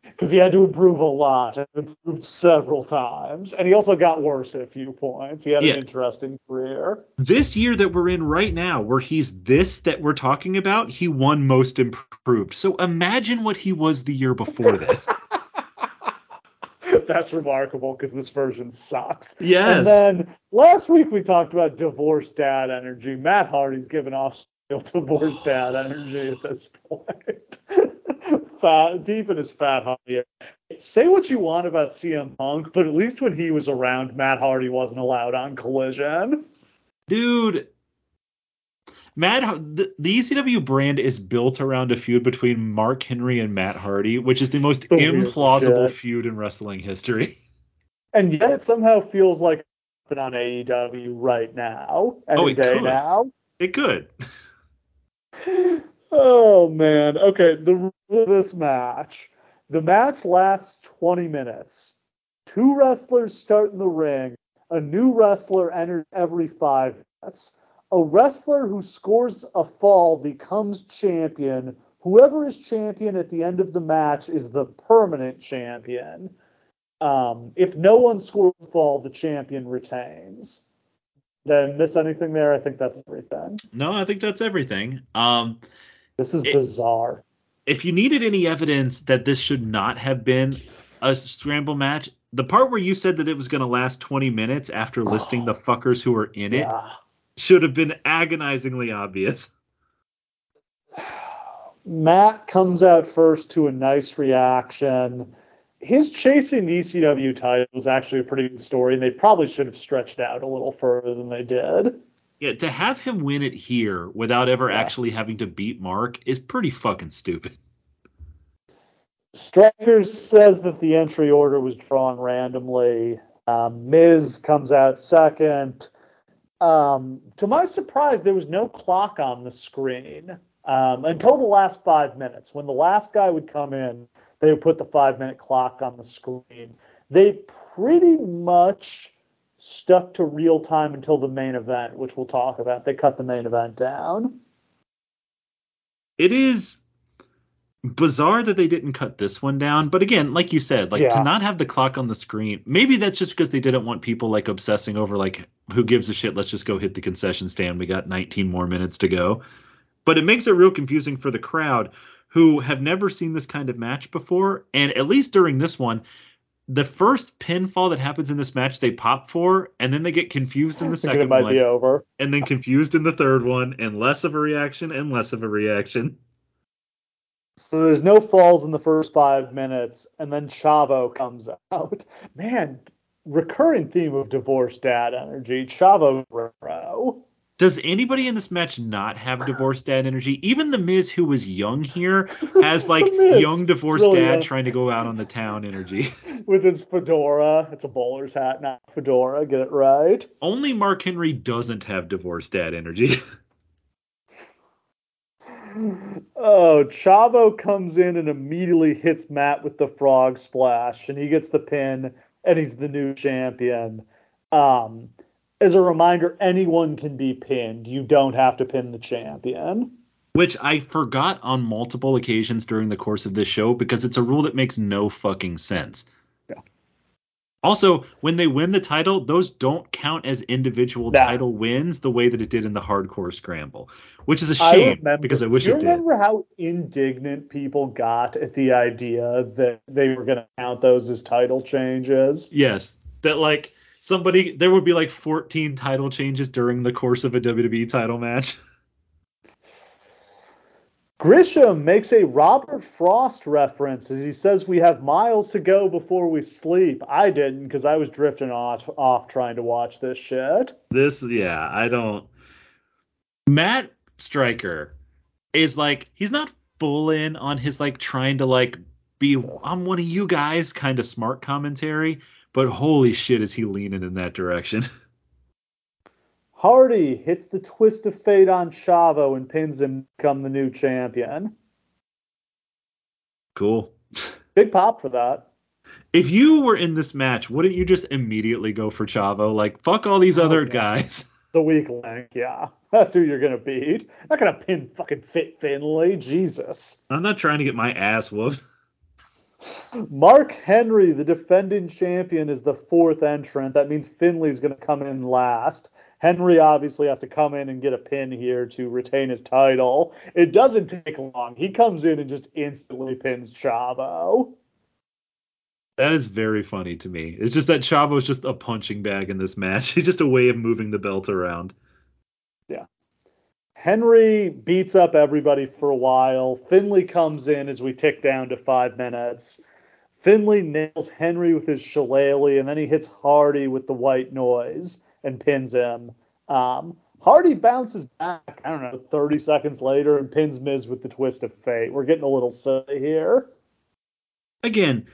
Speaker 1: because he had to improve a lot, and improved several times, and he also got worse at a few points. He had yeah. an interesting career.
Speaker 2: This year that we're in right now, where he's this that we're talking about, he won most improved. So imagine what he was the year before this.
Speaker 1: That's remarkable because this version sucks.
Speaker 2: Yes.
Speaker 1: And then last week we talked about divorced dad energy. Matt Hardy's given off divorced dad energy at this point. fat, deep in his fat Hardy. Say what you want about CM Punk, but at least when he was around, Matt Hardy wasn't allowed on Collision.
Speaker 2: Dude, Matt, the, the ECW brand is built around a feud between Mark Henry and Matt Hardy, which is the most implausible
Speaker 1: shit.
Speaker 2: feud in wrestling history.
Speaker 1: And yet it somehow feels like it's on AEW right now. Any
Speaker 2: Oh, it
Speaker 1: day
Speaker 2: could.
Speaker 1: now.
Speaker 2: It could.
Speaker 1: Oh man. Okay, the rules of this match. The match lasts 20 minutes. Two wrestlers start in the ring. A new wrestler enters every five minutes. A wrestler who scores a fall becomes champion. Whoever is champion at the end of the match is the permanent champion. Um, if no one scores a fall, the champion retains. Did I miss anything there? I think that's everything.
Speaker 2: No, I think that's everything. Um,
Speaker 1: This is
Speaker 2: It-
Speaker 1: bizarre.
Speaker 2: if you needed any evidence that this should not have been a scramble match, the part where you said that it was going to last 20 minutes after listing the fuckers who were in it
Speaker 1: Yeah.
Speaker 2: Should have been agonizingly obvious.
Speaker 1: Matt comes out first to a nice reaction. His chasing the ECW title was actually a pretty good story, and they probably should have stretched out a little further than they did.
Speaker 2: Yeah, to have him win it here without ever
Speaker 1: Yeah.
Speaker 2: actually having to beat Mark is pretty fucking stupid.
Speaker 1: Strikers says that the entry order was drawn randomly. Um, Miz comes out second. Um, to my surprise, there was no clock on the screen um, until the last five minutes. When the last guy would come in, they would put the five minute clock on the screen. They pretty much stuck to real time until the main event, which we'll talk about. They cut the main event down.
Speaker 2: It is bizarre that they didn't cut this one down, but again, like you said, like
Speaker 1: Yeah.
Speaker 2: to not have the clock on the screen, maybe that's just because they didn't want people like obsessing over like who gives a shit, let's just go hit the concession stand. We got 19 more minutes to go. But it makes it real confusing for the crowd who have never seen this kind of match before, and at least during this one, the first pinfall that happens in this match they pop for, and then they get confused in the
Speaker 1: Thinking it
Speaker 2: second
Speaker 1: might
Speaker 2: one,
Speaker 1: be over.
Speaker 2: and then confused in the third one, and less of a reaction and less of a reaction.
Speaker 1: So there's no falls in the first five minutes, and then Chavo comes out. Man, recurring theme of divorce dad energy. Chavo Guerrero.
Speaker 2: Does anybody in this match not have divorced dad energy? Even the Miz, who was young here, has like young divorced
Speaker 1: really
Speaker 2: dad trying to go out on the town energy.
Speaker 1: with his fedora. It's a bowler's hat, not fedora. Get it right.
Speaker 2: Only Mark Henry doesn't have divorced dad energy.
Speaker 1: Oh, Chavo comes in and immediately hits Matt with the frog splash, and he gets the pin, and he's the new champion. Um, as a reminder, anyone can be pinned. You don't have to pin the champion.
Speaker 2: Which I forgot on multiple occasions during the course of this show because it's a rule that makes no fucking sense. Also, when they win the title, those don't count as individual title wins the way that it did in the hardcore scramble, which is a shame
Speaker 1: remember,
Speaker 2: because I wish it was.
Speaker 1: do you
Speaker 2: it did.
Speaker 1: remember how indignant people got at the idea that they were going to count those as title changes?
Speaker 2: Yes, that like somebody there would be like 14 title changes during the course of a WWE title match.
Speaker 1: Grisham makes a Robert Frost reference as he says we have miles to go before we sleep. I didn't because I was drifting off, off trying to watch this shit.
Speaker 2: This yeah, I don't Matt Striker is like he's not full in on his like trying to like be I'm one of you guys kind of smart commentary, but holy shit is he leaning in that direction.
Speaker 1: Hardy hits the twist of fate on Chavo and pins him to become the new champion.
Speaker 2: cool.
Speaker 1: Big pop for that.
Speaker 2: If you were in this match, wouldn't you just immediately go for Chavo? Like fuck all these oh, other
Speaker 1: Oh, yeah.
Speaker 2: guys.
Speaker 1: The weak link, yeah. That's who you're gonna beat. Not gonna pin fucking Fit Finlay, Jesus.
Speaker 2: I'm not trying to get my ass whooped.
Speaker 1: Mark Henry, the defending champion, is the fourth entrant. That means Finlay's going to come in last. Henry obviously has to come in and get a pin here to retain his title. It doesn't take long. He comes in and just instantly pins Chavo.
Speaker 2: That is very funny to me. It's just that Chavo's just a punching bag in this match. He's just a way of moving the belt around. Yeah.
Speaker 1: Henry beats up everybody for a while. Finlay comes in as we tick down to five minutes. Finlay nails Henry with his shillelagh, and then he hits Hardy with the white noise and pins him. Um, Hardy bounces back, I don't know, 30 seconds later and pins Miz with the twist of fate. We're getting a little silly here.
Speaker 2: Again,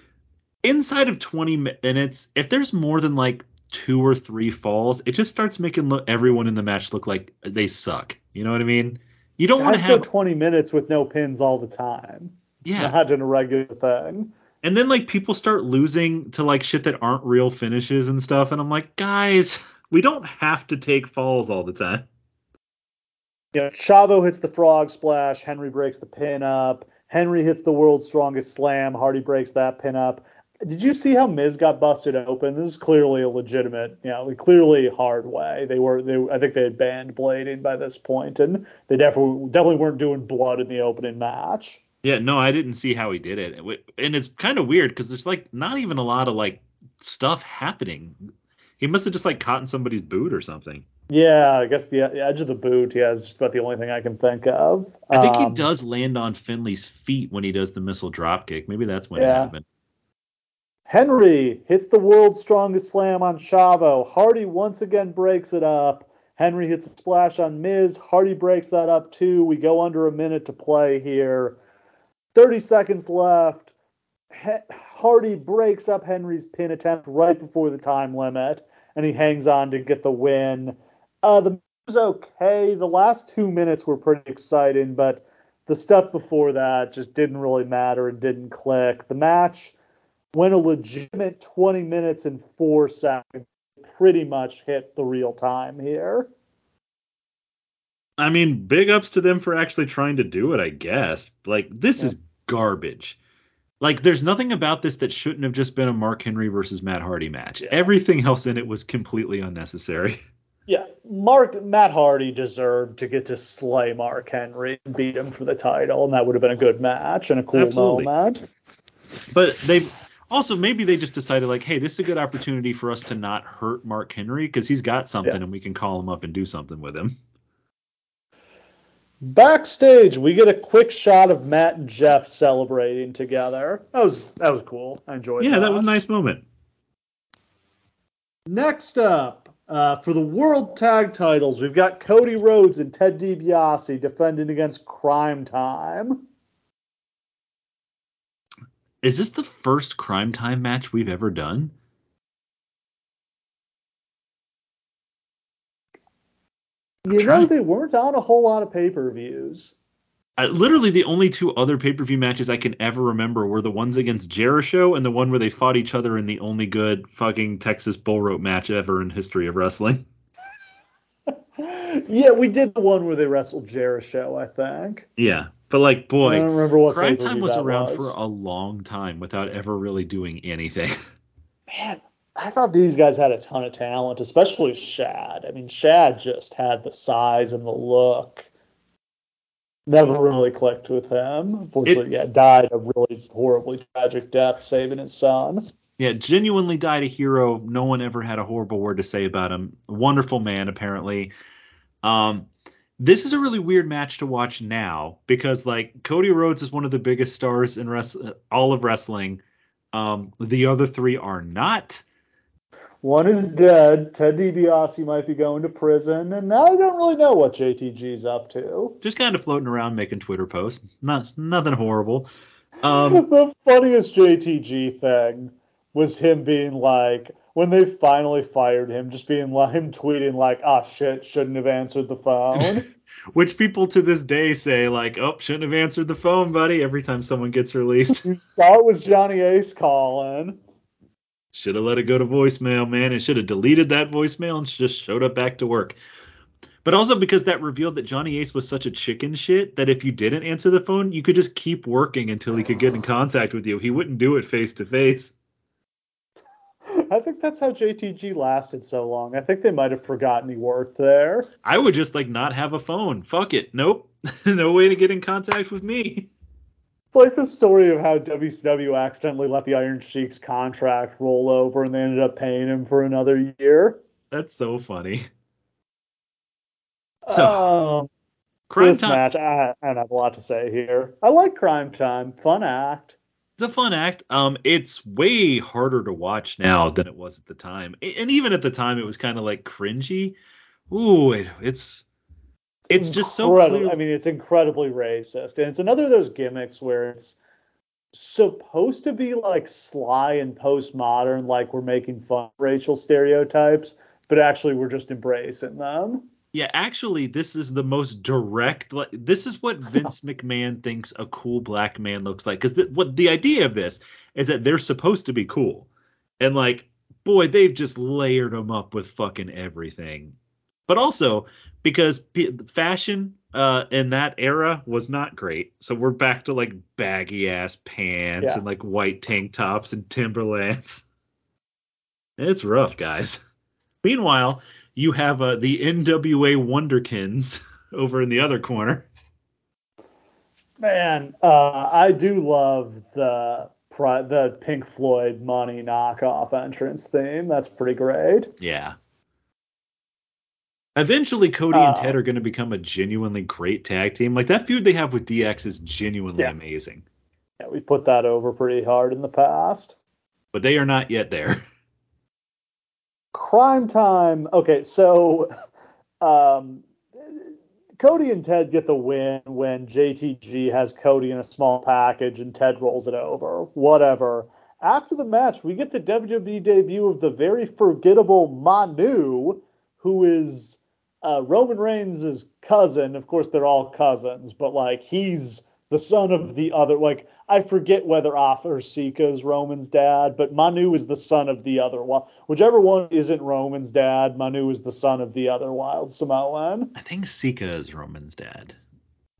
Speaker 2: inside of 20 minutes, if there's more than like two or three falls, it just starts making look, everyone in the match look like they suck. You know what I mean? You don't want to have
Speaker 1: 20 minutes with no pins all the time.
Speaker 2: Yeah,
Speaker 1: not in a regular thing.
Speaker 2: And then like people start losing to like shit that aren't real finishes and stuff, and I'm like, guys, we don't have to take falls all the time.
Speaker 1: Yeah, Chavo hits the frog splash. Henry breaks the pin up. Henry hits the world's strongest slam. Hardy breaks that pin up. Did you see how Miz got busted open? This is clearly a legitimate, you know, clearly hard way. They were, they, I think they had banned blading by this point, and they definitely, definitely weren't doing blood in the opening match.
Speaker 2: Yeah, no, I didn't see how he did it, and it's kind of weird because there's like not even a lot of like stuff happening. He must have just like caught in somebody's boot or something.
Speaker 1: Yeah, I guess the edge of the boot, yeah, is just about the only thing I can think of.
Speaker 2: I think um, he does land on Finlay's feet when he does the missile drop kick. Maybe that's when yeah. it happened.
Speaker 1: Henry hits the world's strongest slam on Chavo. Hardy once again breaks it up. Henry hits a splash on Miz. Hardy breaks that up too. We go under a minute to play here. 30 seconds left. Hardy breaks up Henry's pin attempt right before the time limit, and he hangs on to get the win. Uh, the was okay. The last two minutes were pretty exciting, but the stuff before that just didn't really matter and didn't click. The match went a legitimate 20 minutes and four seconds. Pretty much hit the real time here.
Speaker 2: I mean, big ups to them for actually trying to do it, I guess. Like, this yeah. is garbage. Like, there's nothing about this that shouldn't have just been a Mark Henry versus Matt Hardy match. Yeah. Everything else in it was completely unnecessary.
Speaker 1: Yeah, Mark Matt Hardy deserved to get to slay Mark Henry and beat him for the title, and that would have been a good match and a cool Absolutely. moment.
Speaker 2: But they've also maybe they just decided like, hey, this is a good opportunity for us to not hurt Mark Henry because he's got something yeah. and we can call him up and do something with him.
Speaker 1: Backstage, we get a quick shot of Matt and Jeff celebrating together. That was that was cool. I enjoyed. That.
Speaker 2: Yeah,
Speaker 1: that,
Speaker 2: that was a nice moment.
Speaker 1: Next up, uh, for the world tag titles, we've got Cody Rhodes and Ted DiBiase defending against Crime Time.
Speaker 2: Is this the first Crime Time match we've ever done?
Speaker 1: You know, they weren't on a whole lot of pay per views.
Speaker 2: literally, the only two other pay per view matches I can ever remember were the ones against Jericho and the one where they fought each other in the only good fucking Texas bull rope match ever in history of wrestling.
Speaker 1: yeah, we did the one where they wrestled Jericho, I think.
Speaker 2: Yeah, but like, boy,
Speaker 1: I don't remember what
Speaker 2: Crime Time was around
Speaker 1: was.
Speaker 2: for a long time without ever really doing anything.
Speaker 1: Man, I thought these guys had a ton of talent, especially Shad. I mean, Shad just had the size and the look. Never really clicked with him. Unfortunately, it, yeah, died a really horribly tragic death saving his son.
Speaker 2: Yeah, genuinely died a hero. No one ever had a horrible word to say about him. Wonderful man, apparently. Um, this is a really weird match to watch now because like Cody Rhodes is one of the biggest stars in rest- all of wrestling. Um, the other three are not.
Speaker 1: One is dead. Ted DiBiase might be going to prison, and now I don't really know what JTG's up to.
Speaker 2: Just kind of floating around making Twitter posts. Not nothing horrible.
Speaker 1: Um, the funniest JTG thing was him being like, when they finally fired him, just being like him tweeting like, "Ah, oh, shit, shouldn't have answered the phone."
Speaker 2: Which people to this day say like, "Oh, shouldn't have answered the phone, buddy." Every time someone gets released.
Speaker 1: you saw it was Johnny Ace calling.
Speaker 2: Should have let it go to voicemail, man. It should have deleted that voicemail and just showed up back to work. But also because that revealed that Johnny Ace was such a chicken shit that if you didn't answer the phone, you could just keep working until he could get in contact with you. He wouldn't do it face to face.
Speaker 1: I think that's how JTG lasted so long. I think they might have forgotten he worked there.
Speaker 2: I would just like not have a phone. Fuck it. Nope. no way to get in contact with me.
Speaker 1: It's like the story of how WCW accidentally let the Iron Sheik's contract roll over and they ended up paying him for another year.
Speaker 2: That's so funny.
Speaker 1: So, um,
Speaker 2: Crime
Speaker 1: this
Speaker 2: Time.
Speaker 1: match, I, I don't have a lot to say here. I like Crime Time. Fun act.
Speaker 2: It's a fun act. Um, it's way harder to watch now than it was at the time, and even at the time, it was kind of like cringy. Ooh, it, it's it's just so clear.
Speaker 1: I mean, it's incredibly racist, and it's another of those gimmicks where it's supposed to be like sly and postmodern, like we're making fun of racial stereotypes, but actually we're just embracing them.
Speaker 2: Yeah, actually, this is the most direct. Like, this is what Vince McMahon thinks a cool black man looks like. Because the, what the idea of this is that they're supposed to be cool, and like, boy, they've just layered them up with fucking everything. But also because p- fashion uh, in that era was not great, so we're back to like baggy ass pants
Speaker 1: Yeah.
Speaker 2: and like white tank tops and Timberlands. It's rough, guys. Meanwhile, you have uh, the NWA Wonderkins over in the other corner.
Speaker 1: Man, uh, I do love the the Pink Floyd Money knockoff entrance theme. That's pretty great.
Speaker 2: Yeah. Eventually, Cody and
Speaker 1: Uh,
Speaker 2: Ted are going to become a genuinely great tag team. Like that feud they have with DX is genuinely
Speaker 1: Yeah.
Speaker 2: amazing,
Speaker 1: Yeah, we put that over pretty hard in the past.
Speaker 2: but they are not yet there.
Speaker 1: Crime Time. Okay, so um, Cody and Ted get the win when JTG has Cody in a small package and Ted rolls it over. Whatever. After the match, we get the WWE debut of the very forgettable Manu, who is uh, Roman Reigns' is cousin. Of course, they're all cousins, but like he's the son of the other. Like I forget whether Afa or Sika is Roman's dad, but Manu is the son of the other one. Whichever one isn't Roman's dad, Manu is the son of the other Wild Samoan.
Speaker 2: I think Sika is Roman's dad.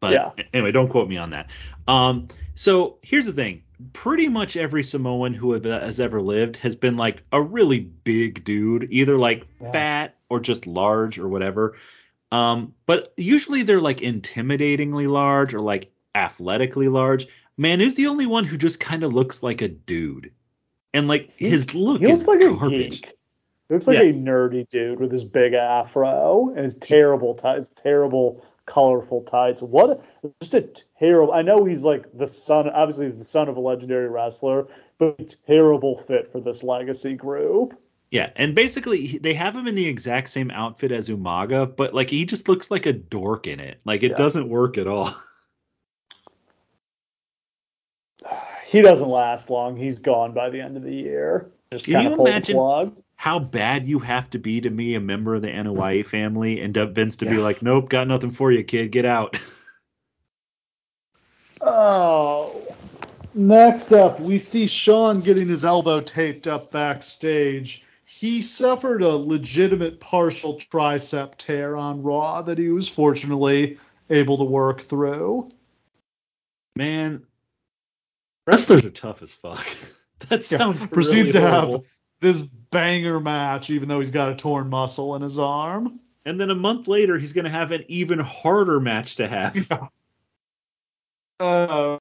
Speaker 2: But
Speaker 1: Yeah.
Speaker 2: anyway, don't quote me on that. Um, so here's the thing: pretty much every Samoan who has ever lived has been like a really big dude, either like
Speaker 1: Yeah.
Speaker 2: fat or just large or whatever. Um, but usually they're like intimidatingly large or like athletically large. Man is the only one who just kind of looks like a dude, and like his look
Speaker 1: he
Speaker 2: is
Speaker 1: looks like a
Speaker 2: garbage.
Speaker 1: geek. He looks like
Speaker 2: Yeah.
Speaker 1: a nerdy dude with his big afro and his terrible tights, terrible colorful tights. What just a terrible. I know he's like the son. Obviously, he's the son of a legendary wrestler, but a terrible fit for this legacy group.
Speaker 2: Yeah, and basically they have him in the exact same outfit as Umaga, but like he just looks like a dork in it. Like it
Speaker 1: Yeah.
Speaker 2: doesn't work at all.
Speaker 1: He doesn't last long. He's gone by the end of the year. Just
Speaker 2: Can you
Speaker 1: of pull the
Speaker 2: imagine- How bad you have to be to be a member of the Anoa'i family and Vince to be like, nope, got nothing for you, kid, get out.
Speaker 1: Oh. Next up, we see Shawn getting his elbow taped up backstage. He suffered a legitimate partial tricep tear on Raw that he was fortunately able to work through.
Speaker 2: Man, wrestlers are tough as fuck. that sounds
Speaker 1: proceeds
Speaker 2: really
Speaker 1: to have- This banger match, even though he's got a torn muscle in his arm.
Speaker 2: And then a month later, he's gonna have an even harder match to have.
Speaker 1: Uh,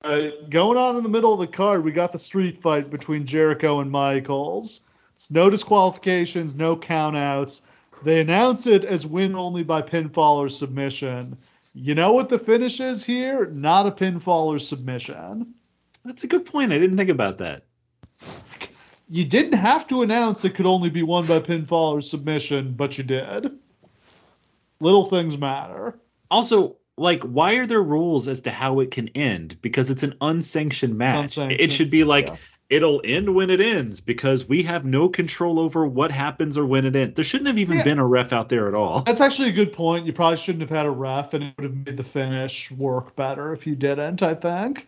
Speaker 1: going on in the middle of the card, we got the street fight between Jericho and Michaels. It's no disqualifications, no countouts. They announce it as win only by pinfall or submission. You know what the finish is here? Not a pinfall or submission.
Speaker 2: That's a good point. I didn't think about that.
Speaker 1: You didn't have to announce it could only be won by pinfall or submission, but you did. Little things matter.
Speaker 2: Also, like, why are there rules as to how it can end? Because it's an unsanctioned match.
Speaker 1: unsanctioned,
Speaker 2: It should be like
Speaker 1: yeah.
Speaker 2: It'll end when it ends because we have no control over what happens or when it ends. There shouldn't have even
Speaker 1: Yeah.
Speaker 2: been a ref out there at all.
Speaker 1: That's actually a good point. You probably shouldn't have had a ref, and it would have made the finish work better if you didn't, I think.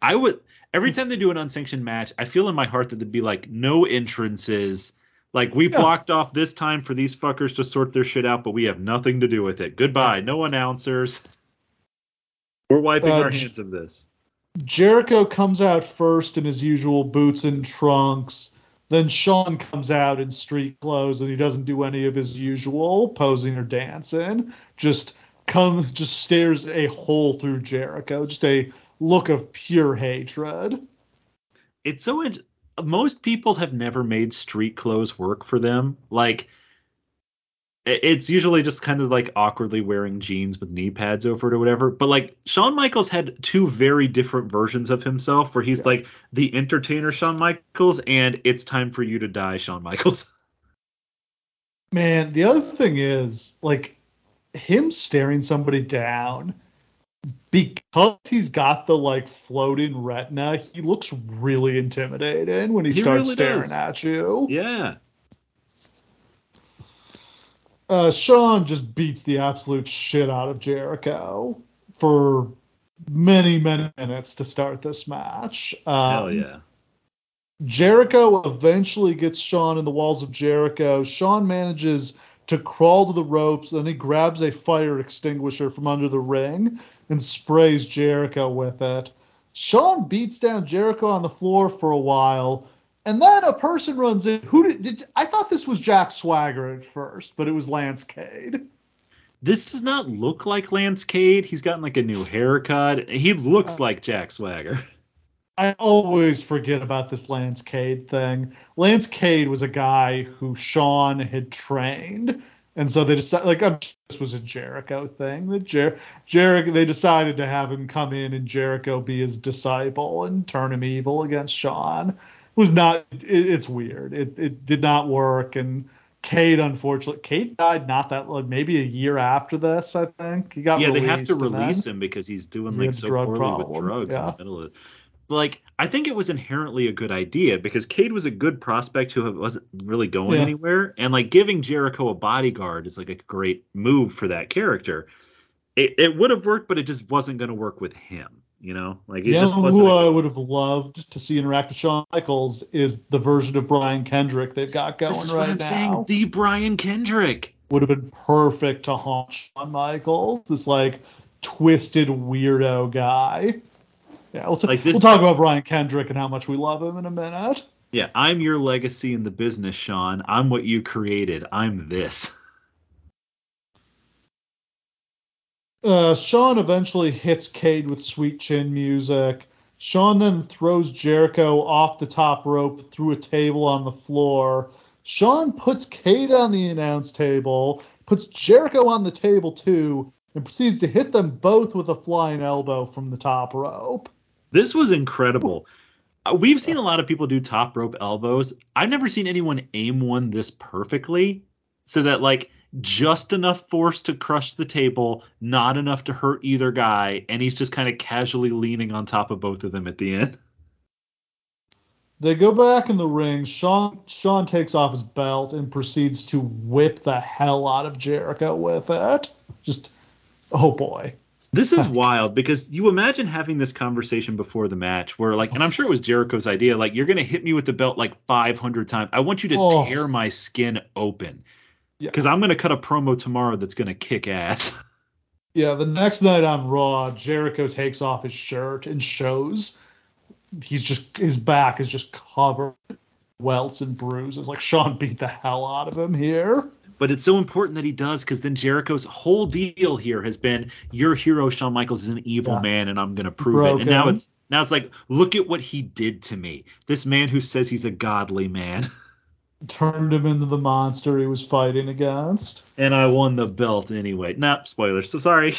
Speaker 2: I would every time they do an unsanctioned match, I feel in my heart that there'd be like no entrances. Like we
Speaker 1: Yeah.
Speaker 2: blocked off this time for these fuckers to sort their shit out, but we have nothing to do with it. Goodbye. No announcers. We're wiping
Speaker 1: Uh,
Speaker 2: our hands of this.
Speaker 1: Jericho comes out first in his usual boots and trunks. Then Shawn comes out in street clothes and he doesn't do any of his usual posing or dancing. Just come just stares a hole through Jericho. Just a look of pure hatred.
Speaker 2: it's so most people have never made street clothes work for them like it's usually just kind of like awkwardly wearing jeans with knee pads over it or whatever. But like Shawn Michaels had two very different versions of himself where he's yeah. like the entertainer Shawn Michaels and it's time for you to die Shawn Michaels.
Speaker 1: Man, the other thing is like him staring somebody down because he's got the like floating retina, he looks really intimidating when he, he starts really staring does. at you.
Speaker 2: Yeah.
Speaker 1: Uh, Shawn just beats the absolute shit out of Jericho for many, many minutes to start this match.
Speaker 2: Um, Hell yeah.
Speaker 1: Jericho eventually gets Shawn in the walls of Jericho. Shawn manages to crawl to the ropes. Then he grabs a fire extinguisher from under the ring and sprays Jericho with it. Shawn beats down Jericho on the floor for a while, and then a person runs in. Who did, did I thought this was Jack Swagger at first, but it was Lance Cade.
Speaker 2: This does not look like Lance Cade. He's gotten like a new haircut. He looks uh, like Jack Swagger.
Speaker 1: I always forget about this Lance Cade thing. Lance Cade was a guy who Shawn had trained, and so they decided like I'm, this was a Jericho thing. That Jer- Jericho they decided to have him come in and Jericho be his disciple and turn him evil against Shawn. Was not. It, it's weird. It it did not work and. Cade, unfortunately, Cade died not that like maybe a year after this. I think he got
Speaker 2: yeah. They have to release him because he's doing like so poorly problem. with drugs yeah. in the middle of it like I think it was inherently a good idea because Cade was a good prospect who wasn't really going yeah. anywhere, and like giving Jericho a bodyguard is like a great move for that character. It, it would have worked, but it just wasn't going to work with him. You know, like it
Speaker 1: yeah,
Speaker 2: just
Speaker 1: wasn't. Who I would have loved to see interact with Shawn Michaels is the version of Brian Kendrick they've got going this is right what I'm now. Saying,
Speaker 2: the Brian Kendrick
Speaker 1: would have been perfect to haunt Shawn Michaels, this like twisted weirdo guy. Yeah, we'll, t- like this, we'll talk about Brian Kendrick and how much we love him in a minute.
Speaker 2: Yeah, I'm your legacy in the business, Shawn. I'm what you created. I'm this.
Speaker 1: Uh, Shawn eventually hits Cade with sweet chin music. Shawn then throws Jericho off the top rope through a table on the floor. Shawn puts Cade on the announce table, puts Jericho on the table too, and proceeds to hit them both with a flying elbow from the top rope.
Speaker 2: This was incredible. Uh, we've seen a lot of people do top rope elbows. I've never seen anyone aim one this perfectly so that like just enough force to crush the table, not enough to hurt either guy, and he's just kind of casually leaning on top of both of them at the end.
Speaker 1: They go back in the ring. Shawn Shawn takes off his belt and proceeds to whip the hell out of Jericho with it. Just oh boy.
Speaker 2: This is wild because you imagine having this conversation before the match where like and I'm sure it was Jericho's idea like you're going to hit me with the belt like 500 times. I want you to oh. tear my skin open. Cuz I'm going to cut a promo tomorrow that's going to kick ass.
Speaker 1: Yeah, the next night on Raw, Jericho takes off his shirt and shows he's just his back is just covered welts and bruises. Like Shawn beat the hell out of him here.
Speaker 2: But it's so important that he does because then Jericho's whole deal here has been your hero Shawn Michaels is an evil yeah. man and I'm gonna prove Broken. it. And now it's now it's like look at what he did to me. This man who says he's a godly man.
Speaker 1: Turned him into the monster he was fighting against.
Speaker 2: And I won the belt anyway. Nah, spoilers. So sorry.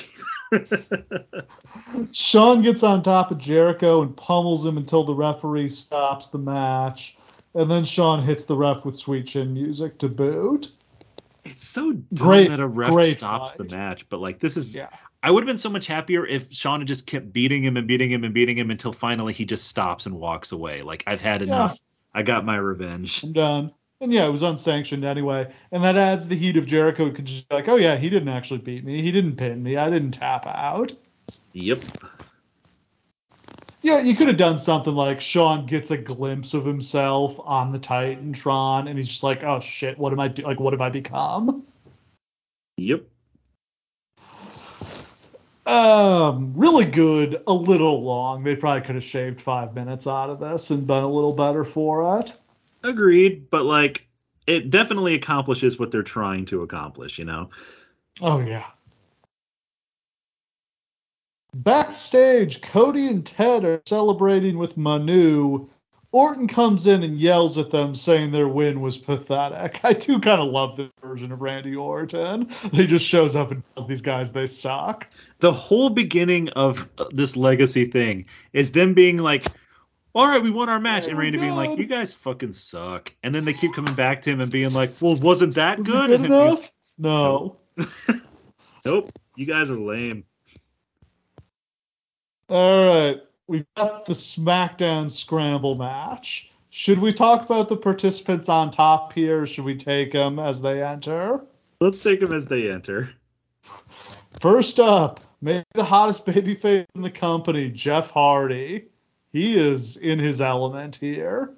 Speaker 1: Shawn gets on top of Jericho and pummels him until the referee stops the match and then Shawn hits the ref with sweet chin music to boot.
Speaker 2: It's so dumb great, that a ref stops fight. the match, but like this is. Yeah. I would have been so much happier if Shawn had just kept beating him and beating him and beating him until finally he just stops and walks away. Like I've had enough. Yeah. I got my revenge.
Speaker 1: I'm done. And yeah, it was unsanctioned anyway. And that adds the heat of Jericho could just be like, oh yeah, he didn't actually beat me. He didn't pin me. I didn't tap out.
Speaker 2: Yep.
Speaker 1: Yeah, you could have done something like Shawn gets a glimpse of himself on the Titantron, and he's just like, "Oh shit, what am I do? Like, what have I become?"
Speaker 2: Yep.
Speaker 1: Um, really good, a little long. They probably could have shaved five minutes out of this and been a little better for it.
Speaker 2: Agreed, but like, it definitely accomplishes what they're trying to accomplish. You know.
Speaker 1: Oh yeah. Backstage, Cody and Ted are celebrating with Manu Orton comes in and yells at them, saying their win was pathetic. I do kind of love this version of Randy Orton. He just shows up and tells these guys they suck.
Speaker 2: The whole beginning of uh, this legacy thing is them being like, all right, we won our match. And Randy being like, you guys fucking suck. And then they keep coming back to him and being like, well, wasn't that
Speaker 1: Was
Speaker 2: good?
Speaker 1: good enough? No.
Speaker 2: Nope, you guys are lame.
Speaker 1: All right. We got the SmackDown Scramble match. Should we talk about the participants on top here? Or should we take them as they enter?
Speaker 2: Let's take them as they enter.
Speaker 1: First up, maybe the hottest babyface in the company, Jeff Hardy. He is in his element here.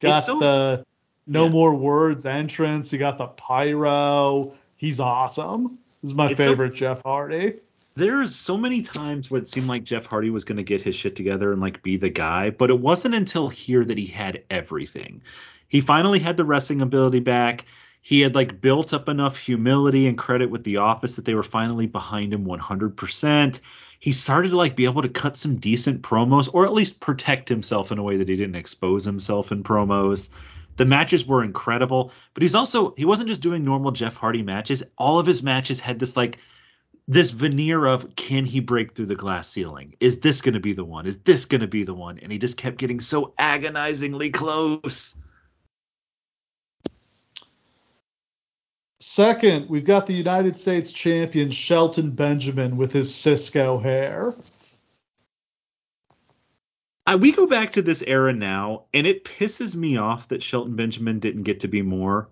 Speaker 1: Got
Speaker 2: so-
Speaker 1: the no
Speaker 2: Yeah.
Speaker 1: more words entrance. He got the pyro. He's awesome. This is my
Speaker 2: It's so-
Speaker 1: favorite Jeff Hardy.
Speaker 2: There's so many times where it seemed like Jeff Hardy was going to get his shit together and like be the guy, but it wasn't until here that he had everything. He finally had the wrestling ability back. He had like built up enough humility and credit with the office that they were finally behind him 100%. He started to like be able to cut some decent promos or at least protect himself in a way that he didn't expose himself in promos. The matches were incredible, but he's also he wasn't just doing normal Jeff Hardy matches. All of his matches had this like this veneer of can he break through the glass ceiling? Is this going to be the one? Is this going to be the one? And he just kept getting so agonizingly close.
Speaker 1: Second, we've got the United States champion Shelton Benjamin with his Sisqó hair.
Speaker 2: I, we go back to this era now, and it pisses me off that Shelton Benjamin didn't get to be more.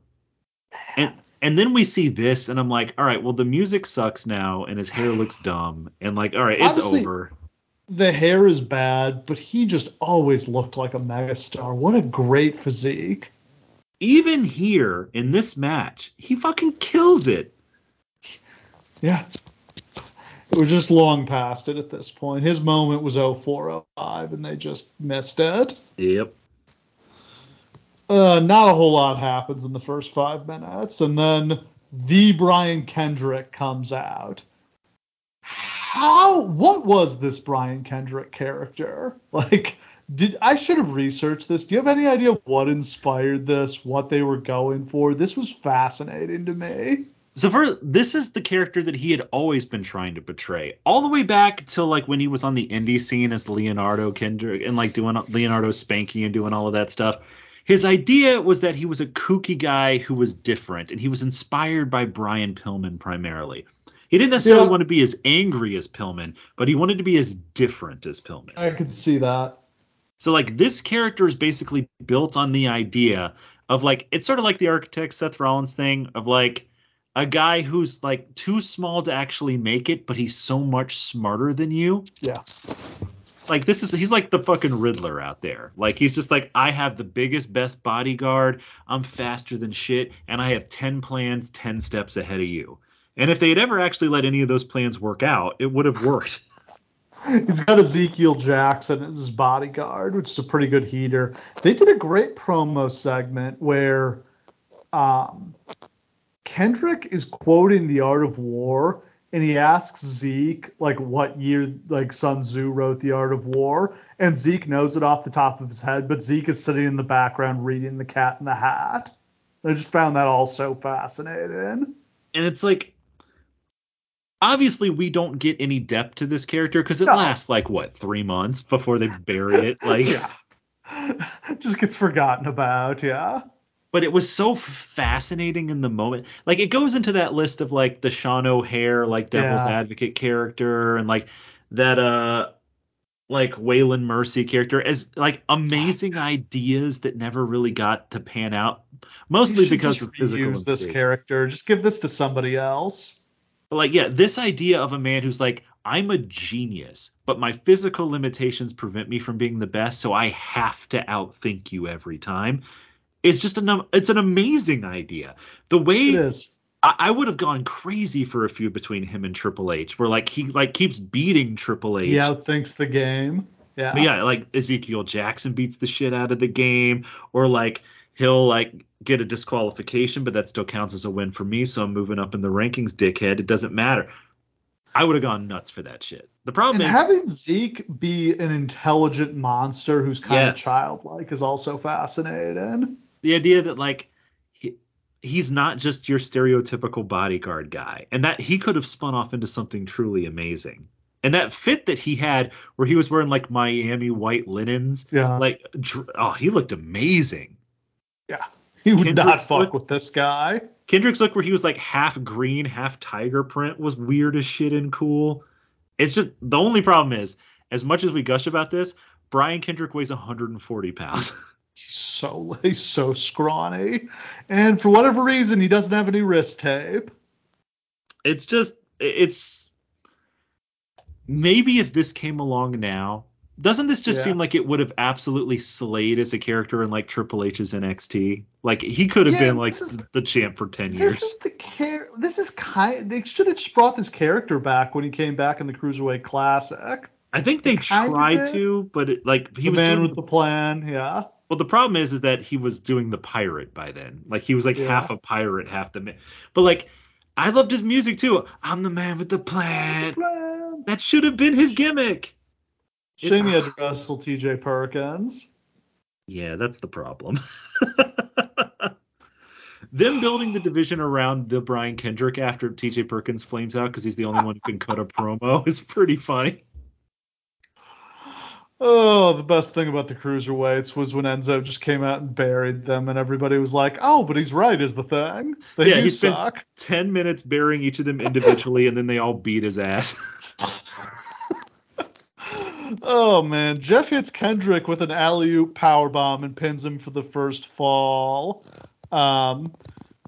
Speaker 2: And and then we see this, and I'm like, all right, well the music sucks now, and his hair looks dumb, and like, all right, it's
Speaker 1: Honestly,
Speaker 2: over.
Speaker 1: The hair is bad, but he just always looked like a megastar. What a great physique.
Speaker 2: Even here in this match, he fucking kills it.
Speaker 1: Yeah. We're just long past it at this point. His moment was 0405 and they just missed it.
Speaker 2: Yep.
Speaker 1: Uh, not a whole lot happens in the first five minutes, and then the Brian Kendrick comes out. How? What was this Brian Kendrick character? Like, did I should have researched this? Do you have any idea what inspired this? What they were going for? This was fascinating to me.
Speaker 2: So for this is the character that he had always been trying to portray, all the way back to like when he was on the indie scene as Leonardo Kendrick and like doing Leonardo Spanky and doing all of that stuff. His idea was that he was a kooky guy who was different, and he was inspired by Brian Pillman primarily. He didn't necessarily
Speaker 1: Yeah.
Speaker 2: want to be as angry as Pillman, but he wanted to be as different as Pillman.
Speaker 1: I could see that.
Speaker 2: So like this character is basically built on the idea of like it's sort of like the architect Seth Rollins thing of like a guy who's like too small to actually make it, but he's so much smarter than you.
Speaker 1: Yeah.
Speaker 2: Like this is he's like the fucking Riddler out there. Like he's just like I have the biggest best bodyguard, I'm faster than shit, and I have 10 plans 10 steps ahead of you. And if they had ever actually let any of those plans work out, it would have worked.
Speaker 1: He's got Ezekiel Jackson as his bodyguard, which is a pretty good heater. They did a great promo segment where um, Kendrick is quoting The Art of War, and he asks Zeke like what year like Sun Tzu wrote The Art of War, and Zeke knows it off the top of his head, but Zeke is sitting in the background reading The Cat in the Hat. I just found that all so fascinating.
Speaker 2: and it's like obviously we don't get any depth to this character because it
Speaker 1: No.
Speaker 2: lasts like what three months before they bury it like
Speaker 1: Yeah. just gets forgotten about, yeah.
Speaker 2: but it was so fascinating in the moment like it goes into that list of like the Sean O'Haire like devil's
Speaker 1: Yeah.
Speaker 2: advocate character and like that uh like Waylon Mercy character as like amazing ideas that never really got to pan out mostly because of physical
Speaker 1: reuse this character. Just give this to somebody else.
Speaker 2: But like, yeah, this idea of a man who's like, I'm a genius, but my physical limitations prevent me from being the best, so I have to outthink you every time. It's just an it's an amazing idea. The
Speaker 1: It
Speaker 2: way
Speaker 1: is.
Speaker 2: I, I would have gone crazy for a feud between him and Triple H, where like he like keeps beating Triple H.
Speaker 1: He outthinks the game. Yeah.
Speaker 2: But yeah, like Ezekiel Jackson beats the shit out of the game, or like he'll like get a disqualification, but that still counts as a win for me, so I'm moving up in the rankings, dickhead. It doesn't matter. I would have gone nuts for that shit. The problem
Speaker 1: And
Speaker 2: is
Speaker 1: having Zeke be an intelligent monster who's kind of childlike is also fascinating.
Speaker 2: the idea that like he, he's not just your stereotypical bodyguard guy and that he could have spun off into something truly amazing and that fit that he had where he was wearing like miami white linens
Speaker 1: Yeah.
Speaker 2: like oh he looked amazing
Speaker 1: he would
Speaker 2: Kendrick's
Speaker 1: not fuck
Speaker 2: look-
Speaker 1: with this guy.
Speaker 2: kendrick's look where he was like half green half tiger print was weird as shit and cool it's just the only problem is as much as we gush about this brian kendrick weighs 140 pounds
Speaker 1: He's so he's so scrawny. And for whatever reason he doesn't have any wrist tape.
Speaker 2: it's just it's maybe if this came along now doesn't this just
Speaker 1: Yeah.
Speaker 2: seem like it would have absolutely slayed as a character in like Triple H's NXT? Like he could have
Speaker 1: Yeah,
Speaker 2: been like
Speaker 1: is-
Speaker 2: the champ for 10
Speaker 1: This
Speaker 2: years.
Speaker 1: is the char- this is kind they should have just brought this character back when he came back in the Cruiserweight Classic.
Speaker 2: I think they
Speaker 1: of
Speaker 2: tried to, but it, like he
Speaker 1: the
Speaker 2: was
Speaker 1: man
Speaker 2: doing
Speaker 1: with the plan, yeah.
Speaker 2: Well, the problem is, is that he was doing the pirate by then. Like he was like
Speaker 1: Yeah.
Speaker 2: half a pirate, half the man. But like, I loved his music too. I'm the man with the plan.
Speaker 1: Plan.
Speaker 2: That should have been his gimmick. It-
Speaker 1: Shame he had to wrestle T.J. Perkins.
Speaker 2: Yeah, that's the problem. Them building the division around the Brian Kendrick after TJ Perkins flames out because he's the only one who can cut a promo is pretty funny.
Speaker 1: Oh, the best thing about the cruiserweights was when Enzo just came out and buried them, and everybody was like, "Oh, but he's right," is the thing. They
Speaker 2: yeah, he spent 10 minutes burying each of them individually and then they all beat his ass.
Speaker 1: Oh man, Jeff hits Kendrick with an alley oop power bomb and pins him for the first fall. Um,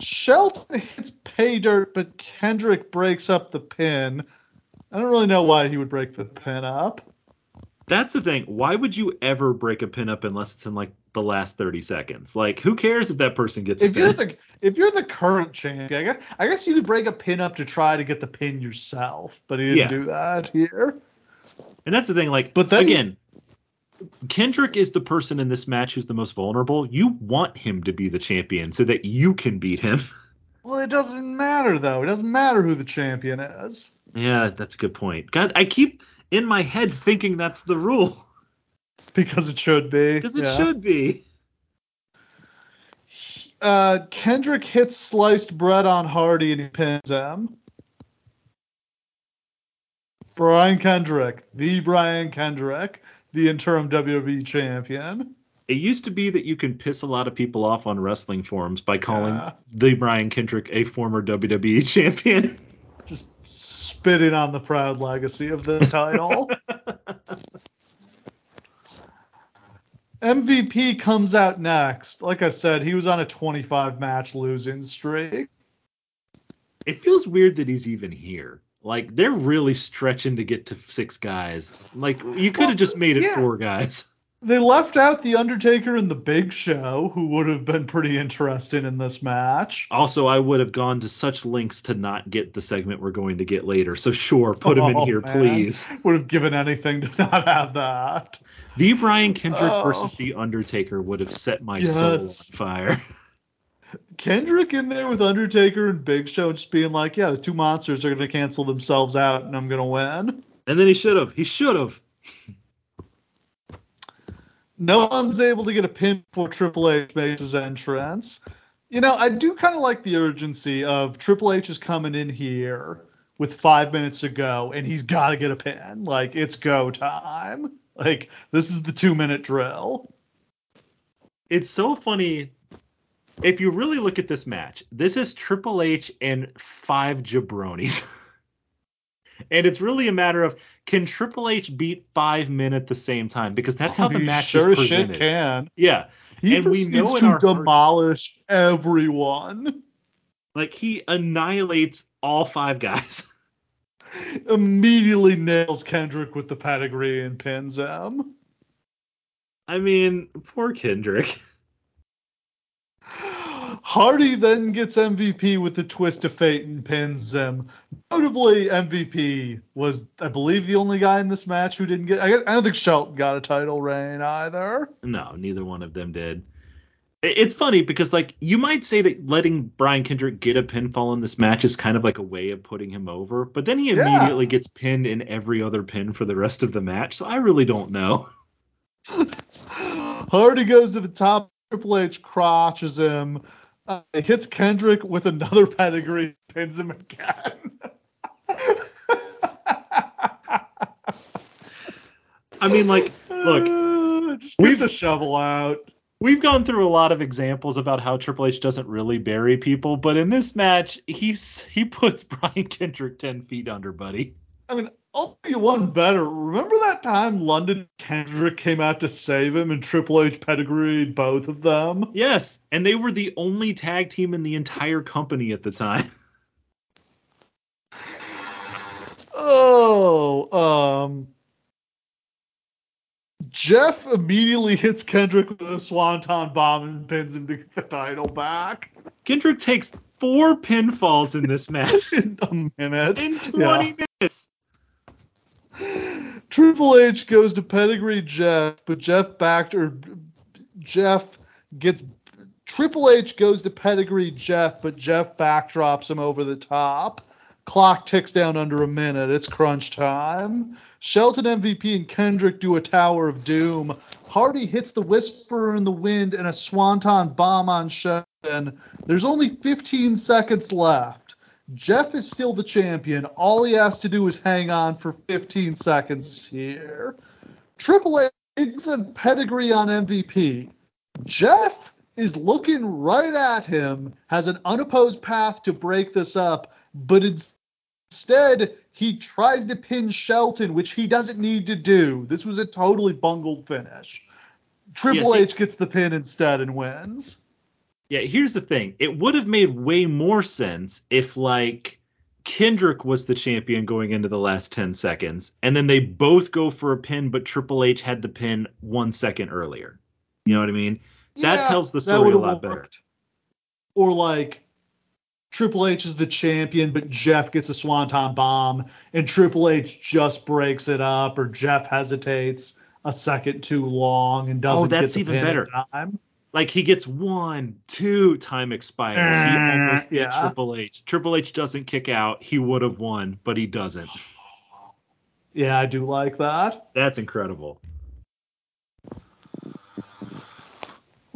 Speaker 1: Shelton hits pay dirt, but Kendrick breaks up the pin. I don't really know why he would break the pin up.
Speaker 2: That's the thing. Why would you ever break a pin up unless it's in like the last 30 seconds? Like, who cares if that person gets a
Speaker 1: If you're
Speaker 2: pin?
Speaker 1: the if you're the current champ, I guess, I guess you could break a pin up to try to get the pin yourself, but he didn't
Speaker 2: Yeah.
Speaker 1: do that here.
Speaker 2: And that's the thing. Like,
Speaker 1: But then he-
Speaker 2: again, Kendrick is the person in this match who's the most vulnerable. You want him to be the champion so that you can beat him.
Speaker 1: Well, it doesn't matter though. It doesn't matter who the champion is.
Speaker 2: yeah, that's a good point. God, I keep in my head thinking that's the rule
Speaker 1: Because it should be.
Speaker 2: because it
Speaker 1: Yeah.
Speaker 2: should be.
Speaker 1: uh, Kendrick hits sliced bread on Hardy and he pins him. Brian Kendrick, the Brian Kendrick, the interim WWE champion.
Speaker 2: It used to be that you can piss a lot of people off on wrestling forums by calling
Speaker 1: Yeah.
Speaker 2: the Brian Kendrick a former WWE champion.
Speaker 1: Just spitting on the proud legacy of the title. MVP comes out next. Like I said, he was on a 25 match losing streak.
Speaker 2: it feels weird that he's even here. Like they're really stretching to get to six guys. Like you could have
Speaker 1: Well,
Speaker 2: just made it
Speaker 1: yeah.
Speaker 2: four guys.
Speaker 1: They left out the Undertaker and the Big Show, who would have been pretty interesting in this match.
Speaker 2: Also, I would have gone to such lengths to not get the segment we're going to get later. So sure, put him in
Speaker 1: Oh,
Speaker 2: here,
Speaker 1: man.
Speaker 2: please.
Speaker 1: Would have given anything to not have that.
Speaker 2: The Brian Kendrick
Speaker 1: Oh.
Speaker 2: versus the Undertaker would have set my soul on fire.
Speaker 1: Kendrick in there with Undertaker and Big Show just being like, yeah, the two monsters are going to cancel themselves out and I'm going to win.
Speaker 2: And then he should have. He should have.
Speaker 1: No one's able to get a pin before Triple H makes his entrance. You know, I do kind of like the urgency of Triple H is coming in here with five minutes to go and he's got to get a pin. Like, it's go time. Like, this is the two minute drill.
Speaker 2: It's so funny. If you really look at this match, this is Triple H and five jabronis. and it's really a matter of can Triple H beat five men at the same time? Because that's how oh, the
Speaker 1: He
Speaker 2: match
Speaker 1: sure
Speaker 2: is
Speaker 1: as shit
Speaker 2: presented.
Speaker 1: can.
Speaker 2: Yeah.
Speaker 1: He
Speaker 2: And we know in
Speaker 1: to
Speaker 2: our heart-
Speaker 1: demolish everyone.
Speaker 2: Like he annihilates all five guys.
Speaker 1: Immediately nails Kendrick with the pedigree and pins him.
Speaker 2: I mean, poor Kendrick.
Speaker 1: Hardy then gets MVP with the twist of fate and pins him. Notably, MVP was, I believe, the only guy in this match who didn't get. I, guess- I don't think Shelton got a title reign either.
Speaker 2: No, neither one of them did. It- It's funny because like you might say that letting Brian Kendrick get a pinfall in this match is kind of like a way of putting him over, but then he
Speaker 1: Yeah.
Speaker 2: immediately gets pinned in every other pin for the rest of the match. So I really don't know.
Speaker 1: Hardy goes to the top. Triple H crotches him. Uh, hits Kendrick with another pedigree. Pins him again.
Speaker 2: I mean, like, look,
Speaker 1: Uh, just get the shovel out.
Speaker 2: we've gone through a lot of examples about how Triple H doesn't really bury people, but in this match, he's he puts Brian Kendrick ten feet under, buddy.
Speaker 1: I mean, I'll do you one better. Remember that time London Kendrick came out to save him and Triple H pedigreed both of them?
Speaker 2: Yes, and they were the only tag team in the entire company at the time.
Speaker 1: Oh, um, Jeff immediately hits Kendrick with a swanton bomb and pins him to get the title back
Speaker 2: Kendrick takes four pinfalls in this match
Speaker 1: in a minute.
Speaker 2: in 20
Speaker 1: Yeah.
Speaker 2: minutes.
Speaker 1: Triple H goes to pedigree Jeff, but Jeff backed or Jeff gets Triple H goes to pedigree Jeff, but Jeff backdrops him over the top. Clock ticks down under a minute. It's crunch time. Shelton MVP and Kendrick do a Tower of Doom. Hardy hits the Whisperer in the wind and a Swanton bomb on Shelton. There's only 15 seconds left. Jeff is still the champion. All he has to do is hang on for 15 seconds here. Triple H is a pedigree on MVP. Jeff is looking right at him, has an unopposed path to break this up, but instead he tries to pin Shelton, which he doesn't need to do. This was a totally bungled finish. Triple
Speaker 2: see-
Speaker 1: H gets the pin instead and wins.
Speaker 2: Yeah, here's the thing. It would have made way more sense if like Kendrick was the champion going into the last 10 seconds and then they both go for a pin but Triple H had the pin 1 second earlier. You know what I mean? That tells the story a lot better.
Speaker 1: Or like Triple H is the champion, but Jeff gets a swanton bomb, and Triple H just breaks it up, or Jeff hesitates a second too long and oh, doesn't
Speaker 2: Oh, that's
Speaker 1: get the
Speaker 2: even
Speaker 1: pin in
Speaker 2: better.
Speaker 1: time.
Speaker 2: Like he gets one, two, time expires. He
Speaker 1: Uh,
Speaker 2: almost beat
Speaker 1: yeah.
Speaker 2: Triple H. Triple H doesn't kick out. He would have won, but he doesn't.
Speaker 1: Yeah, I do like that.
Speaker 2: That's incredible.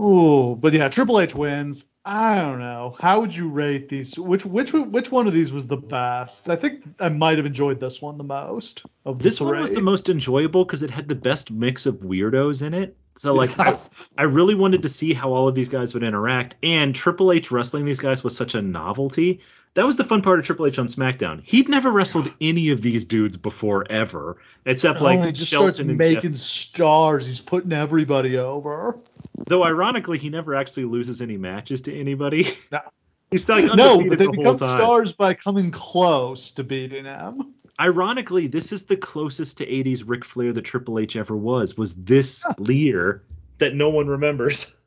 Speaker 1: Ooh, but yeah, Triple H wins. I don't know. How would you rate these? Which which which one of these was the best? I think I might have enjoyed this one the most. Of
Speaker 2: This one was the most enjoyable because it had the best mix of weirdos in it. So like I, I really wanted to see how all of these guys would interact, and Triple H wrestling these guys was such a novelty. That was the fun part of Triple H on SmackDown. He'd never wrestled any of these dudes before ever, except
Speaker 1: Oh,
Speaker 2: like
Speaker 1: he just
Speaker 2: Shelton
Speaker 1: starts making
Speaker 2: Jeff.
Speaker 1: stars. He's putting everybody over.
Speaker 2: Though ironically, he never actually loses any matches to anybody.
Speaker 1: No.
Speaker 2: He's like
Speaker 1: No, but they
Speaker 2: the
Speaker 1: become stars by coming close to beating him.
Speaker 2: Ironically, this is the closest to 80s Ric Flair that Triple H ever was. Was this leer that no one remembers?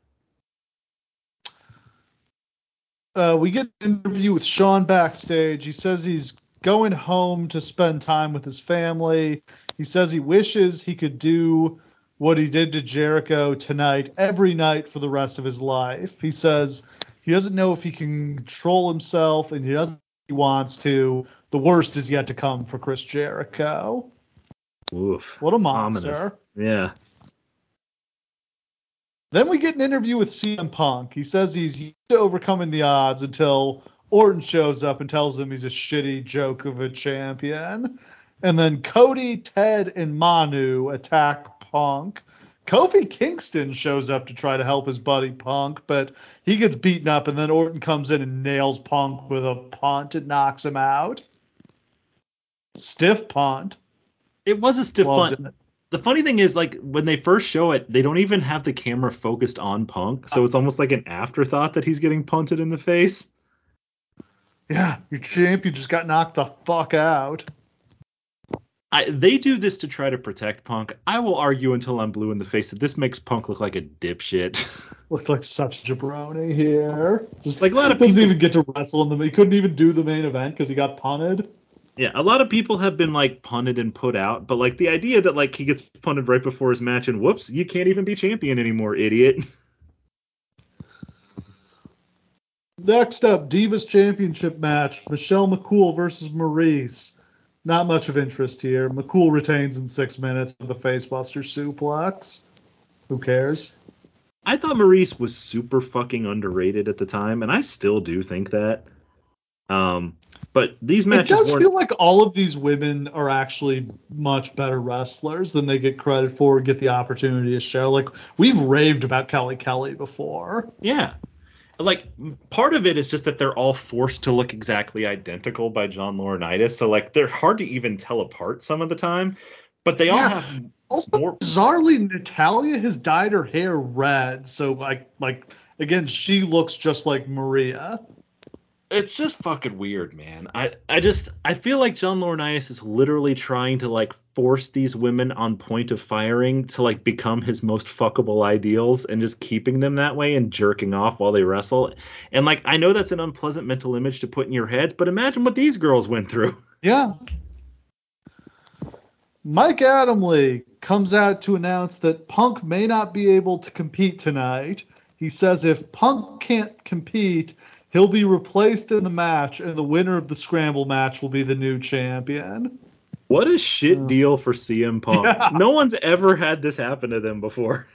Speaker 1: Uh, we get an interview with Shawn backstage. He says he's going home to spend time with his family. He says he wishes he could do what he did to Jericho tonight every night for the rest of his life. He says he doesn't know if he can control himself and he doesn't he wants to. The worst is yet to come for Chris Jericho.
Speaker 2: Oof.
Speaker 1: What a monster.
Speaker 2: Ominous. Yeah.
Speaker 1: Then we get an interview with CM Punk. He says he's used to overcoming the odds until Orton shows up and tells him he's a shitty joke of a champion. And then Cody, Ted, and Manu attack Punk. Kofi Kingston shows up to try to help his buddy Punk, but he gets beaten up, and then Orton comes in and nails Punk with a punt and knocks him out. Stiff punt.
Speaker 2: It was a stiff
Speaker 1: Loved it.
Speaker 2: The funny thing is, like, when they first show it, they don't even have the camera focused on Punk. So it's almost like an afterthought that he's getting punted in the face.
Speaker 1: Yeah, your champion just got knocked the fuck out.
Speaker 2: I, they do this to try to protect Punk. I will argue until I'm blue in the face that this makes Punk look like a dipshit.
Speaker 1: Looked like such a jabroni here. Just
Speaker 2: Like, a lot of
Speaker 1: doesn't even get to wrestle in the. He couldn't even do the main event because he got punted.
Speaker 2: yeah, a lot of people have been like punted and put out, but like the idea that like he gets punted right before his match and whoops, you can't even be champion anymore, idiot.
Speaker 1: Next up, Divas Championship match: Michelle McCool versus Maryse. Not much of interest here. McCool retains in six minutes of the facebuster suplex. Who cares?
Speaker 2: I thought Maryse was super fucking underrated at the time, and I still do think that. Um, but these matches.
Speaker 1: It does
Speaker 2: weren't.
Speaker 1: feel like all of these women are actually much better wrestlers than they get credit for, get the opportunity to show. Like we've raved about Kelly Kelly before.
Speaker 2: Yeah. Like part of it is just that they're all forced to look exactly identical by John Laurinaitis, so like they're hard to even tell apart some of the time. But they all have
Speaker 1: Also,
Speaker 2: more.
Speaker 1: bizarrely, Natalya has dyed her hair red, so like like again, she looks just like Maria.
Speaker 2: It's just fucking weird, man. I I just I feel like John Laurinaitis is literally trying to like force these women on point of firing to like become his most fuckable ideals and just keeping them that way and jerking off while they wrestle. And like I know that's an unpleasant mental image to put in your heads, but imagine what these girls went through.
Speaker 1: Yeah. Mike Adamle comes out to announce that Punk may not be able to compete tonight. He says if Punk can't compete, he'll be replaced in the match, and the winner of the scramble match will be the new champion.
Speaker 2: What a shit
Speaker 1: Uh,
Speaker 2: deal for CM Punk.
Speaker 1: Yeah.
Speaker 2: No one's ever had this happen to them before.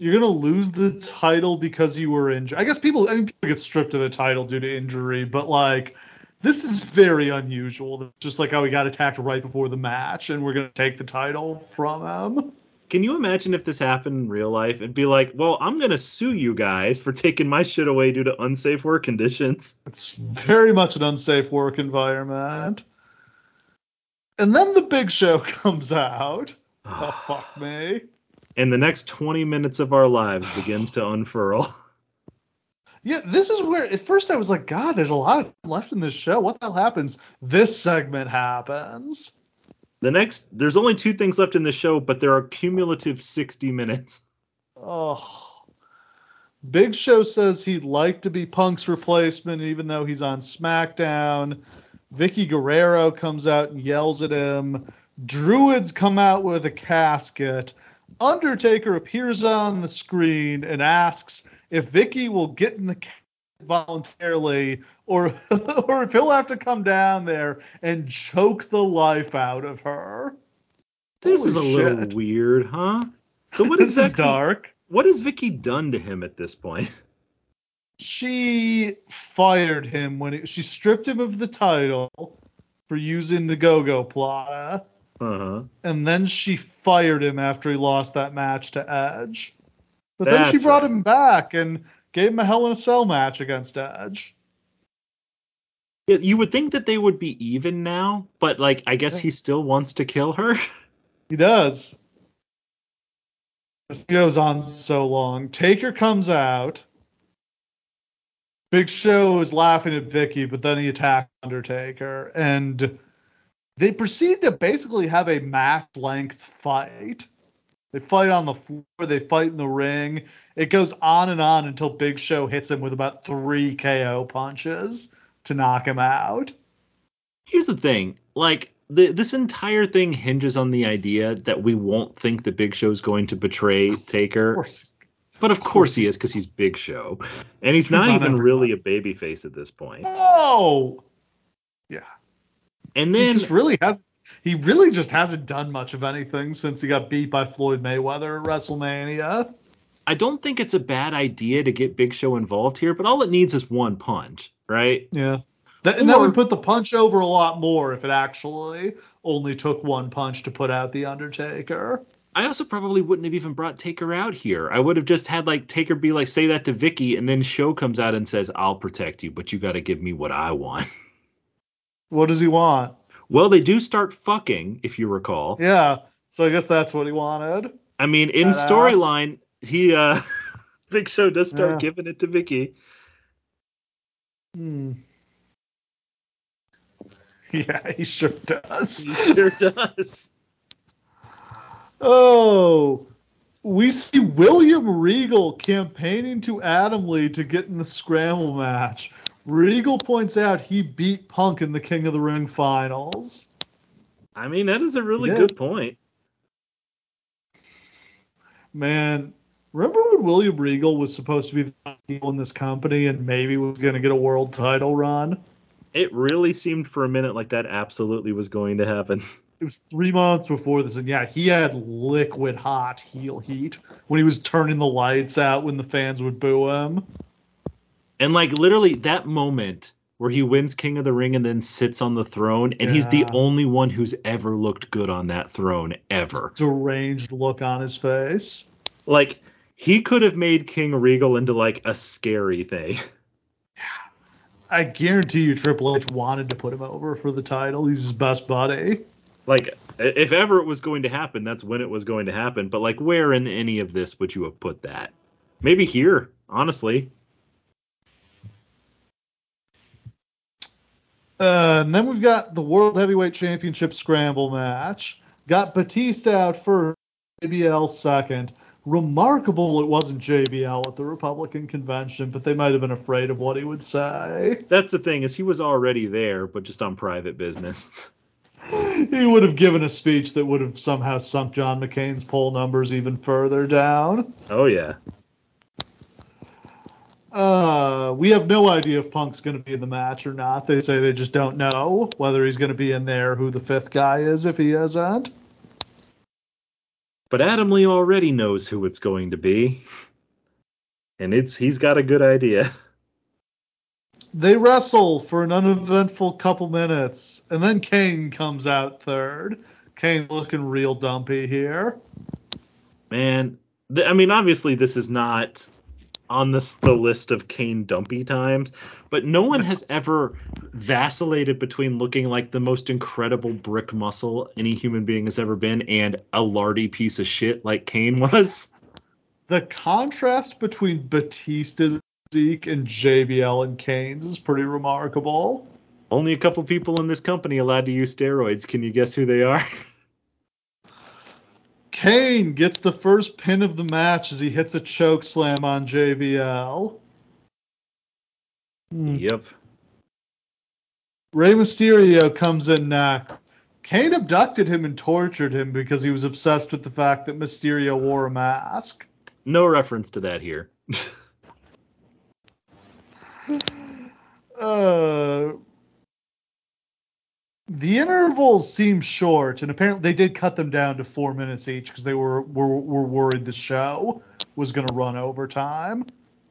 Speaker 1: You're gonna lose the title because you were injured. I guess people, I mean, people get stripped of the title due to injury, but like, this is very unusual. Just like how he got attacked right before the match, and we're gonna take the title from him.
Speaker 2: Can you imagine if this happened in real life? It'd be like, well, I'm gonna sue you guys for taking my shit away due to unsafe work conditions.
Speaker 1: It's very much an unsafe work environment. And then the big show comes out. Oh fuck me.
Speaker 2: and the next 20 minutes of our lives begins to unfurl.
Speaker 1: Yeah, this is where at first I was like, God, there's a lot left in this show. What the hell happens? This segment happens.
Speaker 2: The next, there's only two things left in the show, but there are cumulative 60 minutes.
Speaker 1: Oh. Big Show says he'd like to be Punk's replacement, even though he's on SmackDown. Vickie Guerrero comes out and yells at him. Druids come out with a casket. Undertaker appears on the screen and asks if Vickie will get in the casket voluntarily or or if he'll have to come down there and choke the life out of her.
Speaker 2: This
Speaker 1: Holy
Speaker 2: is a little weird, huh? So what
Speaker 1: this
Speaker 2: exactly?
Speaker 1: is dark.
Speaker 2: What has Vickie done to him at this point?
Speaker 1: she fired him when it, she stripped him of the title for using the gogoplata,
Speaker 2: Uh-huh.
Speaker 1: and then she fired him after he lost that match to Edge. But then she brought
Speaker 2: right.
Speaker 1: him back and gave him a Hell in a Cell match against Edge.
Speaker 2: You would think that they would be even now, but like I guess he still wants to kill her.
Speaker 1: He does. This goes on so long. Taker comes out. Big Show is laughing at Vickie, but then he attacks Undertaker, and they proceed to basically have a match-length fight. They fight on the floor, they fight in the ring. It goes on and on until Big Show hits him with about three KO punches to knock him out.
Speaker 2: Here's the thing, like the, this entire thing hinges on the idea that we won't think the Big Show's going to betray
Speaker 1: Of
Speaker 2: Taker,
Speaker 1: course.
Speaker 2: but of course he is because he's Big Show, and he's not even
Speaker 1: everybody.
Speaker 2: really a babyface at this point.
Speaker 1: Oh! Yeah.
Speaker 2: And
Speaker 1: he
Speaker 2: then
Speaker 1: just really has he really just hasn't done much of anything since he got beat by Floyd Mayweather at WrestleMania.
Speaker 2: I don't think it's a bad idea to get Big Show involved here, but all it needs is one punch, right?
Speaker 1: Yeah. That, and that would put the punch over a lot more if it actually only took one punch to put out the Undertaker.
Speaker 2: I also probably wouldn't have even brought Taker out here. I would have just had like Taker be like say that to Vickie, and then Show comes out and says, "I'll protect you, but you got to give me what I want."
Speaker 1: What does he want?
Speaker 2: Well, they do start fucking, if you recall.
Speaker 1: Yeah. So I guess that's what he wanted.
Speaker 2: I mean, in storyline, he uh Big Show does start
Speaker 1: Yeah.
Speaker 2: giving it to Vickie.
Speaker 1: Hmm. Yeah, he sure does.
Speaker 2: He sure does.
Speaker 1: Oh, we see William Regal campaigning to Adamle to get in the scramble match. Regal points out he beat Punk in the King of the Ring finals.
Speaker 2: I mean, that is a really
Speaker 1: Yeah.
Speaker 2: good point.
Speaker 1: Man, Remember when William Regal was supposed to be the heel in this company and maybe was going to get a world title run?
Speaker 2: It really seemed for a minute like that absolutely was going to happen.
Speaker 1: It was three months before this, and yeah, he had liquid hot heel heat when he was turning the lights out when the fans would boo him.
Speaker 2: And like literally that moment where he wins King of the Ring and then sits on the throne, and he's the only one who's ever looked good on that throne ever.
Speaker 1: Deranged look on his face.
Speaker 2: Like he could have made King Regal into like a scary thing.
Speaker 1: I guarantee you Triple H wanted to put him over for the title. He's his best buddy.
Speaker 2: Like if ever it was going to happen, that's when it was going to happen. But like where in any of this would you have put that? Maybe here, honestly.
Speaker 1: Uh, and then we've got the World Heavyweight Championship Scramble match. Got Batista out first, JBL second. Remarkable it wasn't JBL at the Republican convention, but they might have been afraid of what he would say.
Speaker 2: That's the thing is he was already there, but just on private business.
Speaker 1: He would have given a speech that would have somehow sunk John McCain's poll numbers even further down.
Speaker 2: Oh yeah.
Speaker 1: Uh, we have no idea if Punk's going to be in the match or not. They say they just don't know whether he's going to be in there, who the fifth guy is if he isn't.
Speaker 2: But Adamle already knows who it's going to be. And it's he's got a good idea.
Speaker 1: They wrestle for an uneventful couple minutes, and then Kane comes out third. Kane looking real dumpy here.
Speaker 2: Man, th- I mean obviously this is not on this the list of Kane dumpy times, but no one has ever vacillated between looking like the most incredible brick muscle any human being has ever been and a lardy piece of shit like Kane was.
Speaker 1: The contrast between Batista's Zeke and JBL and Kane's is pretty remarkable.
Speaker 2: Only a couple people in this company allowed to use steroids. Can you guess who they are?
Speaker 1: Kane gets the first pin of the match as he hits a choke slam on JBL. Hmm.
Speaker 2: yep.
Speaker 1: Rey Mysterio comes in next. Kane abducted him and tortured him because he was obsessed with the fact that Mysterio wore a mask.
Speaker 2: No reference to that here.
Speaker 1: Uh, the intervals seem short, and apparently they did cut them down to four minutes each because they were, were were worried the show was going to run over time.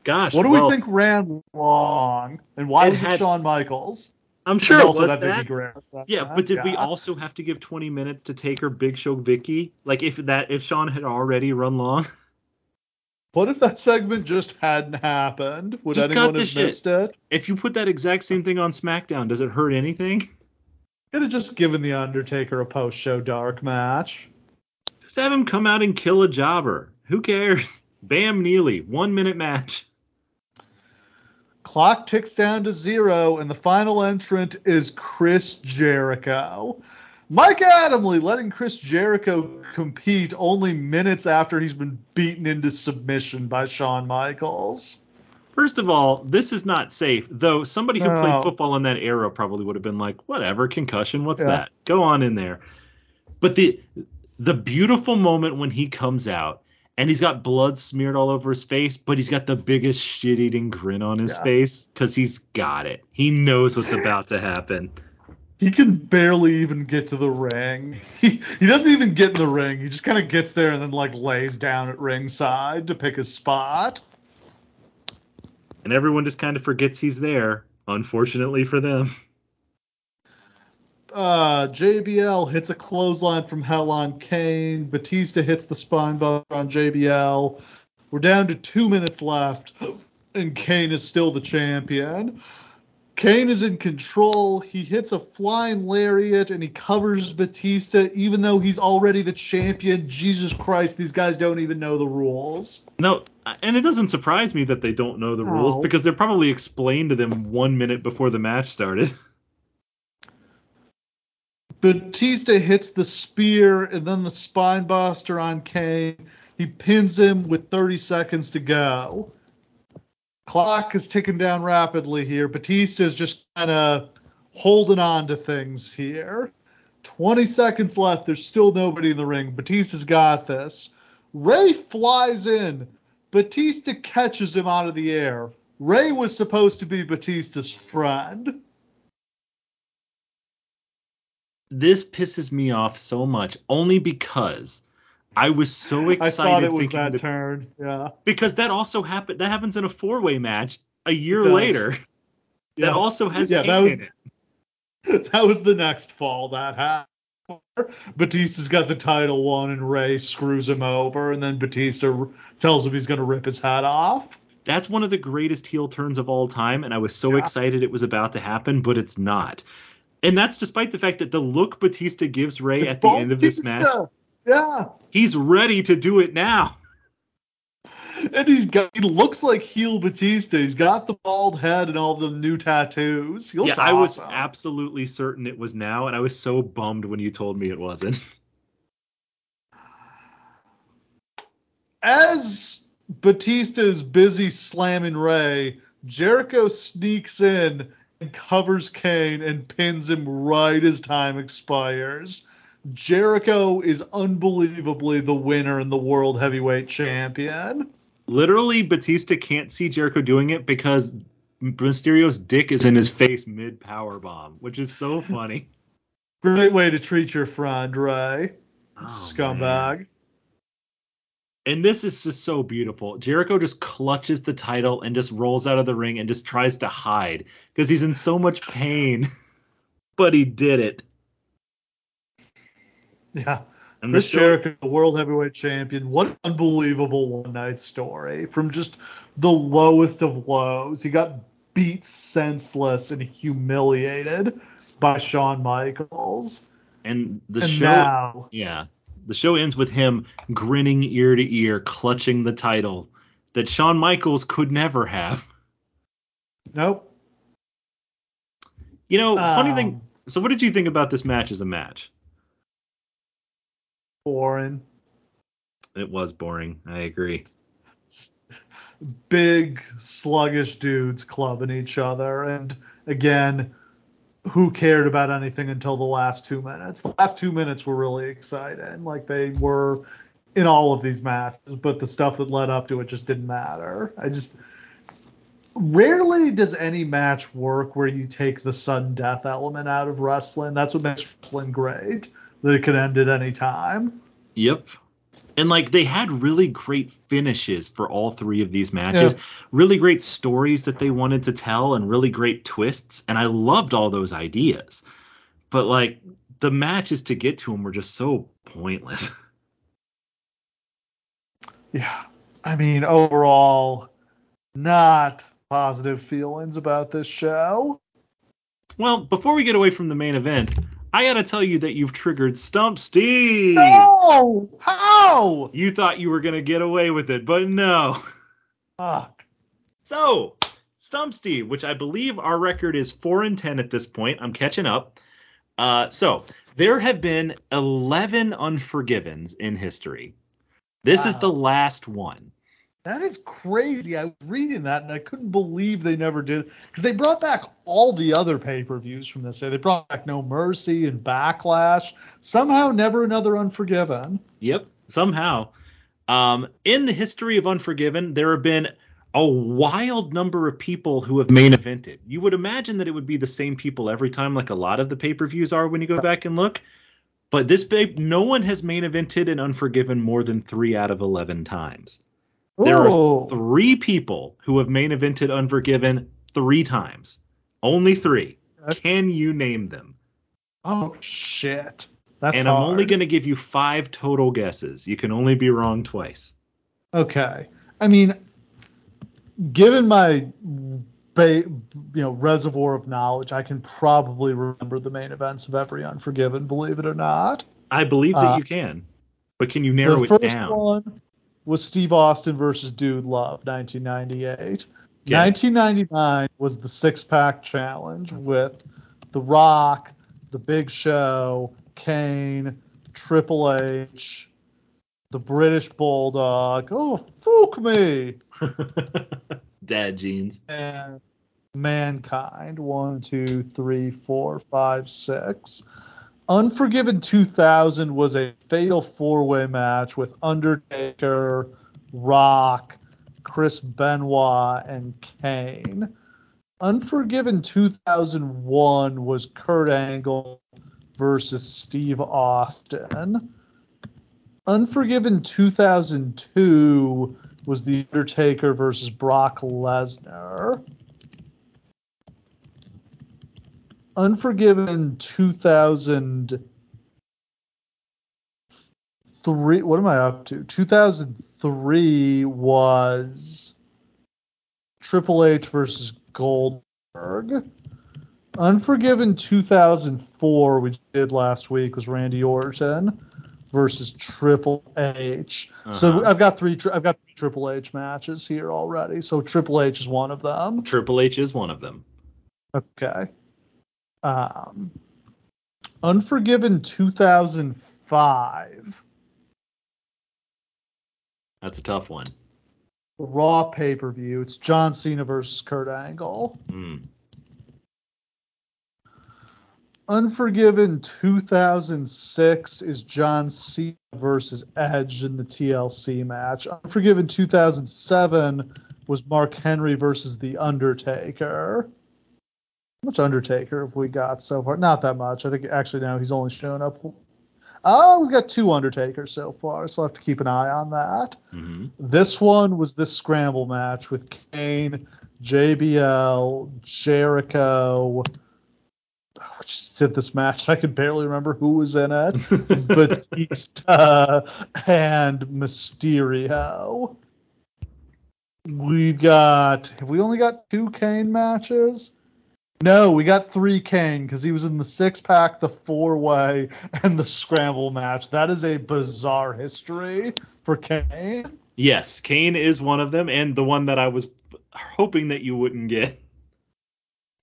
Speaker 2: Gosh,
Speaker 1: What do
Speaker 2: well,
Speaker 1: we think ran long, and why
Speaker 2: It
Speaker 1: was it Shawn Michaels?
Speaker 2: I'm sure
Speaker 1: and
Speaker 2: it
Speaker 1: also
Speaker 2: was
Speaker 1: that
Speaker 2: that.
Speaker 1: Vickie
Speaker 2: Yeah,
Speaker 1: time.
Speaker 2: but did we also have to give 20 minutes to Taker Big Show Vickie? Like if that if Shawn had already run long?
Speaker 1: What if that segment just hadn't happened? Would
Speaker 2: Just
Speaker 1: anyone have
Speaker 2: shit.
Speaker 1: missed it?
Speaker 2: If you put that exact same thing on SmackDown, does it hurt anything?
Speaker 1: Could have just given the Undertaker a post-show dark match.
Speaker 2: Just have him come out and kill a jobber. Who cares? Bam Neely, one minute match.
Speaker 1: Clock ticks down to zero, and the final entrant is Chris Jericho. Mike Adamle letting Chris Jericho compete only minutes after he's been beaten into submission by Shawn Michaels.
Speaker 2: First of all, this is not safe. Though somebody who
Speaker 1: No.
Speaker 2: played football in that era probably would have been like, whatever, concussion, what's
Speaker 1: Yeah.
Speaker 2: that? Go on in there. But the the beautiful moment when he comes out and he's got blood smeared all over his face, but he's got the biggest shit-eating grin on his
Speaker 1: Yeah.
Speaker 2: face because he's got it. He knows what's about to happen.
Speaker 1: He can barely even get to the ring. He, he doesn't even get in the ring. He just kind of gets there and then like lays down at ringside to pick his spot.
Speaker 2: And everyone just kind of forgets he's there, unfortunately for them.
Speaker 1: uh, JBL hits a clothesline from Hell on Kane. Batista hits the spine buster on JBL. We're down to two minutes left, and Kane is still the champion. Kane is in control. He hits a flying lariat and he covers Batista, even though he's already the champion. Jesus Christ, these guys don't even know the rules.
Speaker 2: No, and it doesn't surprise me that they don't know the rules because they're probably explained to them one minute before the match started.
Speaker 1: Batista hits the spear and then the spine buster on Kane. He pins him with 30 seconds to go. Clock is ticking down rapidly here. Batista is just kind of holding on to things here. 20 seconds left. There's still nobody in the ring. Batista's got this. Rey flies in, Batista catches him out of the air. Rey was supposed to be Batista's friend.
Speaker 2: This pisses me off so much only because I was so excited
Speaker 1: I thought it was
Speaker 2: thinking
Speaker 1: that
Speaker 2: that-
Speaker 1: turn. Yeah.
Speaker 2: because that also happened that happens in a four-way match a year later.
Speaker 1: yeah.
Speaker 2: That also has
Speaker 1: Yeah,
Speaker 2: Kane
Speaker 1: that was-
Speaker 2: in it.
Speaker 1: that was the next fall that happened. Batista's got the title one, and Rey screws him over, and then Batista tells him he's going to rip his hat off.
Speaker 2: That's one of the greatest heel turns of all time, and I was so
Speaker 1: Yeah.
Speaker 2: excited it was about to happen, but it's not. And that's despite the fact that the look Batista gives Rey
Speaker 1: It's
Speaker 2: at the end of this match,
Speaker 1: Yeah,
Speaker 2: he's ready to do it now.
Speaker 1: and he's got he looks like heel Batista. He's got the bald head and all the new tattoos. He looks
Speaker 2: yeah, I was absolutely certain it was now, and I was so bummed when you told me it wasn't.
Speaker 1: As Batista is busy slamming Rey, Jericho sneaks in and covers Kane and pins him right as time expires. Jericho is unbelievably the winner and the world heavyweight champion.
Speaker 2: Literally, Batista can't see Jericho doing it because Mysterio's dick is in his face mid power bomb, which is so funny.
Speaker 1: Great way to treat your friend, Rey.
Speaker 2: Oh,
Speaker 1: Scumbag.
Speaker 2: man. And this is just so beautiful. Jericho just clutches the title and just rolls out of the ring and just tries to hide because he's in so much pain. but he did it.
Speaker 1: Yeah.
Speaker 2: And
Speaker 1: Chris Jericho, the world heavyweight champion. What an unbelievable one night story from just the lowest of lows. He got beat senseless and humiliated by Shawn Michaels.
Speaker 2: and the
Speaker 1: and
Speaker 2: show
Speaker 1: now,
Speaker 2: Yeah. The show ends with him grinning ear to ear, clutching the title that Shawn Michaels could never have.
Speaker 1: nope.
Speaker 2: You know, funny
Speaker 1: Um,
Speaker 2: thing. So, what did you think about this match as a match?
Speaker 1: Boring.
Speaker 2: It was boring. I agree.
Speaker 1: Big, sluggish dudes clubbing each other. And again, who cared about anything until the last two minutes? The last two minutes were really exciting, like they were in all of these matches, but the stuff that led up to it just didn't matter. I just rarely does any match work where you take the sudden death element out of wrestling. That's what makes wrestling great. That it could end at any time.
Speaker 2: Yep. And like they had really great finishes for all three of these matches,
Speaker 1: Yeah.
Speaker 2: really great stories that they wanted to tell, and really great twists. And I loved all those ideas. But like the matches to get to them were just so pointless.
Speaker 1: Yeah. I mean, overall, not positive feelings about this show.
Speaker 2: well, before we get away from the main event, I gotta tell you that you've triggered Stump Steve.
Speaker 1: No! How?
Speaker 2: You thought you were gonna get away with it, but no.
Speaker 1: Fuck.
Speaker 2: So, Stump Steve, which I believe our record is 4 and 10 at this point. I'm catching up. Uh, so, there have been 11 Unforgivens in history. This is the last one.
Speaker 1: That is crazy. I was reading that and I couldn't believe they never did because they brought back all the other pay-per-views from this. They brought back No Mercy and Backlash. Somehow, never another Unforgiven.
Speaker 2: Yep, somehow. Um, in the history of Unforgiven, there have been a wild number of people who have main evented. You would imagine that it would be the same people every time, like a lot of the pay per views are when you go back and look. But this babe, no one has main evented an Unforgiven more than three out of 11 times. There
Speaker 1: Ooh.
Speaker 2: are three people who have main evented Unforgiven three times. Only three.
Speaker 1: Okay.
Speaker 2: Can you name them?
Speaker 1: Oh shit. That's
Speaker 2: and I'm only going to give you five total guesses. You can only be wrong twice.
Speaker 1: Okay. I mean, given my ba- you know reservoir of knowledge, I can probably remember the main events of every Unforgiven. Believe it or not.
Speaker 2: I believe that
Speaker 1: Uh,
Speaker 2: you can, but can you narrow it down?
Speaker 1: one was Steve Austin versus Dude Love, 1998.
Speaker 2: Okay.
Speaker 1: 1999 was the six pack challenge with The Rock, The Big Show, Kane, Triple H, the British Bulldog. Oh, fuck me.
Speaker 2: Dad jeans.
Speaker 1: and Mankind. One, two, three, four, five, six. Unforgiven 2000 was a fatal four way match with Undertaker, Rock, Chris Benoit and Kane. Unforgiven 2001 was Kurt Angle versus Steve Austin. Unforgiven 2002 was The Undertaker versus Brock Lesnar. Unforgiven 2003. What am I up to? 2003 was Triple H versus Goldberg. Unforgiven 2004 we did last week was Randy Orton versus Triple H. So
Speaker 2: Uh-huh.
Speaker 1: I've got three. I've got three Triple H matches here already. So Triple H is one of them.
Speaker 2: Triple H is one of them.
Speaker 1: Okay. Um, Unforgiven 2005,
Speaker 2: That's a tough one.
Speaker 1: Raw pay per view. It's John Cena versus Kurt Angle.
Speaker 2: Mm.
Speaker 1: Unforgiven 2006 is John Cena versus Edge in the TLC match. Unforgiven 2007 was Mark Henry versus The Undertaker. How much Undertaker have we got so far? Not that much. I think actually now he's only shown up. Oh, we've got two Undertakers so far, so I'll have to keep an eye on that.
Speaker 2: hmm
Speaker 1: This one was this scramble match with Kane, JBL, Jericho. I just did this match. I could barely remember who was in it. Batista and Mysterio. We've got. Have we only got two Kane matches? No, we got three Kane because he was in the six pack, the four way, and the scramble match. That is a bizarre history for Kane.
Speaker 2: Yes, Kane is one of them, and the one that I was hoping that you wouldn't get.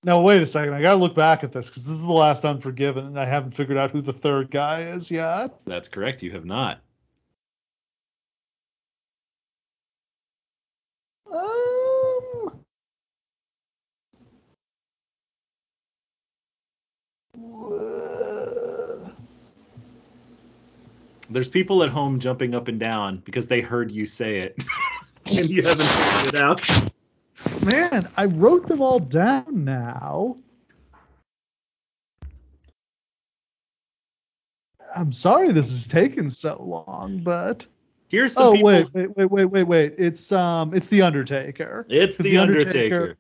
Speaker 1: Now wait a second. I gotta look back at this because this is the last Unforgiven, and I haven't figured out who the third guy is yet.
Speaker 2: That's correct. You have not. There's people at home jumping up and down because they heard you say it, and you haven't figured it out.
Speaker 1: Man, I wrote them all down now. I'm sorry this is taking so long, but
Speaker 2: Here's some
Speaker 1: oh
Speaker 2: people.
Speaker 1: wait, wait, wait, wait, wait, wait. It's um, it's the Undertaker.
Speaker 2: It's the,
Speaker 1: The
Speaker 2: Undertaker.
Speaker 1: Undertaker-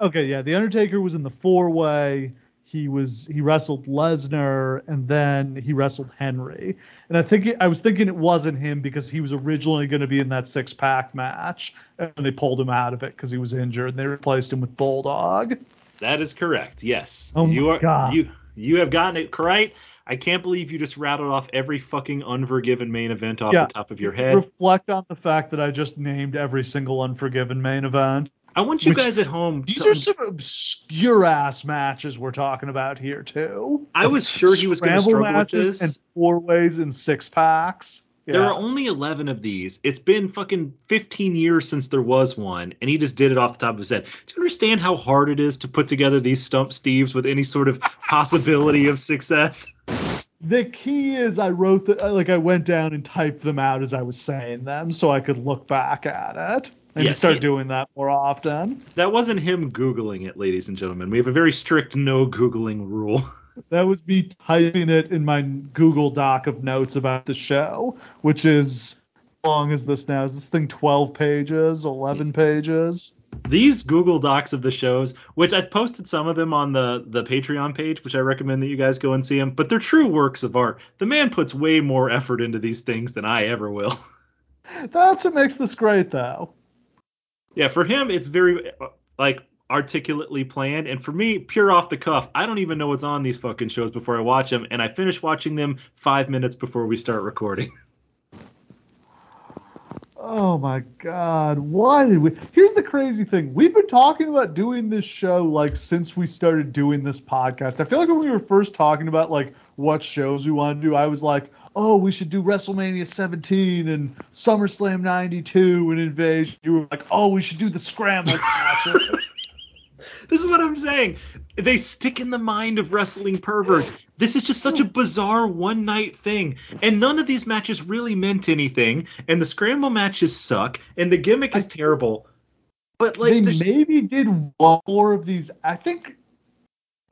Speaker 1: Okay, yeah, the Undertaker was in the four way. He was he wrestled Lesnar and then he wrestled Henry. And I think it, I was thinking it wasn't him because he was originally going to be in that six pack match and they pulled him out of it because he was injured and they replaced him with Bulldog.
Speaker 2: That is correct. Yes.
Speaker 1: Oh
Speaker 2: you
Speaker 1: my
Speaker 2: are
Speaker 1: God.
Speaker 2: you you have gotten it correct. I can't believe you just rattled off every fucking Unforgiven main event off
Speaker 1: Yeah.
Speaker 2: the top of your head.
Speaker 1: Reflect on the fact that I just named every single Unforgiven main event.
Speaker 2: I want you
Speaker 1: Which-
Speaker 2: guys at home.
Speaker 1: These
Speaker 2: to-
Speaker 1: are some obscure ass matches we're talking about here too.
Speaker 2: I was sure he was going to struggle with
Speaker 1: matches
Speaker 2: this.
Speaker 1: and four ways and six packs.
Speaker 2: There are only 11 of these. It's been fucking 15 years since there was one, and he just did it off the top of his head. Do you understand how hard it is to put together these stump Steves with any sort of possibility of success?
Speaker 1: The key is I wrote the like I went down and typed them out as I was saying them so I could look back at it and
Speaker 2: Yes,
Speaker 1: start
Speaker 2: it-
Speaker 1: doing that more often.
Speaker 2: That wasn't him Googling it, ladies and gentlemen. We have a very strict no Googling rule.
Speaker 1: That was me typing it in my Google Doc of notes about the show, which is how long is this now? Is this thing 12 pages, 11 pages?
Speaker 2: These Google Docs of the shows, which I posted some of them on the the Patreon page, which I recommend that you guys go and see them, but they're true works of art. The man puts way more effort into these things than I ever will.
Speaker 1: That's what makes this great, though.
Speaker 2: Yeah, for him, it's very like articulately planned, and for me, pure off the cuff. I don't even know what's on these fucking shows before I watch them, and I finish watching them five minutes before we start recording.
Speaker 1: Oh my god, why did we? Here's the crazy thing: we've been talking about doing this show like since we started doing this podcast. I feel like when we were first talking about like what shows we want to do, I was like, oh, we should do WrestleMania 17 and SummerSlam 92 and Invasion. You were like, oh, we should do the scramble matches.
Speaker 2: This is what I'm saying. They stick in the mind of wrestling perverts. This is just such a bizarre one night thing. And none of these matches really meant anything. And the scramble matches suck. And the gimmick is terrible. But like
Speaker 1: they maybe did one more of these. I think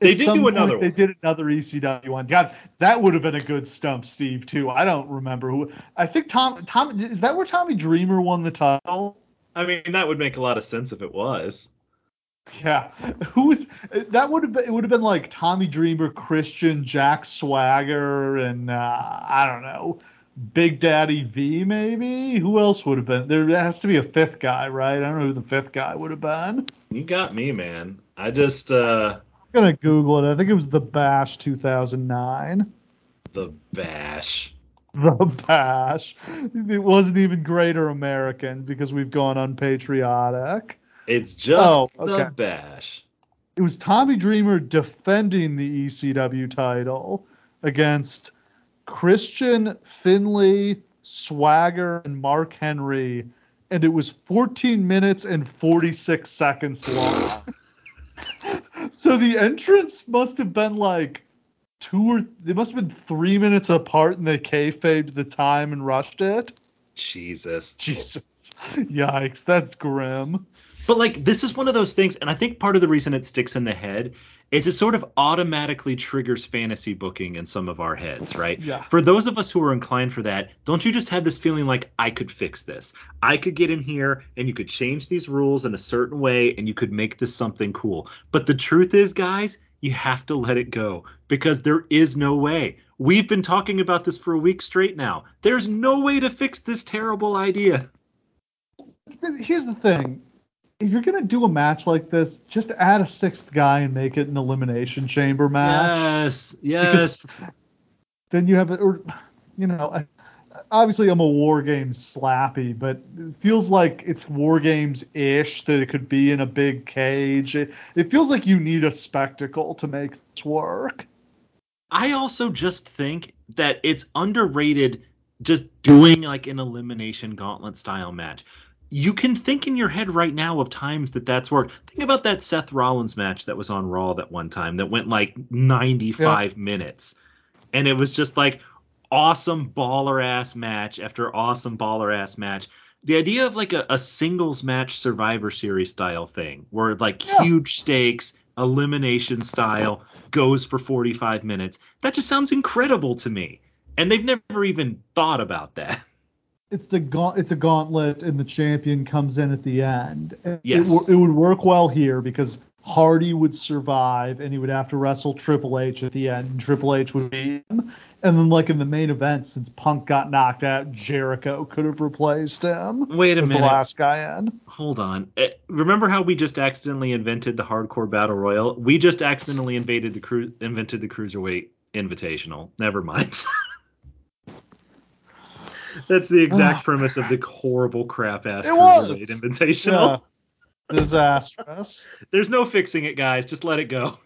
Speaker 2: They did do another
Speaker 1: They did another ECW one. God, that would have been a good stump, Steve. Too. I don't remember who. I think Tom. Tom is that where Tommy Dreamer won the title?
Speaker 2: I mean, that would make a lot of sense if it was.
Speaker 1: Yeah, who was that? Would have been it would have been like Tommy Dreamer, Christian, Jack Swagger, and uh, I don't know, Big Daddy V maybe. Who else would have been? There has to be a fifth guy, right? I don't know who the fifth guy would have been.
Speaker 2: You got me, man. I just uh
Speaker 1: gonna Google it. I think it was the Bash 2009.
Speaker 2: the bash.
Speaker 1: The Bash. It wasn't even Greater American because we've gone unpatriotic.
Speaker 2: It's just
Speaker 1: Oh,
Speaker 2: the bash.
Speaker 1: It was Tommy Dreamer defending the ECW title against Christian, Finlay, Swagger, and Mark Henry, and it was 14 minutes and 46 seconds long. so the entrance must have been like two or they must have been three minutes apart, and they kayfabed the time and rushed it.
Speaker 2: Jesus.
Speaker 1: Jesus, yikes, that's grim.
Speaker 2: But like this is one of those things, and I think part of the reason it sticks in the head is it sort of automatically triggers fantasy booking in some of our heads, right?
Speaker 1: Yeah.
Speaker 2: For those of us who are inclined for that, don't you just have this feeling like I could fix this? I could get in here and you could change these rules in a certain way and you could make this something cool. But the truth is, guys, you have to let it go because there is no way. We've been talking about this for a week straight now. There's no way to fix this terrible idea.
Speaker 1: Here's the thing. If you're gonna do a match like this, just add a sixth guy and make it an elimination chamber match.
Speaker 2: Yes, yes.
Speaker 1: Then you have it, or you know, obviously I'm a war games slappy, but it feels like it's war games ish that it could be in a big cage. It, it feels like you need a spectacle to make this work.
Speaker 2: I also just think that it's underrated just doing like an elimination gauntlet style match. You can think in your head right now of times that that's worked. Think about that Seth Rollins match that was on Raw that one time that went like 95 minutes. And it was just like awesome baller ass match after awesome baller ass match. The idea of like a, a singles match Survivor Series style thing where like
Speaker 1: Yeah.
Speaker 2: huge stakes, elimination style goes for 45 minutes. That just sounds incredible to me. And they've never even thought about that.
Speaker 1: It's the gaunt, it's a gauntlet, and the champion comes in at the end.
Speaker 2: Yes.
Speaker 1: it, it would work well here because Hardy would survive, and he would have to wrestle Triple H at the end, and Triple H would beat him. And then, like in the main event, since Punk got knocked out, Jericho could have replaced him.
Speaker 2: Wait a
Speaker 1: as the
Speaker 2: minute.
Speaker 1: last guy in.
Speaker 2: Hold on. Eh, Remember how we just accidentally invented the hardcore battle royal? We just accidentally invaded the cru- invented the cruiserweight invitational. Never mind. That's the exact premise of the horrible crap ass cruiserweight invitational.
Speaker 1: Yeah. Disastrous.
Speaker 2: There's no fixing it, guys. Just let it go.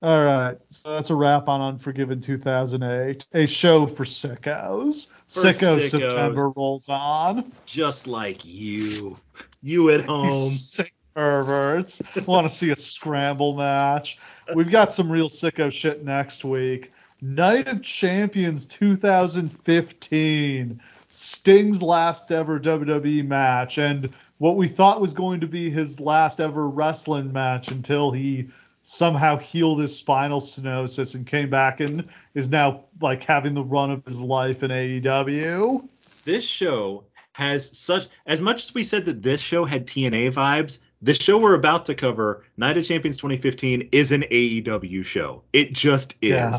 Speaker 1: All right, so that's a wrap on Unforgiven 2008, a show for sickos.
Speaker 2: For
Speaker 1: Sicko
Speaker 2: sickos.
Speaker 1: September rolls on.
Speaker 2: Just like you. You at home.
Speaker 1: sick perverts. Want to see a scramble match? We've got some real sicko shit next week. Night of Champions 2015. Sting's last ever WWE match, and what we thought was going to be his last ever wrestling match until he somehow healed his spinal stenosis and came back and is now like having the run of his life in AEW.
Speaker 2: this show has such as much as we said that this show had TNA vibes, the show we're about to cover, Night of Champions 2015, is an AEW show. It just is.
Speaker 1: Yeah.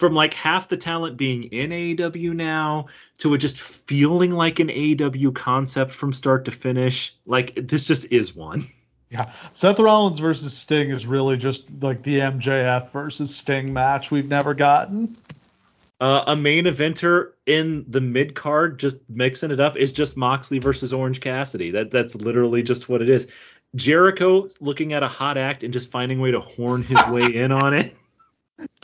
Speaker 2: From like half the talent being in AEW now to it just feeling like an AEW concept from start to finish, like this just is one.
Speaker 1: Yeah, Seth Rollins versus Sting is really just like the MJF versus Sting match we've never gotten.
Speaker 2: Uh, a main eventer in the mid card, just mixing it up, is just Moxley versus Orange Cassidy. That that's literally just what it is. Jericho looking at a hot act and just finding a way to horn his way in on it.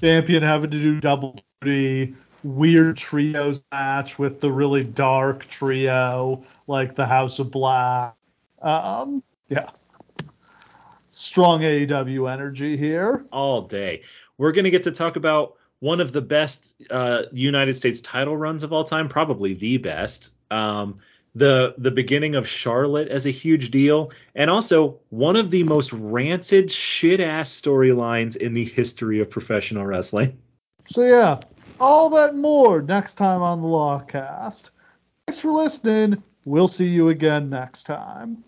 Speaker 1: Champion having to do double duty, weird trios match with the really dark trio like the House of Black. Um, yeah. strong AEW energy here.
Speaker 2: all day. We're going to get to talk about one of the best uh, United States title runs of all time, probably the best. Um, the the beginning of Charlotte as a huge deal, and also one of the most rancid shit ass storylines in the history of professional wrestling.
Speaker 1: So yeah, all that more next time on the Lawcast. Thanks for listening. We'll see you again next time.